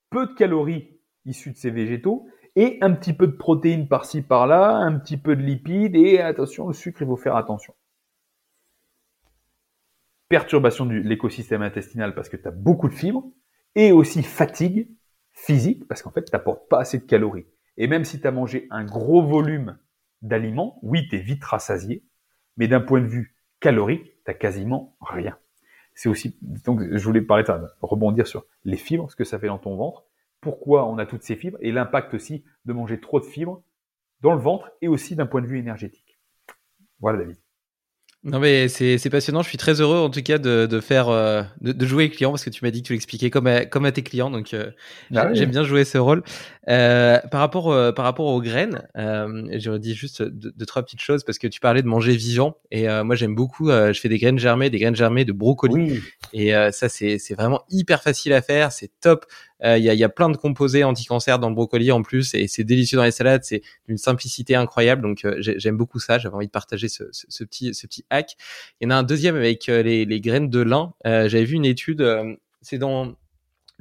peu de calories issues de ces végétaux, et un petit peu de protéines par-ci par-là, un petit peu de lipides, et attention, le sucre, il faut faire attention. Perturbation de l'écosystème intestinal parce que tu as beaucoup de fibres, et aussi fatigue physique parce qu'en fait, tu n'apportes pas assez de calories. Et même si tu as mangé un gros volume d'aliments, oui, tu es vite rassasié, mais d'un point de vue calorique, tu quasiment rien. C'est aussi, donc je voulais parler, rebondir sur les fibres, ce que ça fait dans ton ventre, pourquoi on a toutes ces fibres et l'impact aussi de manger trop de fibres dans le ventre et aussi d'un point de vue énergétique. Voilà David. Non mais c'est passionnant, je suis très heureux en tout cas de, de faire euh, de, jouer avec clients parce que tu m'as dit que tu l'expliquais comme à, comme à tes clients. Donc euh, ah j'aime bien jouer ce rôle. Euh, par rapport euh, par rapport aux graines, euh, j'aurais dit juste deux, trois petites choses parce que tu parlais de manger vivant et moi j'aime beaucoup, je fais des graines germées, des graines germées de brocoli et ça c'est c'est vraiment hyper facile à faire, c'est top. Il y, a, y, a, plein de composés anti-cancer dans le brocoli en plus et c'est délicieux dans les salades. C'est d'une simplicité incroyable. Donc j'aime beaucoup ça. J'avais envie de partager ce, ce, ce, petit ce petit hack. Il y en a un deuxième avec les, les graines de lin. J'avais vu une étude. c'est dans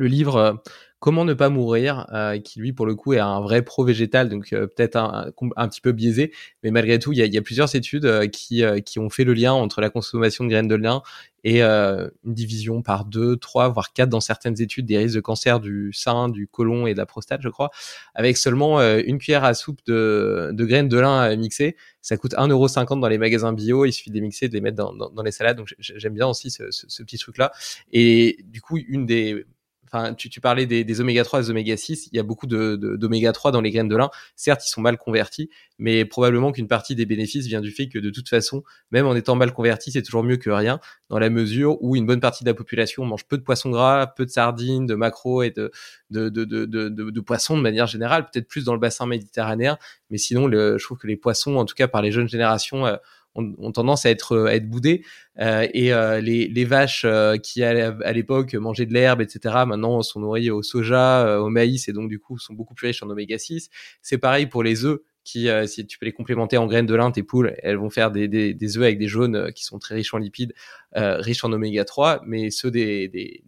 le livre Comment ne pas mourir, euh, qui lui pour le coup est un vrai pro végétal, donc euh, peut-être un, un, petit peu biaisé, mais malgré tout, il y a, plusieurs études euh, qui, qui ont fait le lien entre la consommation de graines de lin et une division par deux, trois, voire quatre dans certaines études des risques de cancer du sein, du côlon et de la prostate, je crois, avec seulement une cuillère à soupe de, de graines de lin mixées. Ça coûte 1,50€ dans les magasins bio, il suffit de les mixer, de les mettre dans, dans, les salades, donc j'aime bien aussi ce, ce, ce petit truc-là. Et du coup, une des enfin, tu, parlais des, oméga 3 des oméga 6, il y a beaucoup de, d'oméga 3 dans les graines de lin. Certes, ils sont mal convertis, mais probablement qu'une partie des bénéfices vient du fait que de toute façon, même en étant mal convertis, c'est toujours mieux que rien, dans la mesure où une bonne partie de la population mange peu de poissons gras, peu de sardines, de maquereaux et de, de, de, de, de, poissons de manière générale, peut-être plus dans le bassin méditerranéen, mais sinon, je trouve que les poissons, en tout cas par les jeunes générations, euh, ont, tendance à être, à être boudées. et les, les vaches qui à l'époque mangeaient de l'herbe, etc., maintenant sont nourries au soja, au maïs, et donc du coup sont beaucoup plus riches en oméga 6. C'est pareil pour les œufs qui, si tu peux les complémenter en graines de lin, tes poules, elles vont faire des, des, œufs avec des jaunes qui sont très riches en lipides, riches en oméga 3, mais ceux des,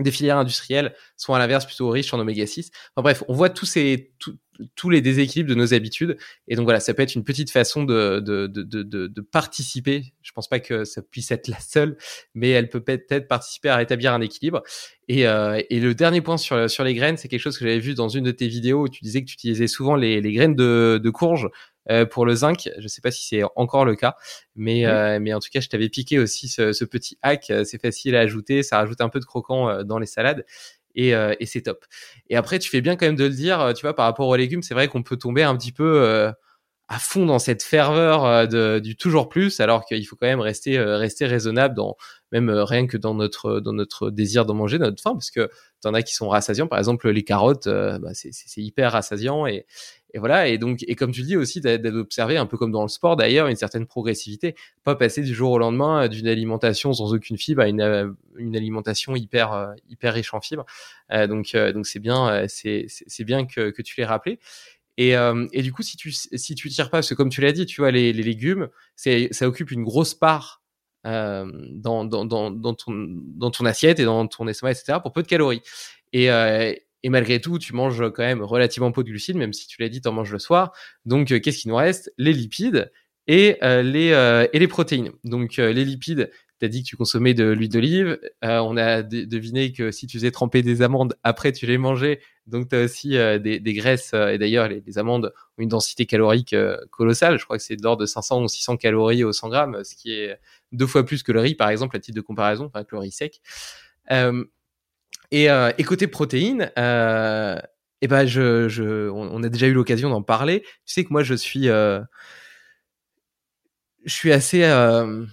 des filières industrielles sont à l'inverse plutôt riches en oméga 6. Enfin bref, on voit tous ces tous les déséquilibres de nos habitudes et donc voilà, ça peut être une petite façon de de, de, de, de participer. Je pense pas que ça puisse être la seule, mais elle peut peut-être participer à rétablir un équilibre. Et, euh, et le dernier point sur sur les graines, c'est quelque chose que j'avais vu dans une de tes vidéos où tu disais que tu utilisais souvent les, les graines de, de courge euh, pour le zinc. Je sais pas si c'est encore le cas, mais euh, mais en tout cas, je t'avais piqué aussi ce, ce petit hack. Euh, c'est facile à ajouter, ça rajoute un peu de croquant dans les salades. Et, et c'est top. Et après, tu fais bien quand même de le dire, tu vois, par rapport aux légumes, c'est vrai qu'on peut tomber un petit peu à fond dans cette ferveur de, du toujours plus, alors qu'il faut quand même rester rester raisonnable dans même rien que dans notre dans notre désir d'en manger, notre faim, parce que t'en as qui sont rassasiants. Par exemple, les carottes, bah, c'est hyper rassasiant et et voilà, et donc, et comme tu le dis aussi, d'observer un peu comme dans le sport d'ailleurs, une certaine progressivité, pas passer du jour au lendemain euh, d'une alimentation sans aucune fibre à une, euh, une alimentation hyper euh, hyper riche en fibres. donc donc c'est bien c'est bien que, que tu l'aies rappelé. Et, et du coup, si tu si tu tires pas, parce que comme tu l'as dit, tu vois, les, légumes, c'est ça occupe une grosse part euh, dans, dans, ton, dans ton assiette et dans ton estomac, etc., pour peu de calories. Et, euh, et malgré tout, tu manges quand même relativement peu de glucides, même si tu l'as dit, tu en manges le soir. Donc, euh, qu'est-ce qui nous reste? Les lipides et, euh, les, euh, et les protéines. Donc, les lipides, tu as dit que tu consommais de l'huile d'olive. on a deviné que si tu faisais tremper des amandes, après tu les mangeais. Donc, tu as aussi des, des, graisses. et d'ailleurs, les, les, amandes ont une densité calorique colossale. Je crois que c'est de l'ordre de 500 ou 600 calories au 100 grammes, ce qui est deux fois plus que le riz, par exemple, à titre de comparaison, avec le riz sec. Et, euh, et côté protéines, euh, eh ben je, je, on, a déjà eu l'occasion d'en parler. Tu sais que moi je suis, euh, je suis assez euh,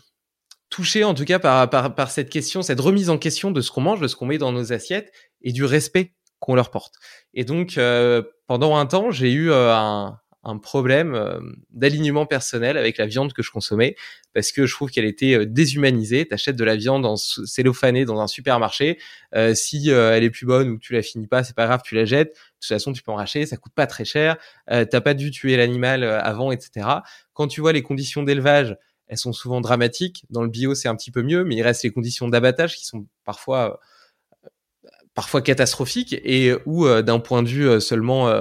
touché en tout cas par, par, par cette question, cette remise en question de ce qu'on mange, de ce qu'on met dans nos assiettes et du respect qu'on leur porte. Et donc euh, pendant un temps, j'ai eu un, un problème euh, d'alignement personnel avec la viande que je consommais parce que je trouve qu'elle était euh, déshumanisée. T'achètes de la viande en cellophanée dans un supermarché. Euh, si elle est plus bonne ou que tu la finis pas, c'est pas grave, tu la jettes. De toute façon, tu peux en racheter, ça coûte pas très cher. T'as pas dû tuer l'animal avant, etc. Quand tu vois les conditions d'élevage, elles sont souvent dramatiques. Dans le bio, c'est un petit peu mieux, mais il reste les conditions d'abattage qui sont parfois parfois catastrophiques et où d'un point de vue seulement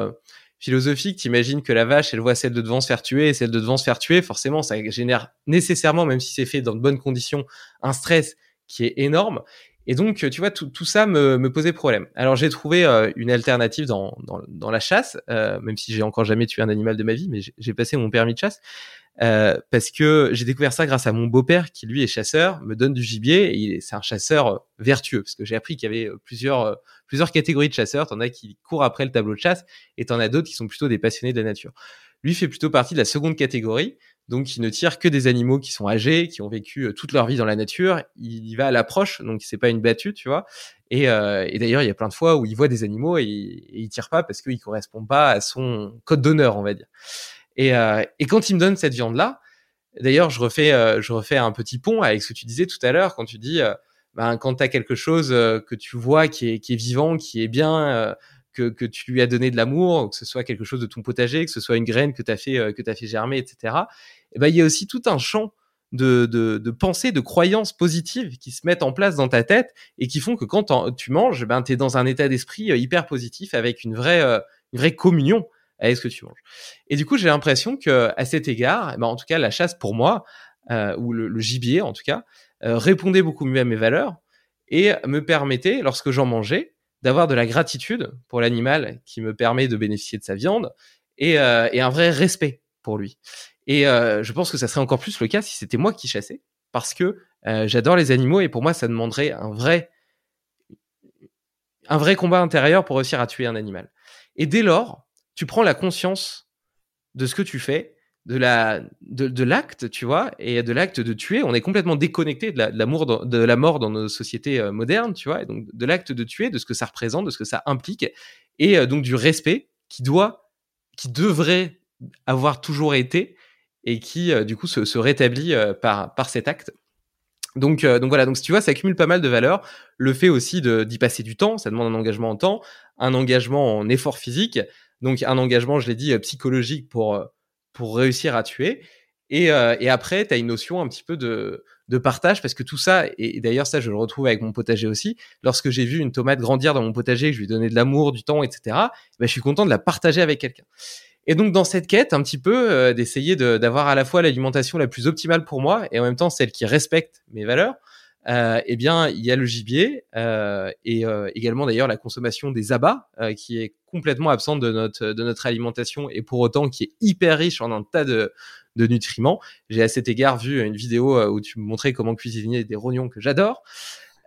philosophique, t'imagines que la vache, elle voit celle de devant se faire tuer et celle de devant se faire tuer, forcément, ça génère nécessairement, même si c'est fait dans de bonnes conditions, un stress qui est énorme. Et donc, tu vois, tout, tout ça me, me, posait problème. Alors, j'ai trouvé euh, une alternative dans, dans, dans la chasse, euh, même si j'ai encore jamais tué un animal de ma vie, mais j'ai passé mon permis de chasse. Euh, parce que j'ai découvert ça grâce à mon beau-père qui lui est chasseur, me donne du gibier et c'est un chasseur euh, vertueux parce que j'ai appris qu'il y avait euh, plusieurs plusieurs catégories de chasseurs, t'en as qui courent après le tableau de chasse et t'en as d'autres qui sont plutôt des passionnés de la nature. Lui fait plutôt partie de la seconde catégorie, donc il ne tire que des animaux qui sont âgés, qui ont vécu toute leur vie dans la nature. Il y va à l'approche, donc c'est pas une battue, tu vois. Et, euh, et d'ailleurs, il y a plein de fois où il voit des animaux et, et il tire pas parce qu'il correspond pas à son code d'honneur, on va dire. Et, euh, et quand il me donne cette viande-là, d'ailleurs, je refais, euh, je refais un petit pont avec ce que tu disais tout à l'heure quand tu dis, euh, ben, quand tu as quelque chose que tu vois qui est, qui est vivant, qui est bien, que, que tu lui as donné de l'amour, que ce soit quelque chose de ton potager, que ce soit une graine que tu as fait, que tu as fait germer, etc. Et ben, il y a aussi tout un champ de, de, de pensées, de croyances positives qui se mettent en place dans ta tête et qui font que quand tu manges, ben, tu es dans un état d'esprit hyper positif avec une vraie, une vraie communion avec ce que tu manges. Et du coup, j'ai l'impression que à cet égard, eh ben, en tout cas, la chasse pour moi, euh, ou le, le, gibier en tout cas, euh, répondait beaucoup mieux à mes valeurs et me permettait, lorsque j'en mangeais, d'avoir de la gratitude pour l'animal qui me permet de bénéficier de sa viande et, euh, un vrai respect pour lui. Et euh, je pense que ça serait encore plus le cas si c'était moi qui chassais, parce que euh, j'adore les animaux et pour moi, ça demanderait un vrai, un vrai combat intérieur pour réussir à tuer un animal. Et dès lors, tu prends la conscience de ce que tu fais, de la de, de l'acte, tu vois, et de l'acte de tuer. On est complètement déconnecté de l'amour la, de, la mort dans nos sociétés euh, modernes, tu vois, et donc de l'acte de tuer, de ce que ça représente, de ce que ça implique, et euh, donc du respect qui doit, qui devrait avoir toujours été et qui du coup se, se rétablit par, par cet acte. Donc, donc voilà, donc si tu vois, ça accumule pas mal de valeurs. Le fait aussi d'y passer du temps, ça demande un engagement en temps, un engagement en effort physique, donc un engagement, je l'ai dit, psychologique pour, pour réussir à tuer. Et, après, tu as une notion un petit peu de, de partage parce que tout ça, et, d'ailleurs ça je le retrouve avec mon potager aussi, lorsque j'ai vu une tomate grandir dans mon potager, que je lui donnais de l'amour, du temps, etc., ben, je suis content de la partager avec quelqu'un. Et donc dans cette quête, un petit peu, d'essayer d'avoir à la fois l'alimentation la plus optimale pour moi et en même temps celle qui respecte mes valeurs, eh bien il y a le gibier euh, et euh, également d'ailleurs la consommation des abats qui est complètement absente de notre de notre alimentation et pour autant qui est hyper riche en un tas de de nutriments. J'ai à cet égard vu une vidéo euh, où tu me montrais comment cuisiner des rognons que j'adore.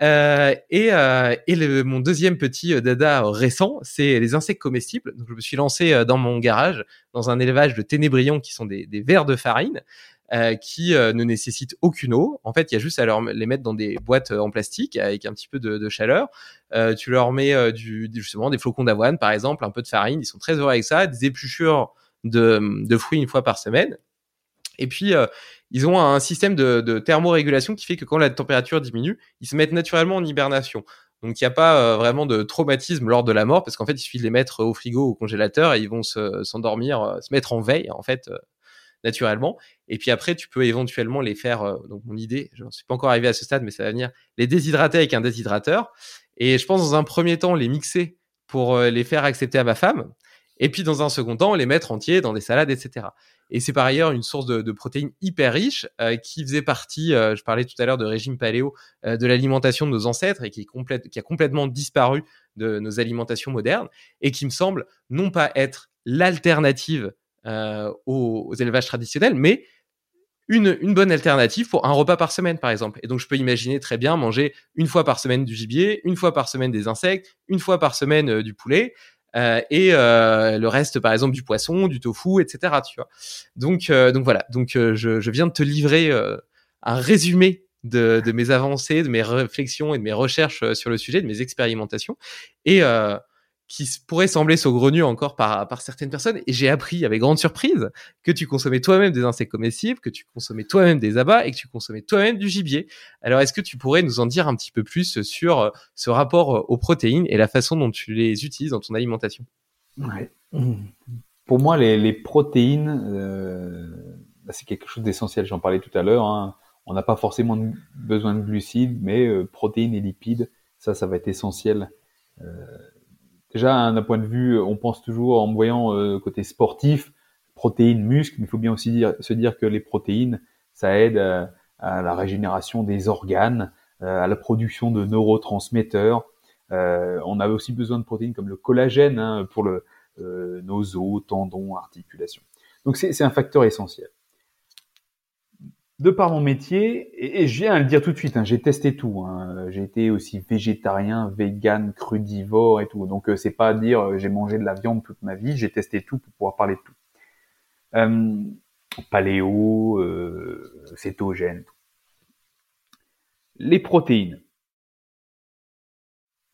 Euh, et, euh, et le, mon deuxième petit euh, dada récent, c'est les insectes comestibles. Donc, je me suis lancé euh, dans mon garage dans un élevage de ténébrions qui sont des, des vers de farine. Euh, qui ne nécessitent aucune eau. En fait, il y a juste à les mettre dans des boîtes en plastique avec un petit peu de, de chaleur. tu leur mets du, justement des flocons d'avoine, par exemple, un peu de farine. Ils sont très heureux avec ça. Des épluchures de, de fruits une fois par semaine. Et puis, euh, ils ont un système de, de, thermorégulation qui fait que quand la température diminue, ils se mettent naturellement en hibernation. Donc, il n'y a pas euh, vraiment de traumatisme lors de la mort, parce qu'en fait, il suffit de les mettre au frigo au congélateur et ils vont s'endormir, se, euh, se, mettre en veille, en fait, naturellement. Et puis après, tu peux éventuellement les faire, donc mon idée, je ne suis pas encore arrivé à ce stade, mais ça va venir, les déshydrater avec un déshydrateur. Et je pense dans un premier temps les mixer pour les faire accepter à ma femme. Et puis dans un second temps, les mettre entiers dans des salades, etc. Et c'est par ailleurs une source de, protéines hyper riche euh, qui faisait partie, euh, je parlais tout à l'heure de régime paléo, euh, de l'alimentation de nos ancêtres et qui, a complètement disparu de nos alimentations modernes et qui me semble non pas être l'alternative aux, élevages traditionnels, mais une, une, bonne alternative pour un repas par semaine, par exemple. Et donc, je peux imaginer très bien manger une fois par semaine du gibier, une fois par semaine des insectes, une fois par semaine du poulet, euh, et euh, le reste par exemple du poisson, du tofu, etc. Tu vois. Donc euh, donc voilà. Donc je, je, viens de te livrer un résumé de, de, mes avancées, de mes réflexions et de mes recherches sur le sujet, de mes expérimentations. Et qui pourrait sembler saugrenu encore par, certaines personnes. Et j'ai appris avec grande surprise que tu consommais toi-même des insectes comestibles, que tu consommais toi-même des abats et que tu consommais toi-même du gibier. Alors, est-ce que tu pourrais nous en dire un petit peu plus sur euh, ce rapport euh, aux protéines et la façon dont tu les utilises dans ton alimentation? Pour moi, les, protéines, euh, bah, c'est quelque chose d'essentiel. J'en parlais tout à l'heure. Hein. On n'a pas forcément besoin de glucides, mais protéines et lipides, ça, ça va être essentiel. Déjà d'un point de vue, on pense toujours en voyant euh, côté sportif, protéines, muscles, mais il faut bien aussi se dire que les protéines, ça aide euh, à, la régénération des organes, euh, à la production de neurotransmetteurs. Euh, on a aussi besoin de protéines comme le collagène hein, pour le, nos os, tendons, articulations. Donc c'est un facteur essentiel de par mon métier, et, je viens à le dire tout de suite, hein, j'ai testé tout. Hein, j'ai été aussi végétarien, vegan, crudivore et tout. Donc euh, c'est pas à dire euh, j'ai mangé de la viande toute ma vie, j'ai testé tout pour pouvoir parler de tout. Euh, paléo, cétogène. Les protéines.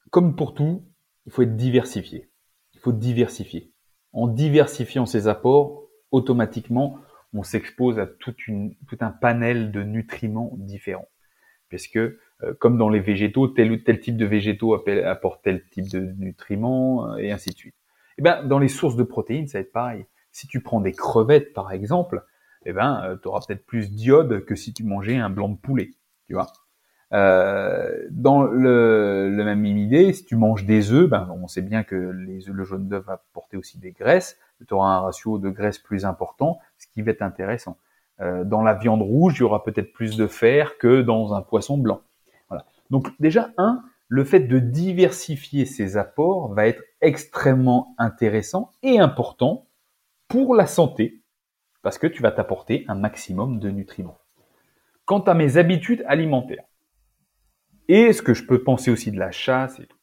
Comme pour tout, il faut être diversifié. Il faut diversifier. En diversifiant ses apports, automatiquement, on s'expose à tout un panel de nutriments différents. Puisque, euh, comme dans les végétaux, tel ou tel type de végétaux apporte tel type de nutriments, euh, et ainsi de suite. Et eh ben, dans les sources de protéines, ça va être pareil. Si tu prends des crevettes, par exemple, eh ben, euh, tu auras peut-être plus d'iode que si tu mangeais un blanc de poulet, tu vois. Dans le, même idée, si tu manges des œufs, ben, on sait bien que les le jaune d'œuf va apporter aussi des graisses, tu auras un ratio de graisse plus important, ce qui va être intéressant. Euh, dans la viande rouge, il y aura peut-être plus de fer que dans un poisson blanc. Voilà. Donc déjà, un, le fait de diversifier ses apports va être extrêmement intéressant et important pour la santé, parce que tu vas t'apporter un maximum de nutriments. Quant à mes habitudes alimentaires, et ce que je peux penser aussi de la chasse et tout.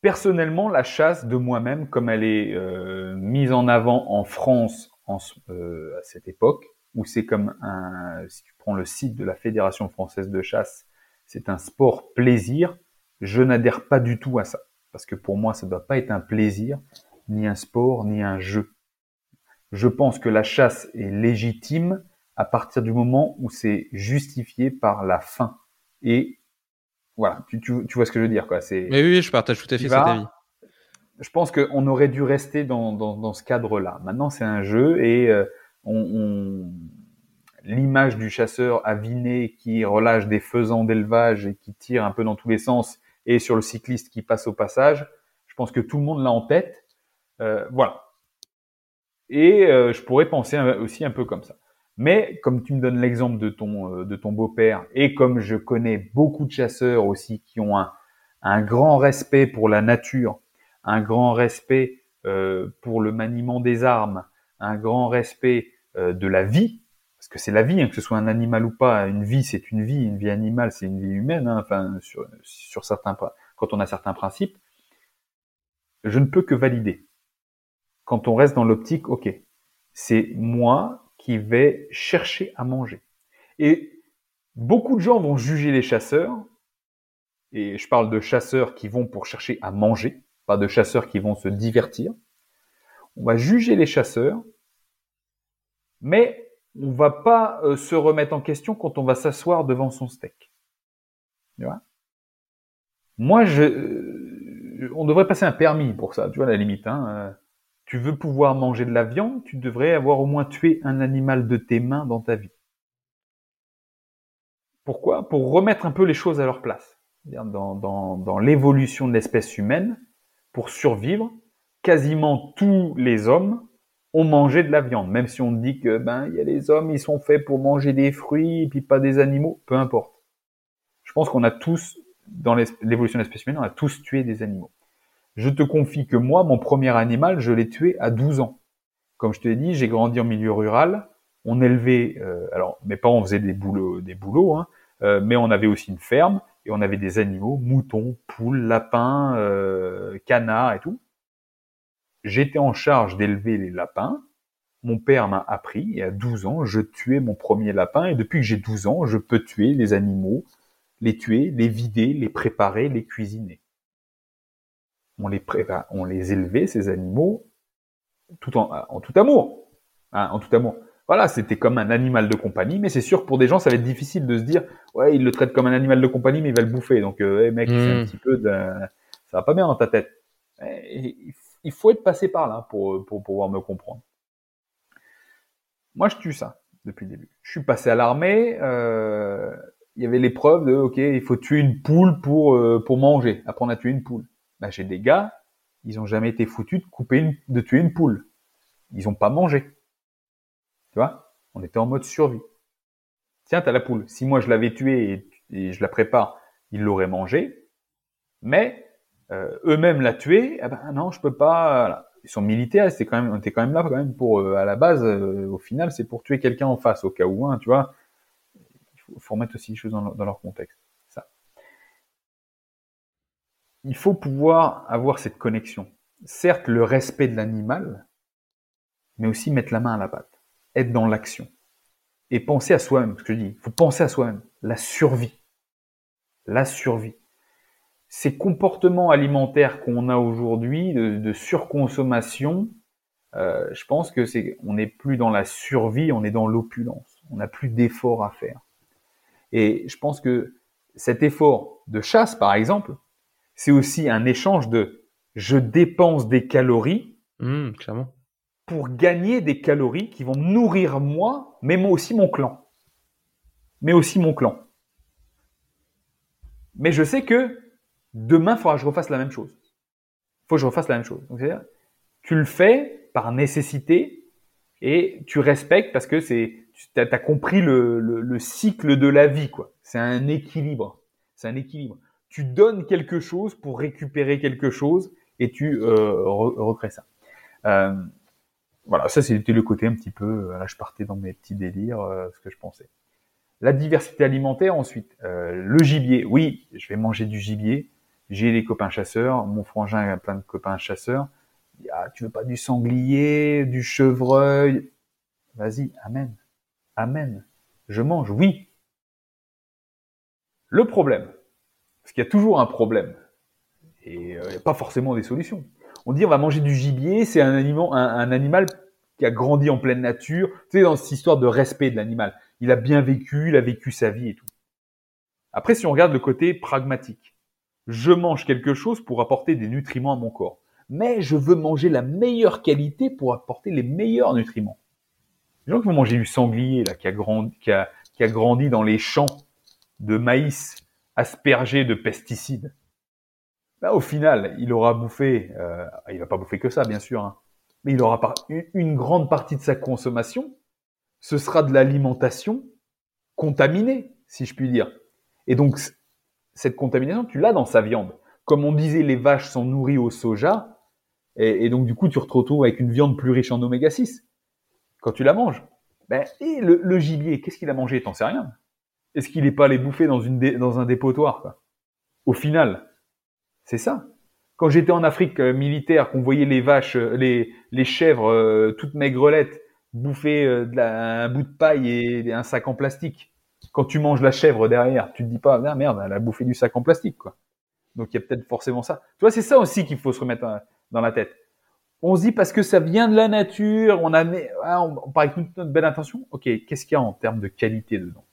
Personnellement, la chasse de moi-même, comme elle est euh, mise en avant en France en, euh, à cette époque, où c'est comme un, si tu prends le site de la Fédération française de chasse, c'est un sport plaisir, je n'adhère pas du tout à ça. Parce que pour moi, ça ne doit pas être un plaisir, ni un sport, ni un jeu. Je pense que la chasse est légitime à partir du moment où c'est justifié par la faim. Et voilà, tu, tu, tu vois ce que je veux dire, quoi. C'est. Mais oui, je partage tout à fait cet avis. Je pense qu'on aurait dû rester dans, dans, dans ce cadre-là. Maintenant, c'est un jeu et euh, on, on... l'image du chasseur aviné qui relâche des faisans d'élevage et qui tire un peu dans tous les sens et sur le cycliste qui passe au passage, je pense que tout le monde l'a en tête. Euh, voilà. Et euh, je pourrais penser aussi un peu comme ça. Mais comme tu me donnes l'exemple de ton euh, de ton beau-père et comme je connais beaucoup de chasseurs aussi qui ont un, un grand respect pour la nature, un grand respect euh, pour le maniement des armes, un grand respect euh, de la vie, parce que c'est la vie, hein, que ce soit un animal ou pas, une vie c'est une vie, une vie animale c'est une vie humaine, hein, enfin sur, sur certains quand on a certains principes, je ne peux que valider. Quand on reste dans l'optique, ok, c'est moi qui vais chercher à manger. Et beaucoup de gens vont juger les chasseurs, et je parle de chasseurs qui vont pour chercher à manger, pas de chasseurs qui vont se divertir. On va juger les chasseurs, mais on va pas euh, se remettre en question quand on va s'asseoir devant son steak. Moi, je, euh, on devrait passer un permis pour ça, tu vois, la limite. Hein, euh tu veux pouvoir manger de la viande, tu devrais avoir au moins tué un animal de tes mains dans ta vie. Pourquoi? Pour remettre un peu les choses à leur place. Dans, l'évolution de l'espèce humaine, pour survivre, quasiment tous les hommes ont mangé de la viande. Même si on dit que ben il y a les hommes, ils sont faits pour manger des fruits et puis pas des animaux, peu importe. Je pense qu'on a tous, dans l'évolution de l'espèce humaine, on a tous tué des animaux. Je te confie que moi, mon premier animal, je l'ai tué à 12 ans. Comme je te l'ai dit, j'ai grandi en milieu rural. On élevait, euh, alors mes parents faisaient des boulots, des boulots, hein, euh, mais on avait aussi une ferme et on avait des animaux, moutons, poules, lapins, euh, canards et tout. J'étais en charge d'élever les lapins. Mon père m'a appris et à 12 ans, je tuais mon premier lapin et depuis que j'ai 12 ans, je peux tuer les animaux, les tuer, les vider, les préparer, les cuisiner on les on les élevait ces animaux tout en, en tout amour, hein, en tout amour. Voilà, c'était comme un animal de compagnie, mais c'est sûr que pour des gens, ça va être difficile de se dire, ouais, il le traite comme un animal de compagnie, mais il va le bouffer. Donc, euh, mec, c'est un hmm. petit peu de, ça va pas bien dans ta tête. il faut être passé par là pour, pour pouvoir me comprendre. Moi, je tue ça depuis le début. Je suis passé à l'armée. Euh, il y avait l'épreuve de, ok, il faut tuer une poule pour euh, pour manger, apprendre à tuer une poule. Bah, j'ai des gars, ils ont jamais été foutus de couper une, de tuer une poule. Ils ont pas mangé. Tu vois? On était en mode survie. Tiens, t'as la poule. Si moi je l'avais tuée et, je la prépare, ils l'auraient mangée. Mais euh, eux-mêmes la tuer, eh ben non, je peux pas. Ils sont militaires, c'est quand même, on était quand même là quand même pour euh, à la base. Euh, au final, c'est pour tuer quelqu'un en face au cas où, hein, tu vois. Il faut, remettre aussi les choses dans leur contexte il faut pouvoir avoir cette connexion. Certes, le respect de l'animal, mais aussi mettre la main à la pâte, être dans l'action. Et penser à soi-même, ce que je dis, il faut penser à soi-même, la survie. La survie. Ces comportements alimentaires qu'on a aujourd'hui, de, surconsommation, euh, je pense que c'est, on n'est plus dans la survie, on est dans l'opulence. On n'a plus d'efforts à faire. Et je pense que cet effort de chasse, par exemple, c'est aussi un échange de je dépense des calories mmh, clairement. pour gagner des calories qui vont nourrir moi, mais moi aussi mon clan. Mais aussi mon clan. Mais je sais que demain, il faudra que je refasse la même chose. Il faut que je refasse la même chose. Donc, c'est-à-dire, tu le fais par nécessité et tu respectes parce que c'est, tu as, compris le, le, le cycle de la vie, quoi. C'est un équilibre. C'est un équilibre tu donnes quelque chose pour récupérer quelque chose et tu euh, recrées ça. Euh, voilà, ça c'était le côté un petit peu, euh, là je partais dans mes petits délires, euh, ce que je pensais. La diversité alimentaire ensuite, euh, le gibier, oui, je vais manger du gibier, j'ai des copains chasseurs, mon frangin a plein de copains chasseurs, ah, tu veux pas du sanglier, du chevreuil, vas-y, amen, amen, je mange, oui. Le problème, parce qu'il y a toujours un problème. Et euh, pas forcément des solutions. On dit on va manger du gibier, c'est un, animal, un, animal qui a grandi en pleine nature. Tu sais, dans cette histoire de respect de l'animal. Il a bien vécu, il a vécu sa vie et tout. Après, si on regarde le côté pragmatique, je mange quelque chose pour apporter des nutriments à mon corps. Mais je veux manger la meilleure qualité pour apporter les meilleurs nutriments. Les gens qui vont manger du sanglier, là, qui a grandi, qui a, qui a grandi dans les champs de maïs aspergés de pesticides. Là, au final, il aura bouffé, euh, il va pas bouffer que ça, bien sûr, hein, mais il aura une, grande partie de sa consommation, ce sera de l'alimentation contaminée, si je puis dire. Et donc, cette contamination, tu l'as dans sa viande. Comme on disait, les vaches sont nourries au soja, et, et donc du coup, tu te retrouves avec une viande plus riche en oméga 6 quand tu la manges. Ben, et le, le gibier, qu'est-ce qu'il a mangé? T'en sais rien. Est-ce qu'il n'est pas allé bouffer dans, une dans un dépotoir Au final, c'est ça. Quand j'étais en Afrique euh, militaire, qu'on voyait les vaches, euh, les, les chèvres euh, toutes maigrelettes bouffer un bout de paille et un sac en plastique. Quand tu manges la chèvre derrière, tu te dis pas ah, merde, elle a bouffé du sac en plastique quoi. Donc il y a peut-être forcément ça. Tu vois, c'est ça aussi qu'il faut se remettre dans la tête. On se dit parce que ça vient de la nature, on a ah, on, on part avec notre belle intention. Ok, qu'est-ce qu'il y a en termes de qualité dedans?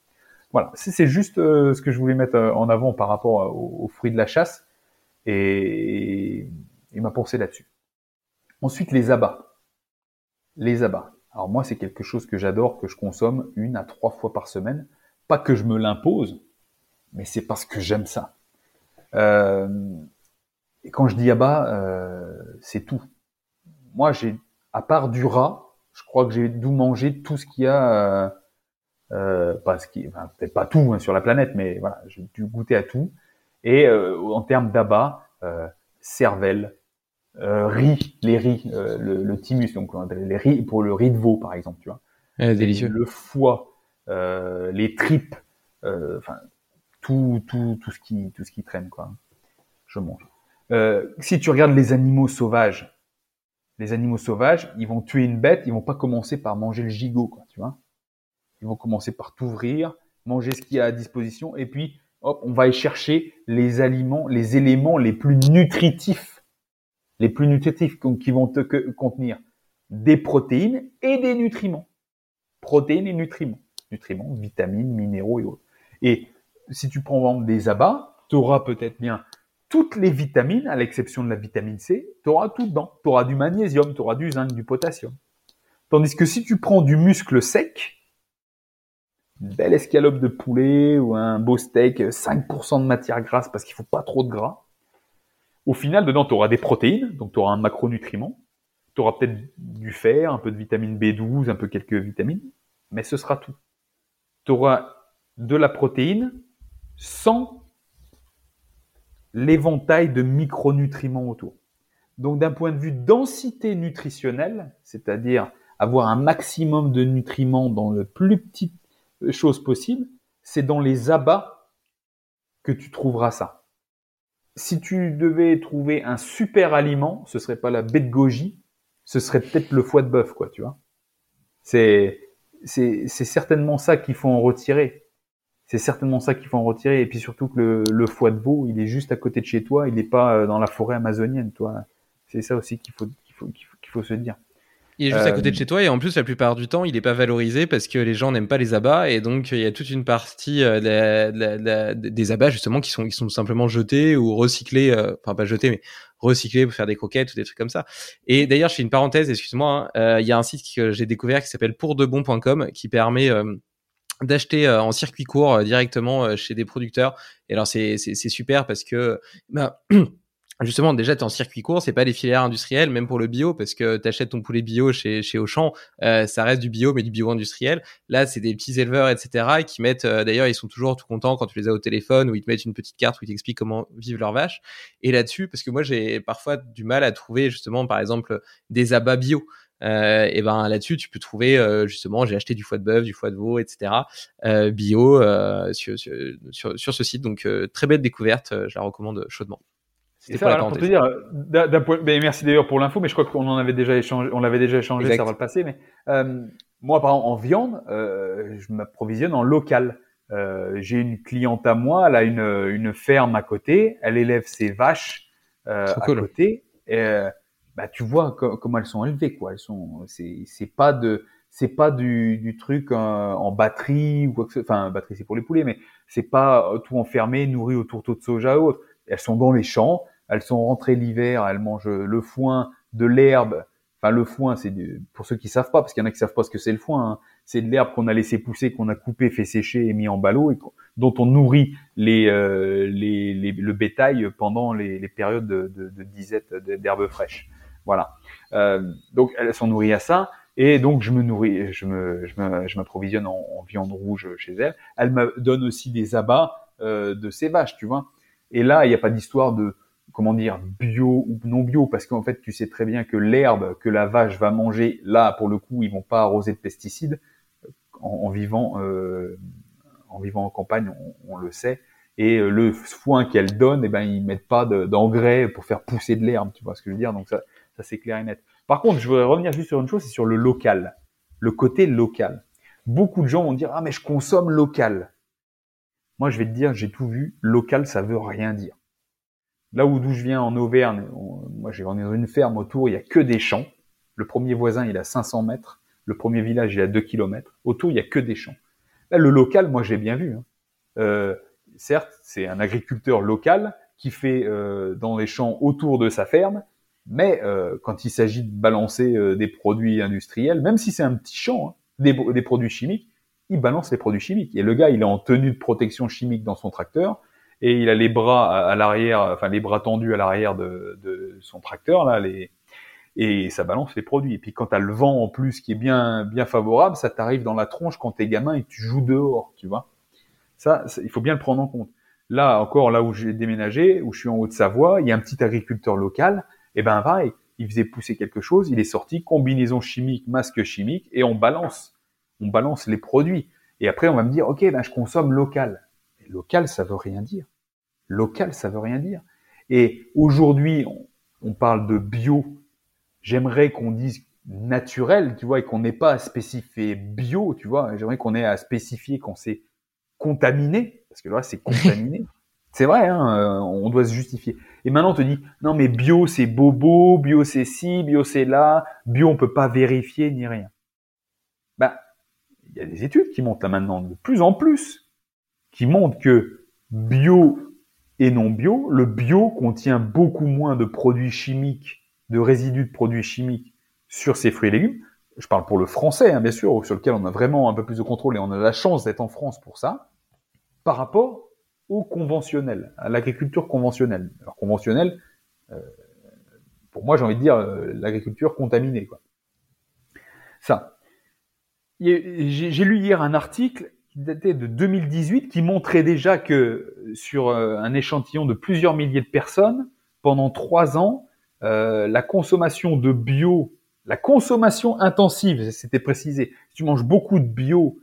Voilà, c'est juste ce que je voulais mettre en avant par rapport aux fruits de la chasse et, ma pensée là-dessus. Ensuite, les abats. Les abats. Alors moi, c'est quelque chose que j'adore, que je consomme une à trois fois par semaine. Pas que je me l'impose, mais c'est parce que j'aime ça. Euh, et quand je dis abat, euh, c'est tout. Moi, j'ai, à part du rat, je crois que j'ai dû manger tout ce qu'il y a, euh, euh pas ce qui, enfin, peut-être pas tout hein, sur la planète, mais voilà, j'ai dû goûter à tout. Et euh, en termes d'abat, euh, cervelle, euh, riz, les riz, euh, le, le thymus, donc les riz pour le riz de veau par exemple, tu vois. délicieux. Le foie, les tripes, enfin tout, tout, tout ce qui, tout ce qui traîne quoi. Je mange. si tu regardes les animaux sauvages, les animaux sauvages, ils vont tuer une bête, ils vont pas commencer par manger le gigot, quoi, tu vois. Ils vont commencer par t'ouvrir, manger ce qu'il y a à disposition, et puis hop, on va aller chercher les aliments, les éléments les plus nutritifs, les plus nutritifs qui vont te contenir des protéines et des nutriments. Protéines et nutriments. Nutriments, vitamines, minéraux et autres. Et si tu prends des abats, tu auras peut-être bien toutes les vitamines, à l'exception de la vitamine C, tu auras tout dedans. Tu auras du magnésium, tu auras du zinc, du potassium. Tandis que si tu prends du muscle sec, une belle escalope de poulet ou un beau steak, 5% de matière grasse parce qu'il faut pas trop de gras. Au final, dedans, tu auras des protéines, donc tu auras un macronutriment. Tu auras peut-être du fer, un peu de vitamine B12, un peu quelques vitamines, mais ce sera tout. Tu auras de la protéine sans l'éventail de micronutriments autour. Donc d'un point de vue densité nutritionnelle, c'est-à-dire avoir un maximum de nutriments dans le plus petit chose possible, c'est dans les abats que tu trouveras ça. Si tu devais trouver un super aliment, ce serait pas la baie de goji, ce serait peut-être le foie de bœuf, quoi, tu vois. C'est, c'est, c'est certainement ça qu'il faut en retirer. C'est certainement ça qu'il faut en retirer. Et puis surtout que le, foie de veau, il est juste à côté de chez toi, il n'est pas euh, dans la forêt amazonienne, toi. C'est ça aussi qu'il faut, qu'il faut, qu'il faut se dire. Il est juste à côté de euh, chez toi et en plus la plupart du temps il n'est pas valorisé parce que les gens n'aiment pas les abats et donc il y a toute une partie euh, la, la, des abats justement qui sont qui sont simplement jetés ou recyclés, euh, enfin pas jetés mais recyclés pour faire des croquettes ou des trucs comme ça. Et d'ailleurs je fais une parenthèse, excuse-moi, hein, il y a un site que j'ai découvert qui s'appelle pourdebon.com qui permet d'acheter en circuit court directement chez des producteurs. Et alors c'est c'est super parce que bah, Justement, déjà, tu es en circuit court, c'est pas des filières industrielles, même pour le bio, parce que tu achètes ton poulet bio chez, chez Auchan, euh, ça reste du bio, mais du bio industriel. Là, c'est des petits éleveurs, etc., qui mettent, euh, d'ailleurs, ils sont toujours tout contents quand tu les as au téléphone, où ils te mettent une petite carte où ils t'expliquent comment vivent leurs vaches. Et là-dessus, parce que moi, j'ai parfois du mal à trouver, justement, par exemple, des abats bio. Euh, et ben là-dessus, tu peux trouver euh, justement, j'ai acheté du foie de bœuf, du foie de veau, etc. Euh, bio euh, sur, sur, sur, sur, ce site. Donc très belle découverte, je la recommande chaudement. Ça, pour te dire, d'un point, ben, merci d'ailleurs pour l'info, mais je crois qu'on en avait déjà échangé, on l'avait déjà échangé, ça va le passer. Mais euh, moi, par exemple, en viande, euh, je m'approvisionne en local. Euh, J'ai une cliente à moi, elle a une, une ferme à côté, elle élève ses vaches euh, à côté. Et, euh, bah tu vois comment elles sont élevées quoi. Elles sont, c'est pas de c'est pas du, du truc euh, en batterie ou quoi que ce enfin batterie c'est pour les poulets mais c'est pas tout enfermé nourri au tourteau de soja ou autre elles sont dans les champs elles sont rentrées l'hiver elles mangent le foin de l'herbe enfin le foin c'est pour ceux qui savent pas parce qu'il y en a qui savent pas ce que c'est le foin hein. c'est de l'herbe qu'on a laissé pousser qu'on a coupé fait sécher et mis en ballot et dont on nourrit les, euh, les, les, le bétail pendant les, les périodes de, de, de disette d'herbe fraîche voilà euh, donc elles sont nourries à ça et donc, je me nourris, je me, je m'approvisionne en, en, viande rouge chez elle. Elle me donne aussi des abats euh, de ses vaches, tu vois. Et là, il n'y a pas d'histoire de, comment dire, bio ou non bio, parce qu'en fait, tu sais très bien que l'herbe que la vache va manger, là, pour le coup, ils vont pas arroser de pesticides en, vivant, euh, en vivant en campagne, on, on le sait. Et euh, le foin qu'elle donne, eh ben, ils mettent pas d'engrais pour faire pousser de l'herbe, tu vois ce que je veux dire? Donc ça, ça c'est clair et net. Par contre, je voudrais revenir juste sur une chose, c'est sur le local, le côté local. Beaucoup de gens vont dire ah mais je consomme local. Moi, je vais te dire, j'ai tout vu. Local, ça veut rien dire. Là où d'où je viens en Auvergne, moi j'ai dans une ferme autour, il y a que des champs. Le premier voisin, il a 500 mètres. Le premier village, il a 2 kilomètres. Autour, il y a que des champs. Là, le local, moi j'ai bien vu. Hein. Euh, certes, c'est un agriculteur local qui fait euh, dans les champs autour de sa ferme, mais euh, quand il s'agit de balancer euh, des produits industriels, même si c'est un petit champ, hein, des, des, produits chimiques, il balance les produits chimiques. Et le gars, il est en tenue de protection chimique dans son tracteur et il a les bras à, l'arrière, enfin les bras tendus à l'arrière de, de, son tracteur là, les, et ça balance les produits. Et puis quand tu as le vent en plus qui est bien bien favorable, ça t'arrive dans la tronche quand t'es gamin et tu joues dehors, tu vois. Ça, il faut bien le prendre en compte. Là encore, là où j'ai déménagé, où je suis en Haute-Savoie, il y a un petit agriculteur local et eh ben pareil, il faisait pousser quelque chose, il est sorti, combinaison chimique, masque chimique, et on balance, on balance les produits. Et après, on va me dire, ok, ben je consomme local. Local, ça veut rien dire. Local, ça veut rien dire. Et aujourd'hui, on, parle de bio. J'aimerais qu'on dise naturel, tu vois, et qu'on n'ait pas à spécifier bio, tu vois. J'aimerais qu'on ait à spécifier qu'on s'est contaminé, parce que là, c'est contaminé. c'est vrai, hein, euh, on doit se justifier. Et maintenant, on te dit, non, mais bio, c'est bobo, bio, c'est ci, bio, c'est là, bio, on peut pas vérifier ni rien. Ben, il y a des études qui montrent là maintenant, de plus en plus, qui montrent que bio et non bio, le bio contient beaucoup moins de produits chimiques, de résidus de produits chimiques sur ses fruits et légumes. Je parle pour le français, hein, bien sûr, sur lequel on a vraiment un peu plus de contrôle et on a la chance d'être en France pour ça, par rapport au conventionnel, à l'agriculture conventionnelle. Alors conventionnelle, euh, pour moi j'ai envie de dire euh, l'agriculture contaminée. Quoi. Ça. J'ai lu hier un article qui datait de 2018 qui montrait déjà que sur euh, un échantillon de plusieurs milliers de personnes, pendant trois ans, la consommation de bio, la consommation intensive, c'était précisé, si tu manges beaucoup de bio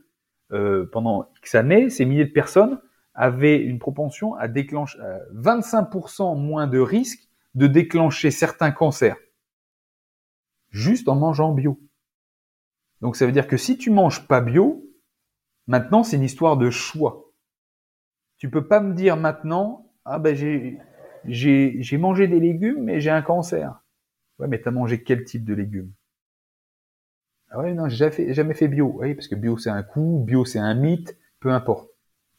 pendant X années, ces milliers de personnes, avait une propension à déclencher 25% euh, moins de risque de déclencher certains cancers juste en mangeant bio. Donc ça veut dire que si tu manges pas bio, maintenant c'est une histoire de choix. Tu peux pas me dire maintenant ah ben j'ai mangé des légumes mais j'ai un cancer. Ouais mais t'as mangé quel type de légumes? Ah ouais non j'ai jamais fait, jamais fait bio. Oui parce que bio c'est un coup, bio c'est un mythe, peu importe.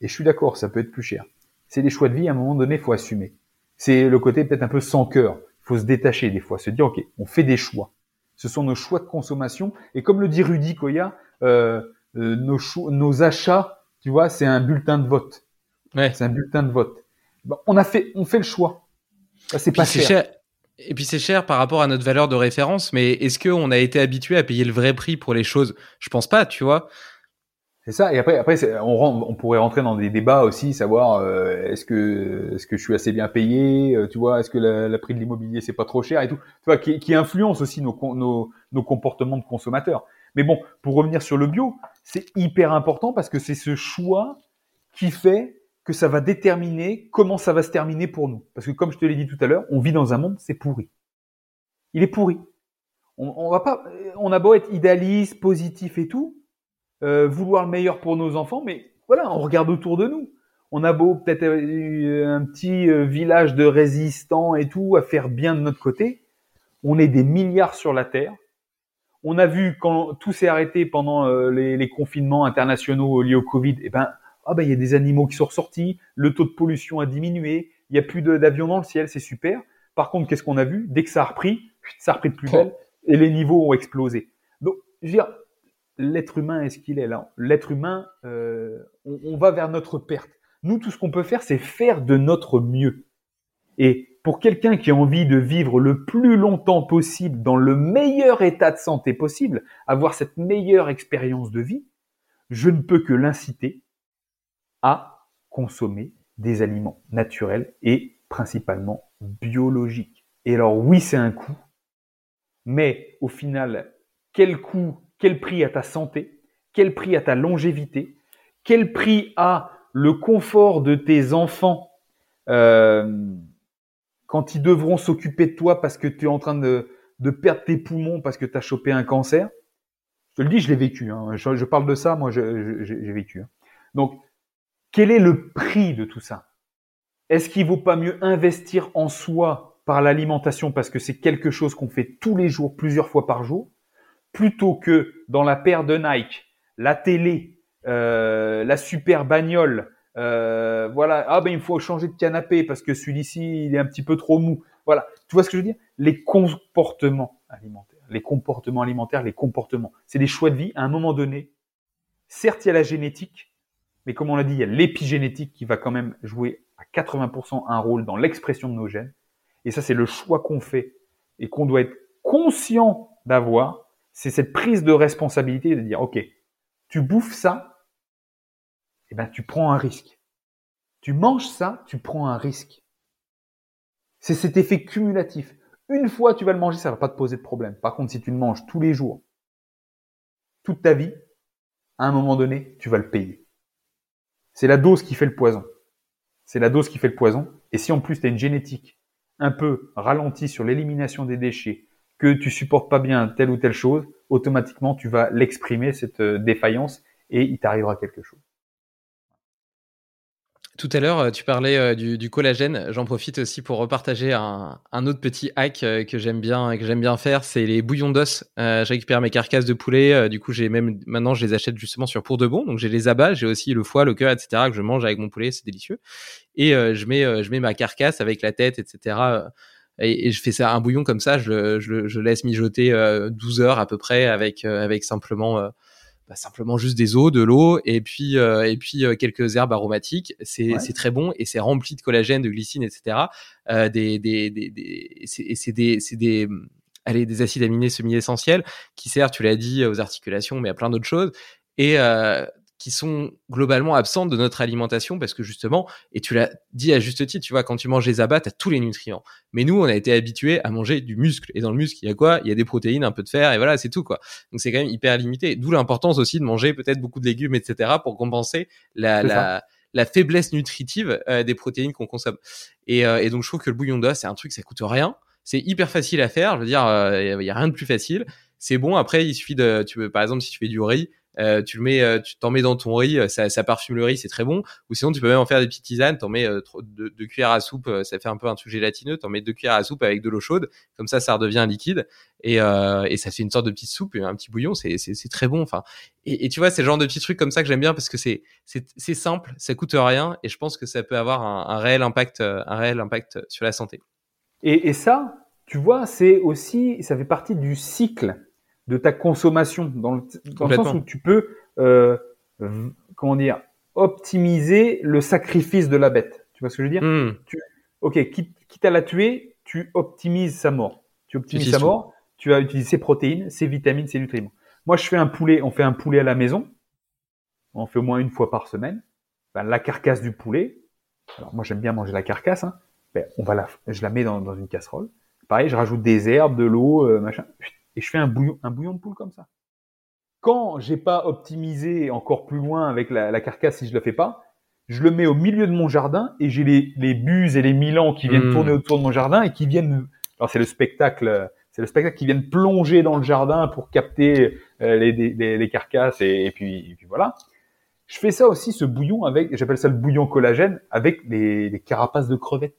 Et je suis d'accord, ça peut être plus cher. C'est des choix de vie, à un moment donné, faut assumer. C'est le côté peut-être un peu sans cœur. Il faut se détacher des fois, se dire, OK, on fait des choix. Ce sont nos choix de consommation. Et comme le dit Rudy Koya, euh, euh, nos, nos achats, tu vois, c'est un bulletin de vote. Ouais. C'est un bulletin de vote. on a fait, on fait le choix. c'est pas cher. Et puis c'est cher par rapport à notre valeur de référence, mais est-ce qu'on a été habitué à payer le vrai prix pour les choses? Je pense pas, tu vois. C'est ça. Et après, après, on, on, pourrait rentrer dans des débats aussi, savoir euh, est-ce que est-ce que je suis assez bien payé, euh, tu vois, est-ce que la, prix de l'immobilier c'est pas trop cher et tout, tu vois, qui, qui influence aussi nos, nos, nos comportements de consommateurs. Mais bon, pour revenir sur le bio, c'est hyper important parce que c'est ce choix qui fait que ça va déterminer comment ça va se terminer pour nous. Parce que comme je te l'ai dit tout à l'heure, on vit dans un monde, c'est pourri. Il est pourri. On, va pas, on a beau être idéaliste, positif et tout, euh, vouloir le meilleur pour nos enfants, mais voilà, on regarde autour de nous. On a beau peut-être euh, un petit euh, village de résistants et tout à faire bien de notre côté, On est des milliards sur la Terre. On a vu quand tout s'est arrêté pendant euh, les, les, confinements internationaux liés au Covid, eh ben, ah ben il y a des animaux qui sont ressortis, le taux de pollution a diminué, il y a plus d'avions dans le ciel, c'est super. Par contre, qu'est-ce qu'on a vu? Dès que ça a repris, ça a repris de plus belle et les niveaux ont explosé. Donc, je veux dire, l'être humain est ce qu'il est là. L'être humain, euh, on, on, va vers notre perte. Nous, tout ce qu'on peut faire, c'est faire de notre mieux. Et pour quelqu'un qui a envie de vivre le plus longtemps possible dans le meilleur état de santé possible, avoir cette meilleure expérience de vie, je ne peux que l'inciter à consommer des aliments naturels et principalement biologiques. Et alors oui, c'est un coût, mais au final, quel coût, quel prix à ta santé, quel prix à ta longévité, quel prix à le confort de tes enfants euh, quand ils devront s'occuper de toi parce que tu es en train de, perdre tes poumons parce que tu as chopé un cancer. Je te le dis, je l'ai vécu. Hein. Je, je, parle de ça, moi j'ai vécu. Hein. Donc, quel est le prix de tout ça? Est-ce qu'il vaut pas mieux investir en soi par l'alimentation parce que c'est quelque chose qu'on fait tous les jours, plusieurs fois par jour, plutôt que dans la paire de Nike, la télé, euh, la super bagnole, euh, voilà, ah ben il faut changer de canapé parce que celui-ci il est un petit peu trop mou. Voilà, tu vois ce que je veux dire? Les comportements alimentaires, les comportements alimentaires, les comportements, c'est des choix de vie. À un moment donné, certes il y a la génétique, mais comme on l'a dit, il y a l'épigénétique qui va quand même jouer à 80% un rôle dans l'expression de nos gènes. Et ça c'est le choix qu'on fait et qu'on doit être conscient d'avoir. C'est cette prise de responsabilité de dire ok, tu bouffes ça, eh ben, tu prends un risque. Tu manges ça, tu prends un risque. C'est cet effet cumulatif. Une fois tu vas le manger, ça va pas te poser de problème. Par contre, si tu le manges tous les jours, toute ta vie, à un moment donné, tu vas le payer. C'est la dose qui fait le poison. C'est la dose qui fait le poison. Et si en plus tu as une génétique un peu ralentie sur l'élimination des déchets, que tu supportes pas bien telle ou telle chose, automatiquement tu vas l'exprimer, cette euh, défaillance, et il t'arrivera quelque chose. Tout à l'heure, tu parlais euh, du, collagène. J'en profite aussi pour repartager un, autre petit hack euh, que j'aime bien que j'aime bien faire, c'est les bouillons d'os. Euh, je récupère mes carcasses de poulet. du coup, j'ai même maintenant je les achète justement sur pour de bon. Donc j'ai les abats, j'ai aussi le foie, le cœur, etc. que je mange avec mon poulet, c'est délicieux. Et je mets je mets ma carcasse avec la tête, etc. Et, je fais ça un bouillon comme ça. Je, je, je laisse mijoter 12 heures à peu près avec avec simplement bah, simplement juste des os, de l'eau et puis euh, et puis euh, quelques herbes aromatiques. C'est c'est très bon et c'est rempli de collagène, de glycine, etc. Euh, des des des, des c'est des c'est des allez des acides aminés semi-essentiels qui servent, tu l'as dit, aux articulations, mais à plein d'autres choses. Et euh, qui sont globalement absentes de notre alimentation parce que justement, et tu l'as dit à juste titre, tu vois, quand tu manges les abats, tu as tous les nutriments. Mais nous, on a été habitués à manger du muscle. Et dans le muscle, il y a quoi? Il y a des protéines, un peu de fer, et voilà, c'est tout, quoi. Donc c'est quand même hyper limité. D'où l'importance aussi de manger peut-être beaucoup de légumes, etc., pour compenser la, la, la, faiblesse nutritive euh, des protéines qu'on consomme. Et, euh, et, donc je trouve que le bouillon d'os, c'est un truc, ça coûte rien. C'est hyper facile à faire. Je veux dire, il euh, y a rien de plus facile. C'est bon. Après, il suffit de, tu veux, par exemple, si tu fais du riz, euh, tu le mets, euh, tu t'en mets dans ton riz, euh, ça, ça parfume le riz, c'est très bon. Ou sinon, tu peux même en faire des petites tisanes, t'en mets deux, deux, cuillères à soupe, ça fait un peu un truc gélatineux, t'en mets deux cuillères à soupe avec de l'eau chaude, comme ça, ça redevient liquide et, et ça fait une sorte de petite soupe, un petit bouillon, c'est très bon. Enfin, et, et, tu vois, c'est le genre de petits trucs comme ça que j'aime bien parce que c'est c'est simple, ça coûte rien et je pense que ça peut avoir un, un réel impact, un réel impact sur la santé. Et, et ça, tu vois, c'est aussi, ça fait partie du cycle de ta consommation, dans le, dans le sens où tu peux, euh, comment dire, optimiser le sacrifice de la bête. Tu vois ce que je veux dire? Hmm. tu, Ok, quitte, quitte, à la tuer, tu optimises sa mort. Tu optimises sa mort, tu vas utiliser ses protéines, ses vitamines, ses nutriments. Moi, je fais un poulet, on fait un poulet à la maison, on fait au moins une fois par semaine. Ben, la carcasse du poulet, alors moi j'aime bien manger la carcasse, hein. ben, on va la, je la mets dans, dans une casserole. Pareil, je rajoute des herbes, de l'eau, euh, machin et je fais un bouillon, un bouillon de poule comme ça. Quand j'ai pas optimisé encore plus loin avec la, la, carcasse, si je le fais pas, je le mets au milieu de mon jardin et j'ai les, les buses et les milans qui viennent mmh. tourner autour de mon jardin et qui viennent. Alors c'est le spectacle, c'est le spectacle qui viennent plonger dans le jardin pour capter euh, les, les, les, carcasses et, et, puis, et puis voilà. Je fais ça aussi, ce bouillon avec, j'appelle ça le bouillon collagène avec les, les carapaces de crevettes.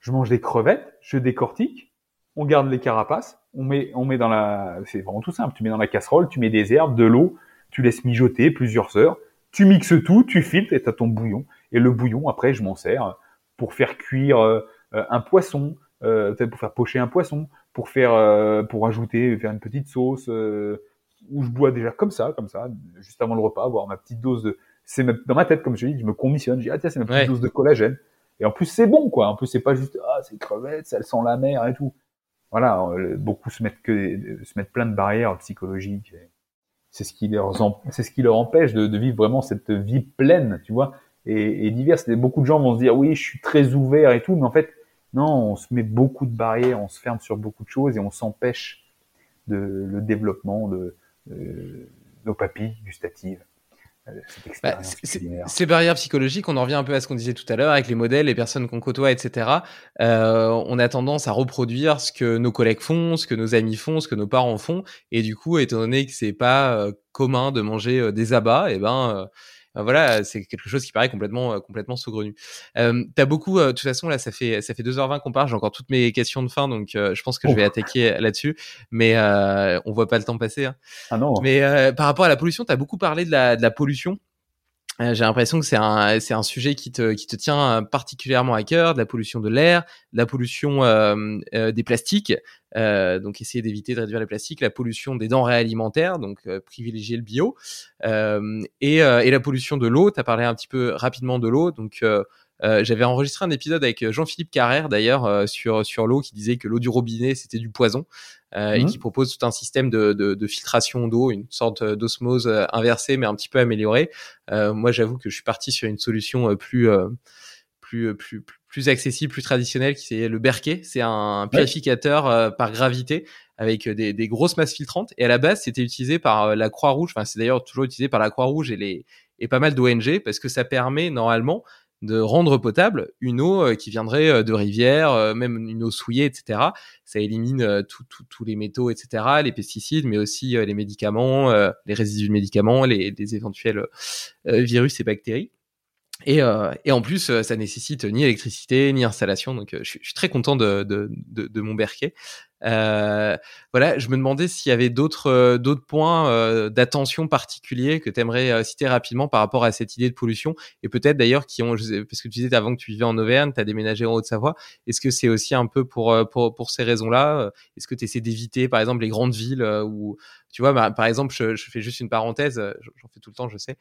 Je mange des crevettes, je décortique, on garde les carapaces, on met, on met dans la, c'est vraiment tout simple. Tu mets dans la casserole, tu mets des herbes, de l'eau, tu laisses mijoter plusieurs heures, tu mixes tout, tu filtres et t'as ton bouillon. Et le bouillon, après, je m'en sers pour faire cuire euh, un poisson, euh, peut-être pour faire pocher un poisson, pour faire, euh, pour ajouter, faire une petite sauce, euh, où je bois déjà comme ça, comme ça, juste avant le repas, avoir ma petite dose de, c'est dans ma tête, comme je dis, je me commissionne, je dis, ah tiens, c'est ma petite dose de collagène. Et en plus, c'est bon, quoi. En plus, c'est pas juste, ah, c'est crevette, ça sent la mer et tout. Voilà, beaucoup se mettent que, se mettent plein de barrières psychologiques. C'est ce qui leur, c'est ce qui leur empêche de, vivre vraiment cette vie pleine, tu vois, et, et diverse. beaucoup de gens vont se dire, oui, je suis très ouvert et tout, mais en fait, non, on se met beaucoup de barrières, on se ferme sur beaucoup de choses et on s'empêche de le développement de, nos papilles gustatives. Euh, bah, ces barrières psychologiques, on en revient un peu à ce qu'on disait tout à l'heure avec les modèles, les personnes qu'on côtoie, etc. Euh, on a tendance à reproduire ce que nos collègues font, ce que nos amis font, ce que nos parents font, et du coup, étant donné que c'est pas euh, commun de manger des abats, et eh ben euh, voilà, c'est quelque chose qui paraît complètement, euh, complètement saugrenu. Euh, T'as beaucoup, euh, de toute façon, là, ça fait, ça fait 2h20 qu'on parle. J'ai encore toutes mes questions de fin, donc je pense que je vais attaquer là-dessus. Mais on voit pas le temps passer. Hein. Ah non. Mais par rapport à la pollution, tu as beaucoup parlé de la, de la pollution. Euh, j'ai l'impression que c'est un, c'est un sujet qui te, qui te tient particulièrement à cœur, de la pollution de l'air, la pollution euh, euh, des plastiques, euh, donc essayer d'éviter de réduire les plastiques, la pollution des denrées alimentaires, donc privilégier le bio, et, et la pollution de l'eau. Tu as parlé un petit peu rapidement de l'eau, donc euh, j'avais enregistré un épisode avec Jean-Philippe Carrère d'ailleurs euh, sur sur l'eau qui disait que l'eau du robinet c'était du poison euh, et mmh. qui propose tout un système de, de, de filtration d'eau, une sorte d'osmose inversée mais un petit peu améliorée. moi j'avoue que je suis parti sur une solution plus plus, plus, plus accessible, plus traditionnelle, qui c'est le Berquet. C'est un purificateur par gravité avec des, des, grosses masses filtrantes. Et à la base, c'était utilisé par la Croix-Rouge. Enfin, c'est d'ailleurs toujours utilisé par la Croix-Rouge et les et pas mal d'ONG parce que ça permet normalement de rendre potable une eau euh, qui viendrait euh, de rivières, euh, même une eau souillée, etc. Ça élimine tous les métaux, etc., les pesticides, mais aussi les médicaments, les résidus de médicaments, les, éventuels virus et bactéries. Et, en plus, ça nécessite ni électricité ni installation. Donc, je, suis, très content de, de mon Berquet. Euh, voilà, je me demandais s'il y avait d'autres euh, d'autres points euh, d'attention particuliers que tu aimerais citer rapidement par rapport à cette idée de pollution et peut-être d'ailleurs qui ont parce que tu disais avant que tu vivais en Auvergne, tu as déménagé en Haute-Savoie, est-ce que c'est aussi un peu pour pour pour ces raisons-là Est-ce que tu d'éviter par exemple les grandes villes où tu vois, bah, par exemple, je, fais juste une parenthèse, j'en fais tout le temps, je sais.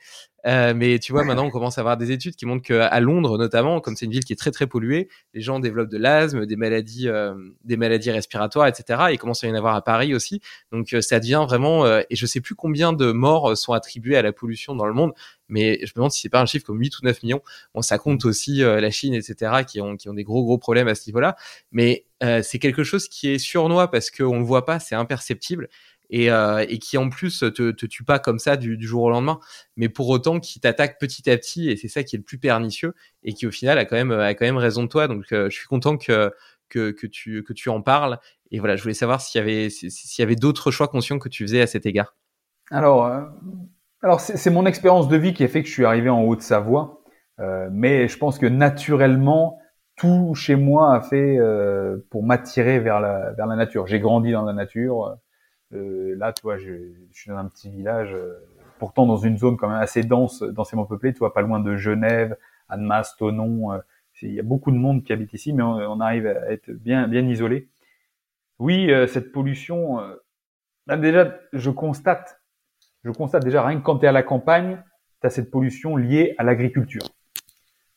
Euh, mais tu vois, maintenant, on commence à avoir des études qui montrent qu'à Londres, notamment, comme c'est une ville qui est très très polluée, les gens développent de l'asthme, des maladies, euh, des maladies respiratoires, etc. Il commence à y en avoir à Paris aussi. Donc, euh, ça devient vraiment. Euh, et je sais plus combien de morts sont attribuées à la pollution dans le monde, mais je me demande si c'est pas un chiffre comme 8 ou 9 millions. Bon, ça compte aussi la Chine, etc., qui ont qui ont des gros gros problèmes à ce niveau-là. Mais c'est quelque chose qui est surnois parce qu'on le voit pas, c'est imperceptible et, euh, et qui en plus te, te tue pas comme ça du, du, jour au lendemain, mais pour autant qui t'attaque petit à petit et c'est ça qui est le plus pernicieux et qui au final a quand même a quand même raison de toi. Donc euh, je suis content que, que tu que tu en parles et voilà, je voulais savoir s'il y avait s'il y avait d'autres choix conscients que tu faisais à cet égard. Alors euh, alors c'est mon expérience de vie qui a fait que je suis arrivé en Haute-Savoie, euh, mais je pense que naturellement tout chez moi a fait pour m'attirer vers la vers la nature. J'ai grandi dans la nature euh, là, tu vois, je, je, suis dans un petit village, euh, pourtant dans une zone quand même assez dense, densément peuplée, tu vois, pas loin de Genève, Annemasse, Tonon. Euh, il y a beaucoup de monde qui habite ici, mais on, arrive à être bien, isolé. Oui, cette pollution, là déjà, je constate, je constate déjà rien que quand tu es à la campagne, tu as cette pollution liée à l'agriculture.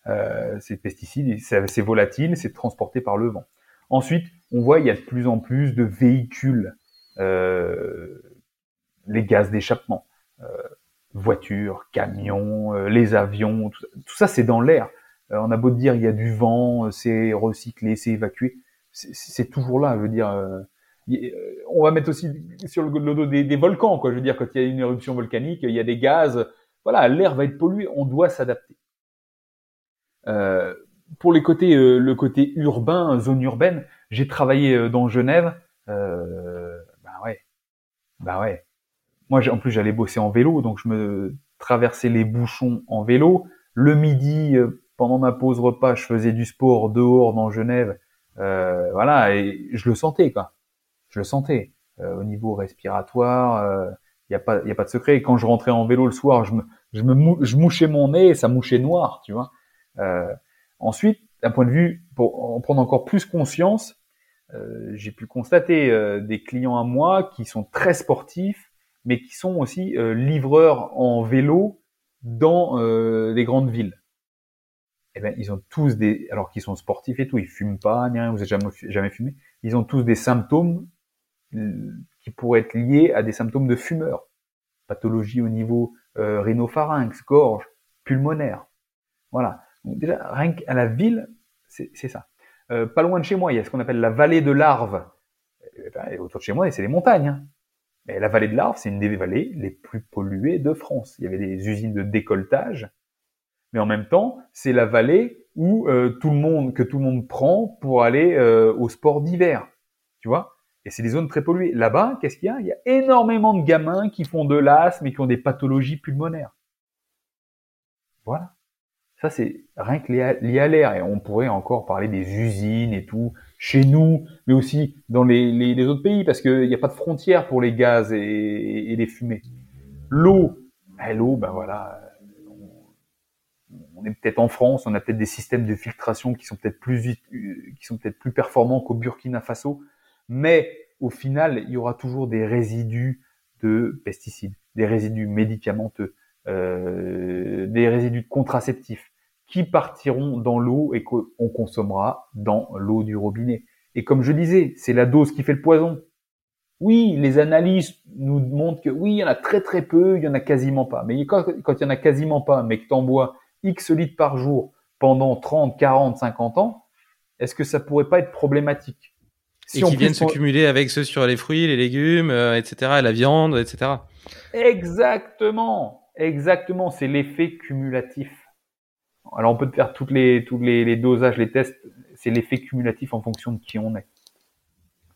Euh, ces pesticides, c'est volatile, c'est transporté par le vent. Ensuite, on voit il y a de plus en plus de véhicules euh, les gaz d'échappement, euh, voitures, camions, euh, les avions, tout, ça c'est dans l'air. On a beau dire il y a du vent, c'est recyclé, c'est évacué, c'est toujours là. Je veux dire, on va mettre aussi sur le, dos des, volcans, quoi. Je veux dire, quand il y a une éruption volcanique, il y a des gaz. Voilà, l'air va être pollué. On doit s'adapter. pour les côtés, le côté urbain, zone urbaine, j'ai travaillé dans Genève. Euh, bah ouais. Moi, en plus, j'allais bosser en vélo, donc je me traversais les bouchons en vélo. Le midi, euh, pendant ma pause repas, je faisais du sport dehors dans Genève, Euh, voilà, et je le sentais quoi. Je le sentais euh, au niveau respiratoire. Il y a pas, il y a pas de secret. quand je rentrais en vélo le soir, je me, je me, je mouchais mon nez, et ça mouchait noir, tu vois. ensuite, d'un point de vue, pour en prendre encore plus conscience, j'ai pu constater des clients à moi qui sont très sportifs, mais qui sont aussi livreurs en vélo dans euh, les grandes villes. Eh ben, ils ont tous des, alors qu'ils sont sportifs et tout, ils fument pas, ni rien, vous avez jamais, jamais fumé, ils ont tous des symptômes euh, qui pourraient être liés à des symptômes de fumeur. Pathologie au niveau euh, rhinopharynx, gorge, pulmonaire. Voilà. Déjà, rien qu'à la ville, c'est ça. Euh, pas loin de chez moi, il y a ce qu'on appelle la vallée de l'Arve. Et ben, autour de chez moi, c'est les montagnes. Hein. Et la vallée de l'Arve, c'est une des vallées les plus polluées de France. Il y avait des usines de décolletage, mais en même temps, c'est la vallée où euh, tout le monde que tout le monde prend pour aller euh, au sport d'hiver, tu vois? Et c'est des zones très polluées. Là-bas, qu'est-ce qu'il y a? Il y a énormément de gamins qui font de l'asthme et qui ont des pathologies pulmonaires. Voilà. Ça, c'est rien que lié à l'air. Et on pourrait encore parler des usines et tout, chez nous, mais aussi dans les, autres pays, parce qu'il n'y a pas de frontières pour les gaz et, les fumées. L'eau, ben, l'eau, ben voilà, on, est peut-être en France, on a peut-être des systèmes de filtration qui sont peut-être plus qui sont peut-être plus performants qu'au Burkina Faso, mais au final, il y aura toujours des résidus de pesticides, des résidus médicamenteux, euh, des résidus de contraceptifs qui partiront dans l'eau et qu'on consommera dans l'eau du robinet. Et comme je disais, c'est la dose qui fait le poison. Oui, les analyses nous montrent que oui, il y en a très très peu, il y en a quasiment pas. Mais quand, il y en a quasiment pas, mais que tu en bois X litres par jour pendant 30, 40, 50 ans, est-ce que ça pourrait pas être problématique? Si Et qui viennent se cumuler avec ceux sur les fruits, les légumes, euh, etc., la viande, etc. Exactement. Exactement, c'est l'effet cumulatif. Alors on peut faire toutes les tous les, dosages, les tests, c'est l'effet cumulatif en fonction de qui on est.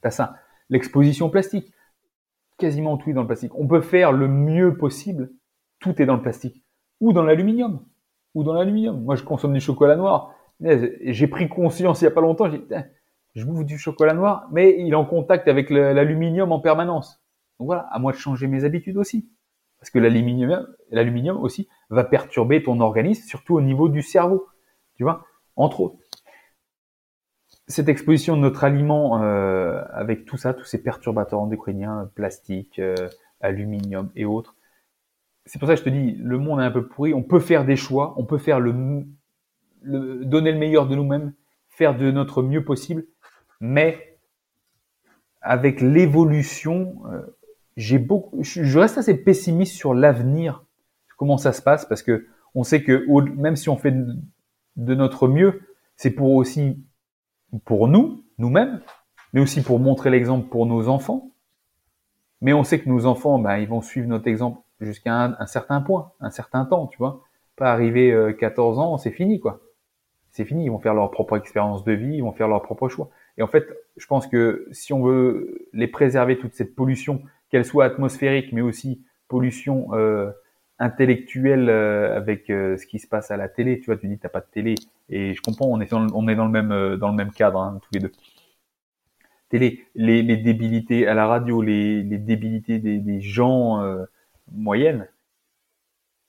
T'as ça. L'exposition plastique, quasiment tout est dans le plastique. On peut faire le mieux possible, tout est dans le plastique ou dans l'aluminium ou dans l'aluminium. Moi je consomme du chocolat noir. J'ai pris conscience il y a pas longtemps, je bouffe du chocolat noir, mais il est en contact avec l'aluminium en permanence. Donc voilà, à moi de changer mes habitudes aussi. Parce que l'aluminium, l'aluminium aussi va perturber ton organisme, surtout au niveau du cerveau. Tu vois, entre autres. Cette exposition de notre aliment euh, avec tout ça, tous ces perturbateurs endocriniens, plastique, euh, aluminium et autres, c'est pour ça que je te dis, le monde est un peu pourri. On peut faire des choix, on peut faire le, donner le meilleur de nous-mêmes, faire de notre mieux possible, mais avec l'évolution, euh, j'ai beaucoup, je reste assez pessimiste sur l'avenir, comment ça se passe, parce que on sait que même si on fait de notre mieux, c'est pour aussi pour nous, nous-mêmes, mais aussi pour montrer l'exemple pour nos enfants. Mais on sait que nos enfants, ben, ils vont suivre notre exemple jusqu'à un, certain point, un certain temps, tu vois. Pas arriver 14 euh, ans, c'est fini, quoi. C'est fini, ils vont faire leur propre expérience de vie, ils vont faire leur propre choix. Et en fait, je pense que si on veut les préserver toute cette pollution qu'elle soit atmosphérique, mais aussi pollution euh, intellectuelle euh, avec ce qui se passe à la télé. Tu vois, tu dis t'as pas de télé, et je comprends, on est dans, le même dans le même cadre hein, tous les deux. Télé, les, les débilités à la radio, les, les débilités des gens moyennes.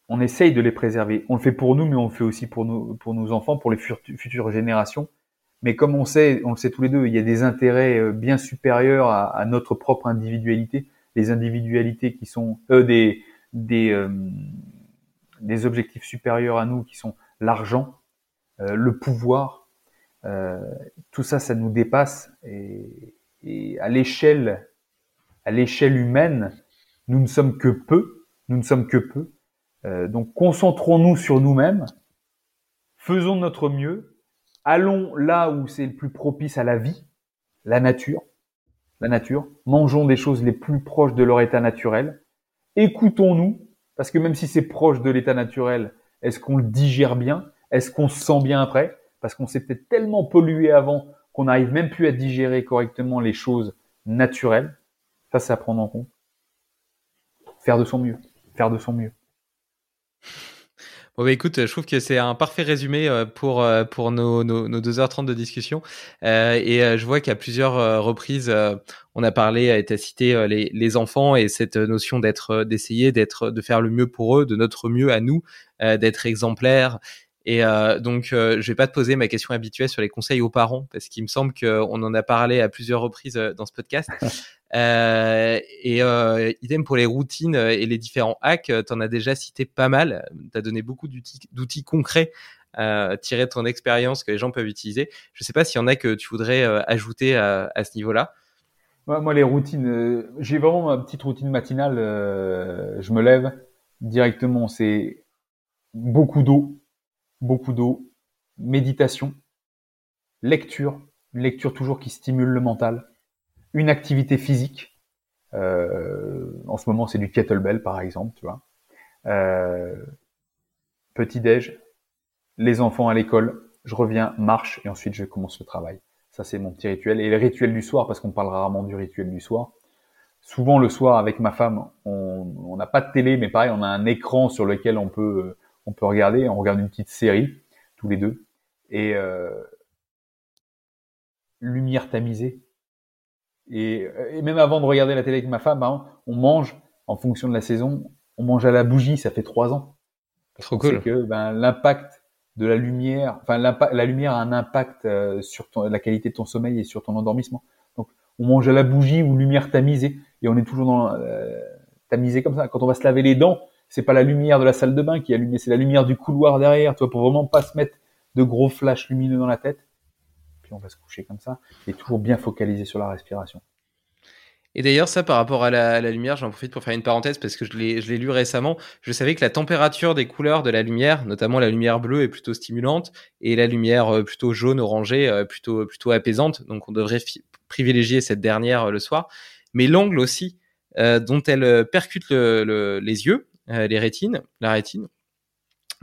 On essaye de les préserver. On le fait pour nous, mais on le fait aussi pour nos pour nos enfants, pour les futures générations. Mais comme on sait, on le sait tous les deux, il y a des intérêts bien supérieurs à, notre propre individualité des individualités qui sont euh, des des euh, des objectifs supérieurs à nous qui sont l'argent, euh, le pouvoir, euh, tout ça, ça nous dépasse et, et à l'échelle à l'échelle humaine, nous ne sommes que peu, nous ne sommes que peu. Euh, donc concentrons-nous sur nous-mêmes, faisons notre mieux, allons là où c'est le plus propice à la vie, la nature, la nature, mangeons des choses les plus proches de leur état naturel, écoutons-nous, parce que même si c'est proche de l'état naturel, est-ce qu'on le digère bien? Est-ce qu'on se sent bien après? Parce qu'on s'est peut-être tellement pollué avant qu'on n'arrive même plus à digérer correctement les choses naturelles. Ça, c'est à prendre en compte. Faire de son mieux. Faire de son mieux. Bon, bah, écoute, je trouve que c'est un parfait résumé euh, pour, euh, pour nos, nos, nos 2h30 de discussion. Euh, et je vois qu'à plusieurs reprises, on a parlé, a été cité les, les enfants et cette notion d'être, d'essayer d'être, de faire le mieux pour eux, de notre mieux à nous, d'être exemplaire. Et donc, je vais pas te poser ma question habituelle sur les conseils aux parents parce qu'il me semble qu'on en a parlé à plusieurs reprises dans ce podcast. Euh, et euh, idem pour les routines et les différents hacks, tu en as déjà cité pas mal. Tu as donné beaucoup d'outils concrets euh, tirés de ton expérience que les gens peuvent utiliser. Je sais pas s'il y en a que tu voudrais euh, ajouter à, à ce niveau-là. moi, les routines, euh, j'ai vraiment ma petite routine matinale. je me lève directement, c'est beaucoup d'eau, beaucoup d'eau, méditation, lecture, une lecture toujours qui stimule le mental une activité physique. Euh, en ce moment, c'est du kettlebell, par exemple, tu vois. Euh, petit déj, les enfants à l'école, je reviens, marche et ensuite je commence le travail. Ça, c'est mon petit rituel. Et le rituel du soir, parce qu'on parle rarement du rituel du soir. Souvent, le soir, avec ma femme, on n'a pas de télé, mais pareil, on a un écran sur lequel on peut, on peut regarder. On regarde une petite série, tous les deux. Et euh, lumière tamisée, et, et, même avant de regarder la télé avec ma femme, hein, on mange en fonction de la saison. On mange à la bougie, ça fait trois ans. Trop cool. que ben, l'impact de la lumière, enfin la lumière a un impact euh, sur ton, la qualité de ton sommeil et sur ton endormissement. Donc on mange à la bougie ou lumière tamisée et on est toujours dans euh, tamisé comme ça. Quand on va se laver les dents, c'est pas la lumière de la salle de bain qui est allumée, c'est la lumière du couloir derrière, toi, pour vraiment pas se mettre de gros flashs lumineux dans la tête on va se coucher comme ça, et toujours bien focalisé sur la respiration. Et d'ailleurs, ça, par rapport à la, lumière, j'en profite pour faire une parenthèse parce que je l'ai, lu récemment. Je savais que la température des couleurs de la lumière, notamment la lumière bleue, est plutôt stimulante et la lumière euh, plutôt jaune, orangée, euh, plutôt, plutôt apaisante. Donc, on devrait privilégier cette dernière euh, le soir. Mais l'angle aussi dont elle percute les yeux, les rétines, la rétine,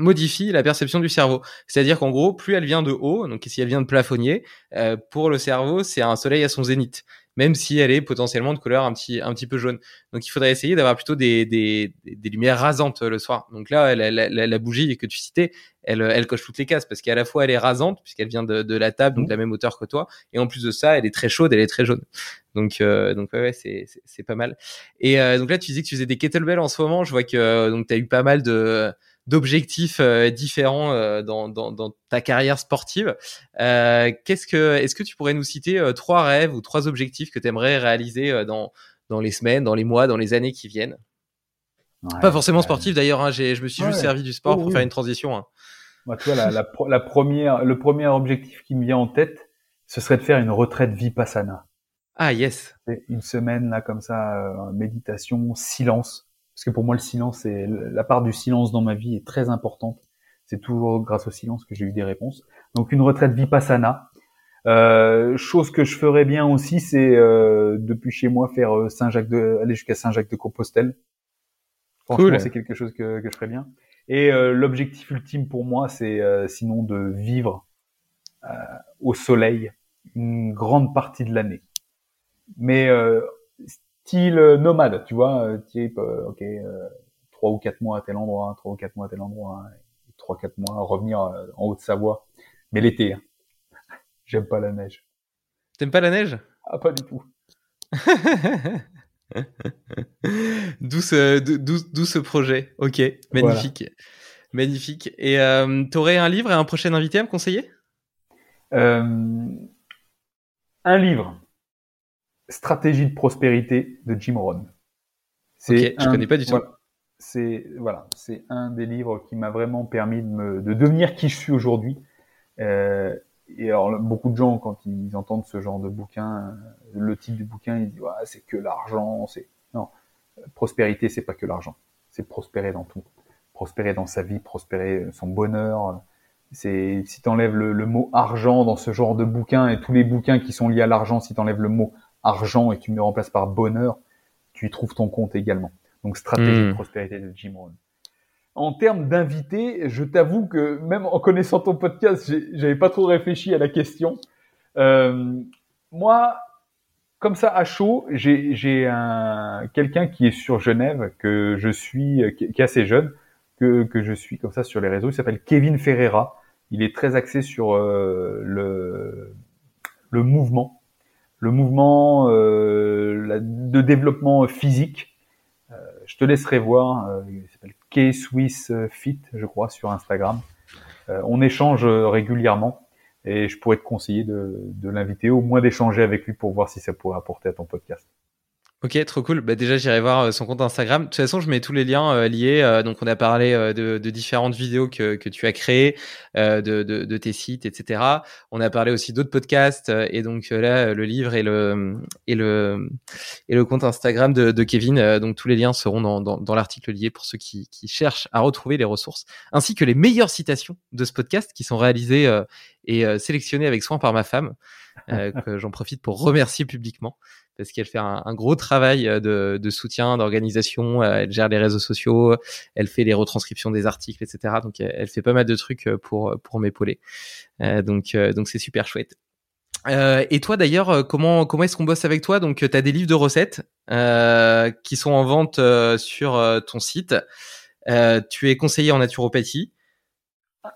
modifie la perception du cerveau. C'est-à-dire qu'en gros, plus elle vient de haut, donc si elle vient de plafonnier, euh, pour le cerveau, c'est un soleil à son zénith, même si elle est potentiellement de couleur un petit, un petit peu jaune. Donc il faudrait essayer d'avoir plutôt des, des, des, lumières rasantes le soir. Donc là, la, la, la, bougie que tu citais, elle, elle coche toutes les cases parce qu'à la fois elle est rasante puisqu'elle vient de, de, la table, donc de la même hauteur que toi, et en plus de ça, elle est très chaude, elle est très jaune. Donc, euh, donc ouais, ouais c'est, c'est, pas mal. Et euh, donc là, tu disais que tu faisais des kettlebells en ce moment. Je vois que donc tu as eu pas mal de d'objectifs euh, différents euh, dans, dans, dans, ta carrière sportive. Euh, qu'est-ce que, est-ce que tu pourrais nous citer trois rêves ou trois objectifs que tu aimerais réaliser dans, dans les semaines, dans les mois, dans les années qui viennent? Pas forcément sportif d'ailleurs. Hein, je me suis juste servi du sport oh, pour faire une transition. Hein. Moi, tu vois, la, la, la, première, le premier objectif qui me vient en tête, ce serait de faire une retraite vipassana. Ah yes. Une semaine là comme ça, méditation, silence parce que pour moi le silence et la part du silence dans ma vie est très importante. C'est toujours grâce au silence que j'ai eu des réponses. Donc une retraite vipassana. Euh, chose que je ferais bien aussi, c'est euh, depuis chez moi faire euh, Saint-Jacques de aller jusqu'à Saint-Jacques de Compostelle. Franchement, c'est quelque chose que, que je ferais bien. Et euh, l'objectif ultime pour moi, c'est euh, sinon de vivre au soleil une grande partie de l'année. Mais style euh, nomade, tu vois, euh, type, euh, ok, trois ou quatre mois à tel endroit, trois ou quatre mois à tel endroit, trois quatre mois revenir en Haute-Savoie, mais l'été. Hein. J'aime pas la neige. T'aimes pas la neige? Ah, pas du tout. d'où ce, projet. Ok, magnifique. Magnifique. Et euh, tu aurais un livre et un prochain invité à me conseiller? Un livre. Stratégie de prospérité de Jim Rohn. C'est je connais pas du tout. c'est voilà, c'est un des livres qui m'a vraiment permis de, me, de devenir qui je suis aujourd'hui. Euh, et alors beaucoup de gens quand ils entendent ce genre de bouquin, euh, le titre du bouquin, ils disent ouais, c'est que l'argent, c'est non, prospérité c'est pas que l'argent, c'est prospérer dans tout, prospérer dans sa vie, prospérer son bonheur. C'est si t'enlèves le, le mot argent dans ce genre de bouquin et tous les bouquins qui sont liés à l'argent, si t'enlèves le mot argent et tu me le remplaces par bonheur, tu y trouves ton compte également. Donc stratégie de hmm. prospérité de Jim Rohn. En termes d'invités, je t'avoue que même en connaissant ton podcast, j'avais pas trop réfléchi à la question. Euh, moi, comme ça à chaud, j'ai un quelqu'un qui est sur Genève que je suis, qui, est assez jeune, que, que je suis comme ça sur les réseaux. Il s'appelle Kevin Ferreira. Il est très axé sur euh, le, le mouvement, le mouvement euh, de développement physique. Euh, je te laisserai voir. Euh, il s'appelle K-Swiss Fit, je crois, sur Instagram. on échange régulièrement et je pourrais te conseiller de, de l'inviter, au moins d'échanger avec lui pour voir si ça pourrait apporter à ton podcast. Ok, trop cool. Bah déjà, j'irai voir euh, son compte Instagram. De toute façon, je mets tous les liens euh, liés. Euh, donc, on a parlé de, de, différentes vidéos que, que tu as créées, de, de, de, tes sites, etc. On a parlé aussi d'autres podcasts. et donc là, le livre et le et le et le compte Instagram de, de Kevin. donc, tous les liens seront dans, dans, dans l'article lié pour ceux qui, qui cherchent à retrouver les ressources, ainsi que les meilleures citations de ce podcast qui sont réalisées et sélectionnées avec soin par ma femme. que j'en profite pour remercier publiquement parce qu'elle fait un, gros travail euh, de, soutien, d'organisation. Euh, elle gère les réseaux sociaux, elle fait les retranscriptions des articles, etc. Donc, elle, fait pas mal de trucs euh, pour pour m'épauler. donc, c'est super chouette. et toi d'ailleurs, comment comment est-ce qu'on bosse avec toi? Donc, tu as des livres de recettes qui sont en vente sur ton site. tu es conseiller en naturopathie.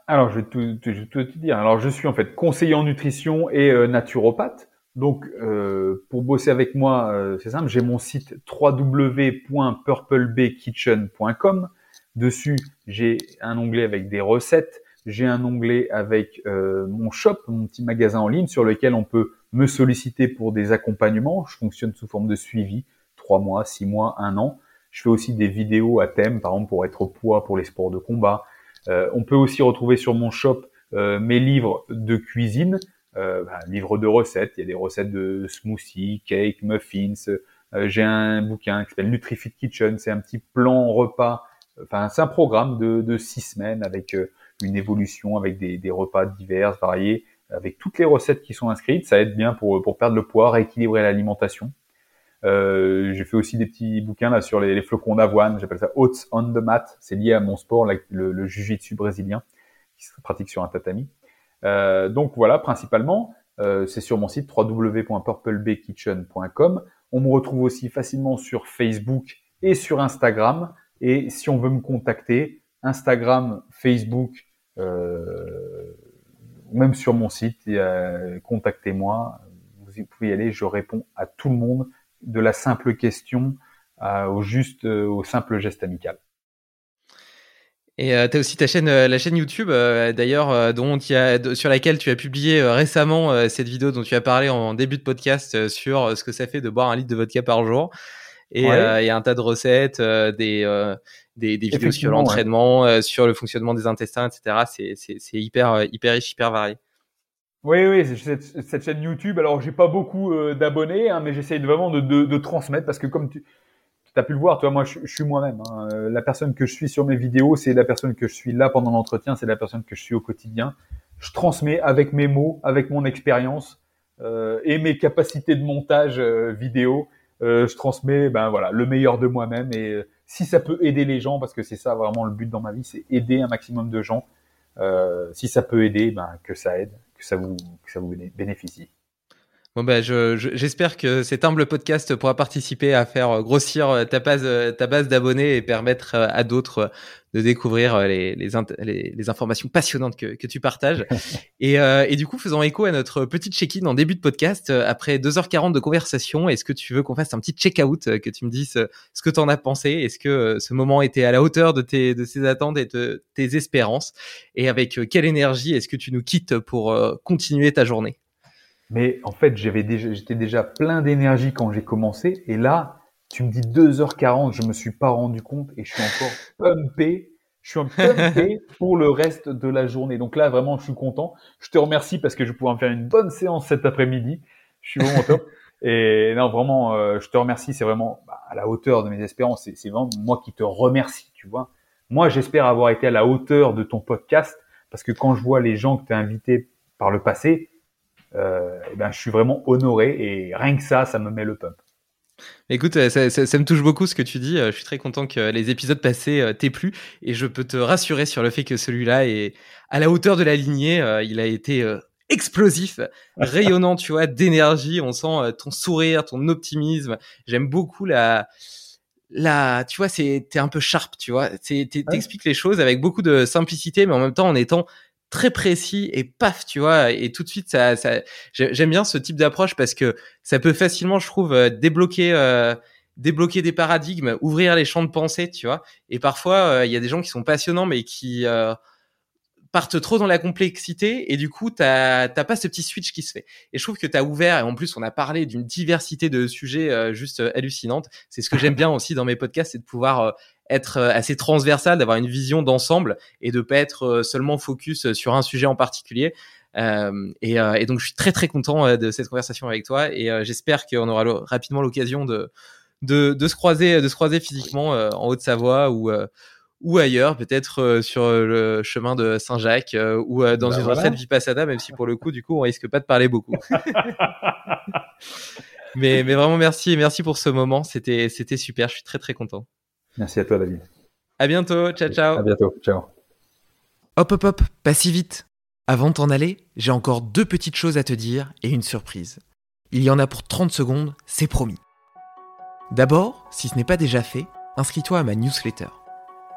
Alors, je vais tout, te dire. Alors, je suis en fait conseiller en nutrition et naturopathe. Donc, euh, pour bosser avec moi, euh, c'est simple, j'ai mon site www.purplebkitchen.com. Dessus, j'ai un onglet avec des recettes, j'ai un onglet avec euh, mon shop, mon petit magasin en ligne sur lequel on peut me solliciter pour des accompagnements. Je fonctionne sous forme de suivi, trois mois, six mois, un an. Je fais aussi des vidéos à thème, par exemple pour être au poids, pour les sports de combat. on peut aussi retrouver sur mon shop mes livres de cuisine euh, bah, livre de recettes. Il y a des recettes de smoothies, cake, muffins. Euh, j'ai un bouquin qui s'appelle NutriFit Kitchen. C'est un petit plan repas. Enfin, c'est un programme de, de six semaines avec euh, une évolution, avec des, des, repas divers, variés, avec toutes les recettes qui sont inscrites. Ça aide bien pour, pour perdre le poids, rééquilibrer l'alimentation. Euh, j'ai fait aussi des petits bouquins là sur les, les flocons d'avoine. J'appelle ça Oats on the mat. C'est lié à mon sport, le, le jiu-jitsu brésilien, qui se pratique sur un tatami. Euh, donc voilà, principalement, euh, c'est sur mon site www.purplebkitchen.com. On me retrouve aussi facilement sur Facebook et sur Instagram. Et si on veut me contacter, Instagram, Facebook, euh, même sur mon site, euh, contactez-moi. Vous pouvez y aller, je réponds à tout le monde, de la simple question au juste, au simple geste amical. Et euh, tu as aussi ta chaîne, euh, la chaîne YouTube, euh, d'ailleurs, euh, dont y a, sur laquelle tu as publié récemment cette vidéo dont tu as parlé en début de podcast sur ce que ça fait de boire un litre de vodka par jour. Et il y a un tas de recettes, des, des, des vidéos sur l'entraînement, sur le fonctionnement des intestins, etc. C'est hyper, hyper riche, hyper varié. Oui, oui, cette, cette chaîne YouTube. Alors, j'ai pas beaucoup d'abonnés, hein, mais j'essaye vraiment de, de, de, transmettre parce que comme tu, tu as pu le voir, toi, moi, je, suis moi-même. Hein. Euh, la personne que je suis sur mes vidéos, c'est la personne que je suis là pendant l'entretien, c'est la personne que je suis au quotidien. Je transmets avec mes mots, avec mon expérience euh, et mes capacités de montage euh, vidéo. Euh, je transmets, ben voilà, le meilleur de moi-même. Et si ça peut aider les gens, parce que c'est ça vraiment le but dans ma vie, c'est aider un maximum de gens. si ça peut aider, ben que ça aide, que ça vous, que ça vous bénéficie. Bon bah je, j'espère que cet humble podcast pourra participer à faire grossir euh, ta base euh, ta base d'abonnés et permettre euh, à d'autres de découvrir les, les, les, informations passionnantes que, que tu partages. et, et du coup, faisant écho à notre petite check-in en début de podcast, après 2h40 de conversation, est-ce que tu veux qu'on fasse un petit check-out, que tu me dises ce que tu en as pensé? Est-ce que ce moment était à la hauteur de tes, de tes attentes et de tes espérances? Et avec quelle énergie est-ce que tu nous quittes pour continuer ta journée? Mais en fait, j'avais déjà, j'étais déjà plein d'énergie quand j'ai commencé. Et là, tu me dis 2h40, je me suis pas rendu compte et je suis encore pumpé. Je suis pumpé pour le reste de la journée. Donc là, vraiment, je suis content. Je te remercie parce que je pourrais en faire une bonne séance cet après-midi. Je suis vraiment top. Et non, vraiment, euh, je te remercie. C'est vraiment bah, à la hauteur de mes espérances. C'est vraiment moi qui te remercie, tu vois. Moi, j'espère avoir été à la hauteur de ton podcast parce que quand je vois les gens que tu as invités par le passé, euh, eh ben, je suis vraiment honoré et rien que ça, ça me met le pump. Écoute, ça, ça, ça, me touche beaucoup ce que tu dis. Je suis très content que les épisodes passés euh, t'aient plu et je peux te rassurer sur le fait que celui-là est à la hauteur de la lignée. Euh, il a été explosif, rayonnant, tu vois, d'énergie. On sent ton sourire, ton optimisme. J'aime beaucoup la là, tu vois, c'est t'es un peu sharp, tu vois. T'expliques les choses avec beaucoup de simplicité, mais en même temps en étant très précis et paf, tu vois. Et tout de suite, ça, ça j'aime bien ce type d'approche parce que ça peut facilement, je trouve, euh, débloquer. Euh, débloquer des paradigmes, ouvrir les champs de pensée, tu vois. Et parfois, euh, il y a des gens qui sont passionnants, mais qui partent trop dans la complexité et du coup t'as t'as pas ce petit switch qui se fait. Et je trouve que tu as ouvert et en plus on a parlé d'une diversité de sujets euh, juste euh, hallucinante c'est ce que j'aime bien aussi dans mes podcasts c'est de pouvoir euh, être assez transversal d'avoir une vision d'ensemble et de pas être seulement focus sur un sujet en particulier. Et, et, donc je suis très très content de cette conversation avec toi et j'espère qu'on aura rapidement l'occasion de, de, de se croiser de se croiser physiquement en Haute-Savoie ou ou ailleurs, peut-être euh, sur euh, le chemin de Saint-Jacques euh, ou dans bah une retraite Vipassana, même si pour le coup, du coup, on risque pas de parler beaucoup. mais, mais vraiment merci merci pour ce moment. C'était, c'était super. Je suis très très content. Merci à toi, David. À bientôt. Ciao, ciao. À bientôt. Ciao. Hop, hop, hop. Pas si vite. Avant de t'en aller, j'ai encore deux petites choses à te dire et une surprise. Il y en a pour 30 secondes, c'est promis. D'abord, si ce n'est pas déjà fait, inscris-toi à ma newsletter.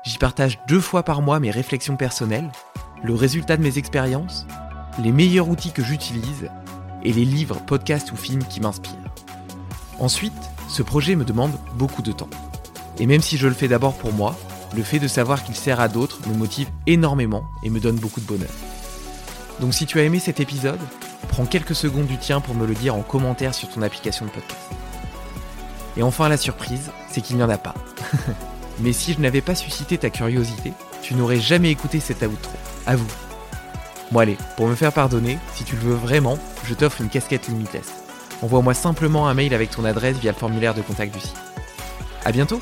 J'y partage deux fois par mois mes réflexions personnelles, le résultat de mes expériences, les meilleurs outils que j'utilise et les livres, podcasts ou films qui m'inspirent. Ensuite, ce projet me demande beaucoup de temps. Et même si je le fais d'abord pour moi, le fait de savoir qu'il sert à d'autres me motive énormément et me donne beaucoup de bonheur. Donc si tu as aimé cet épisode, prends quelques secondes du tien pour me le dire en commentaire sur ton application de podcast. Et enfin la surprise, c'est qu'il n'y en a pas. Mais si je n'avais pas suscité ta curiosité, tu n'aurais jamais écouté cet outro. À vous. Bon allez, pour me faire pardonner, si tu le veux vraiment, je t'offre une casquette Limitless. Envoie-moi simplement un mail avec ton adresse via le formulaire de contact du site. À bientôt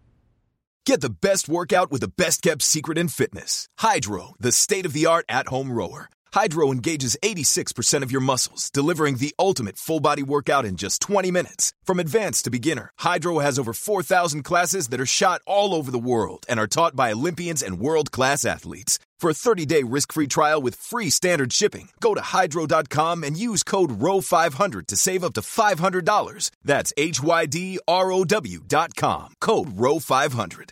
Get the best workout with the best kept secret in fitness. Hydro, the state of the art at home rower. Hydro engages 86% of your muscles, delivering the ultimate full body workout in just 20 minutes. From advanced to beginner, Hydro has over 4,000 classes that are shot all over the world and are taught by Olympians and world class athletes. For a 30 day risk free trial with free standard shipping, go to hydro.com and use code ROW500 to save up to $500. That's H Y D R O W.com. Code ROW500.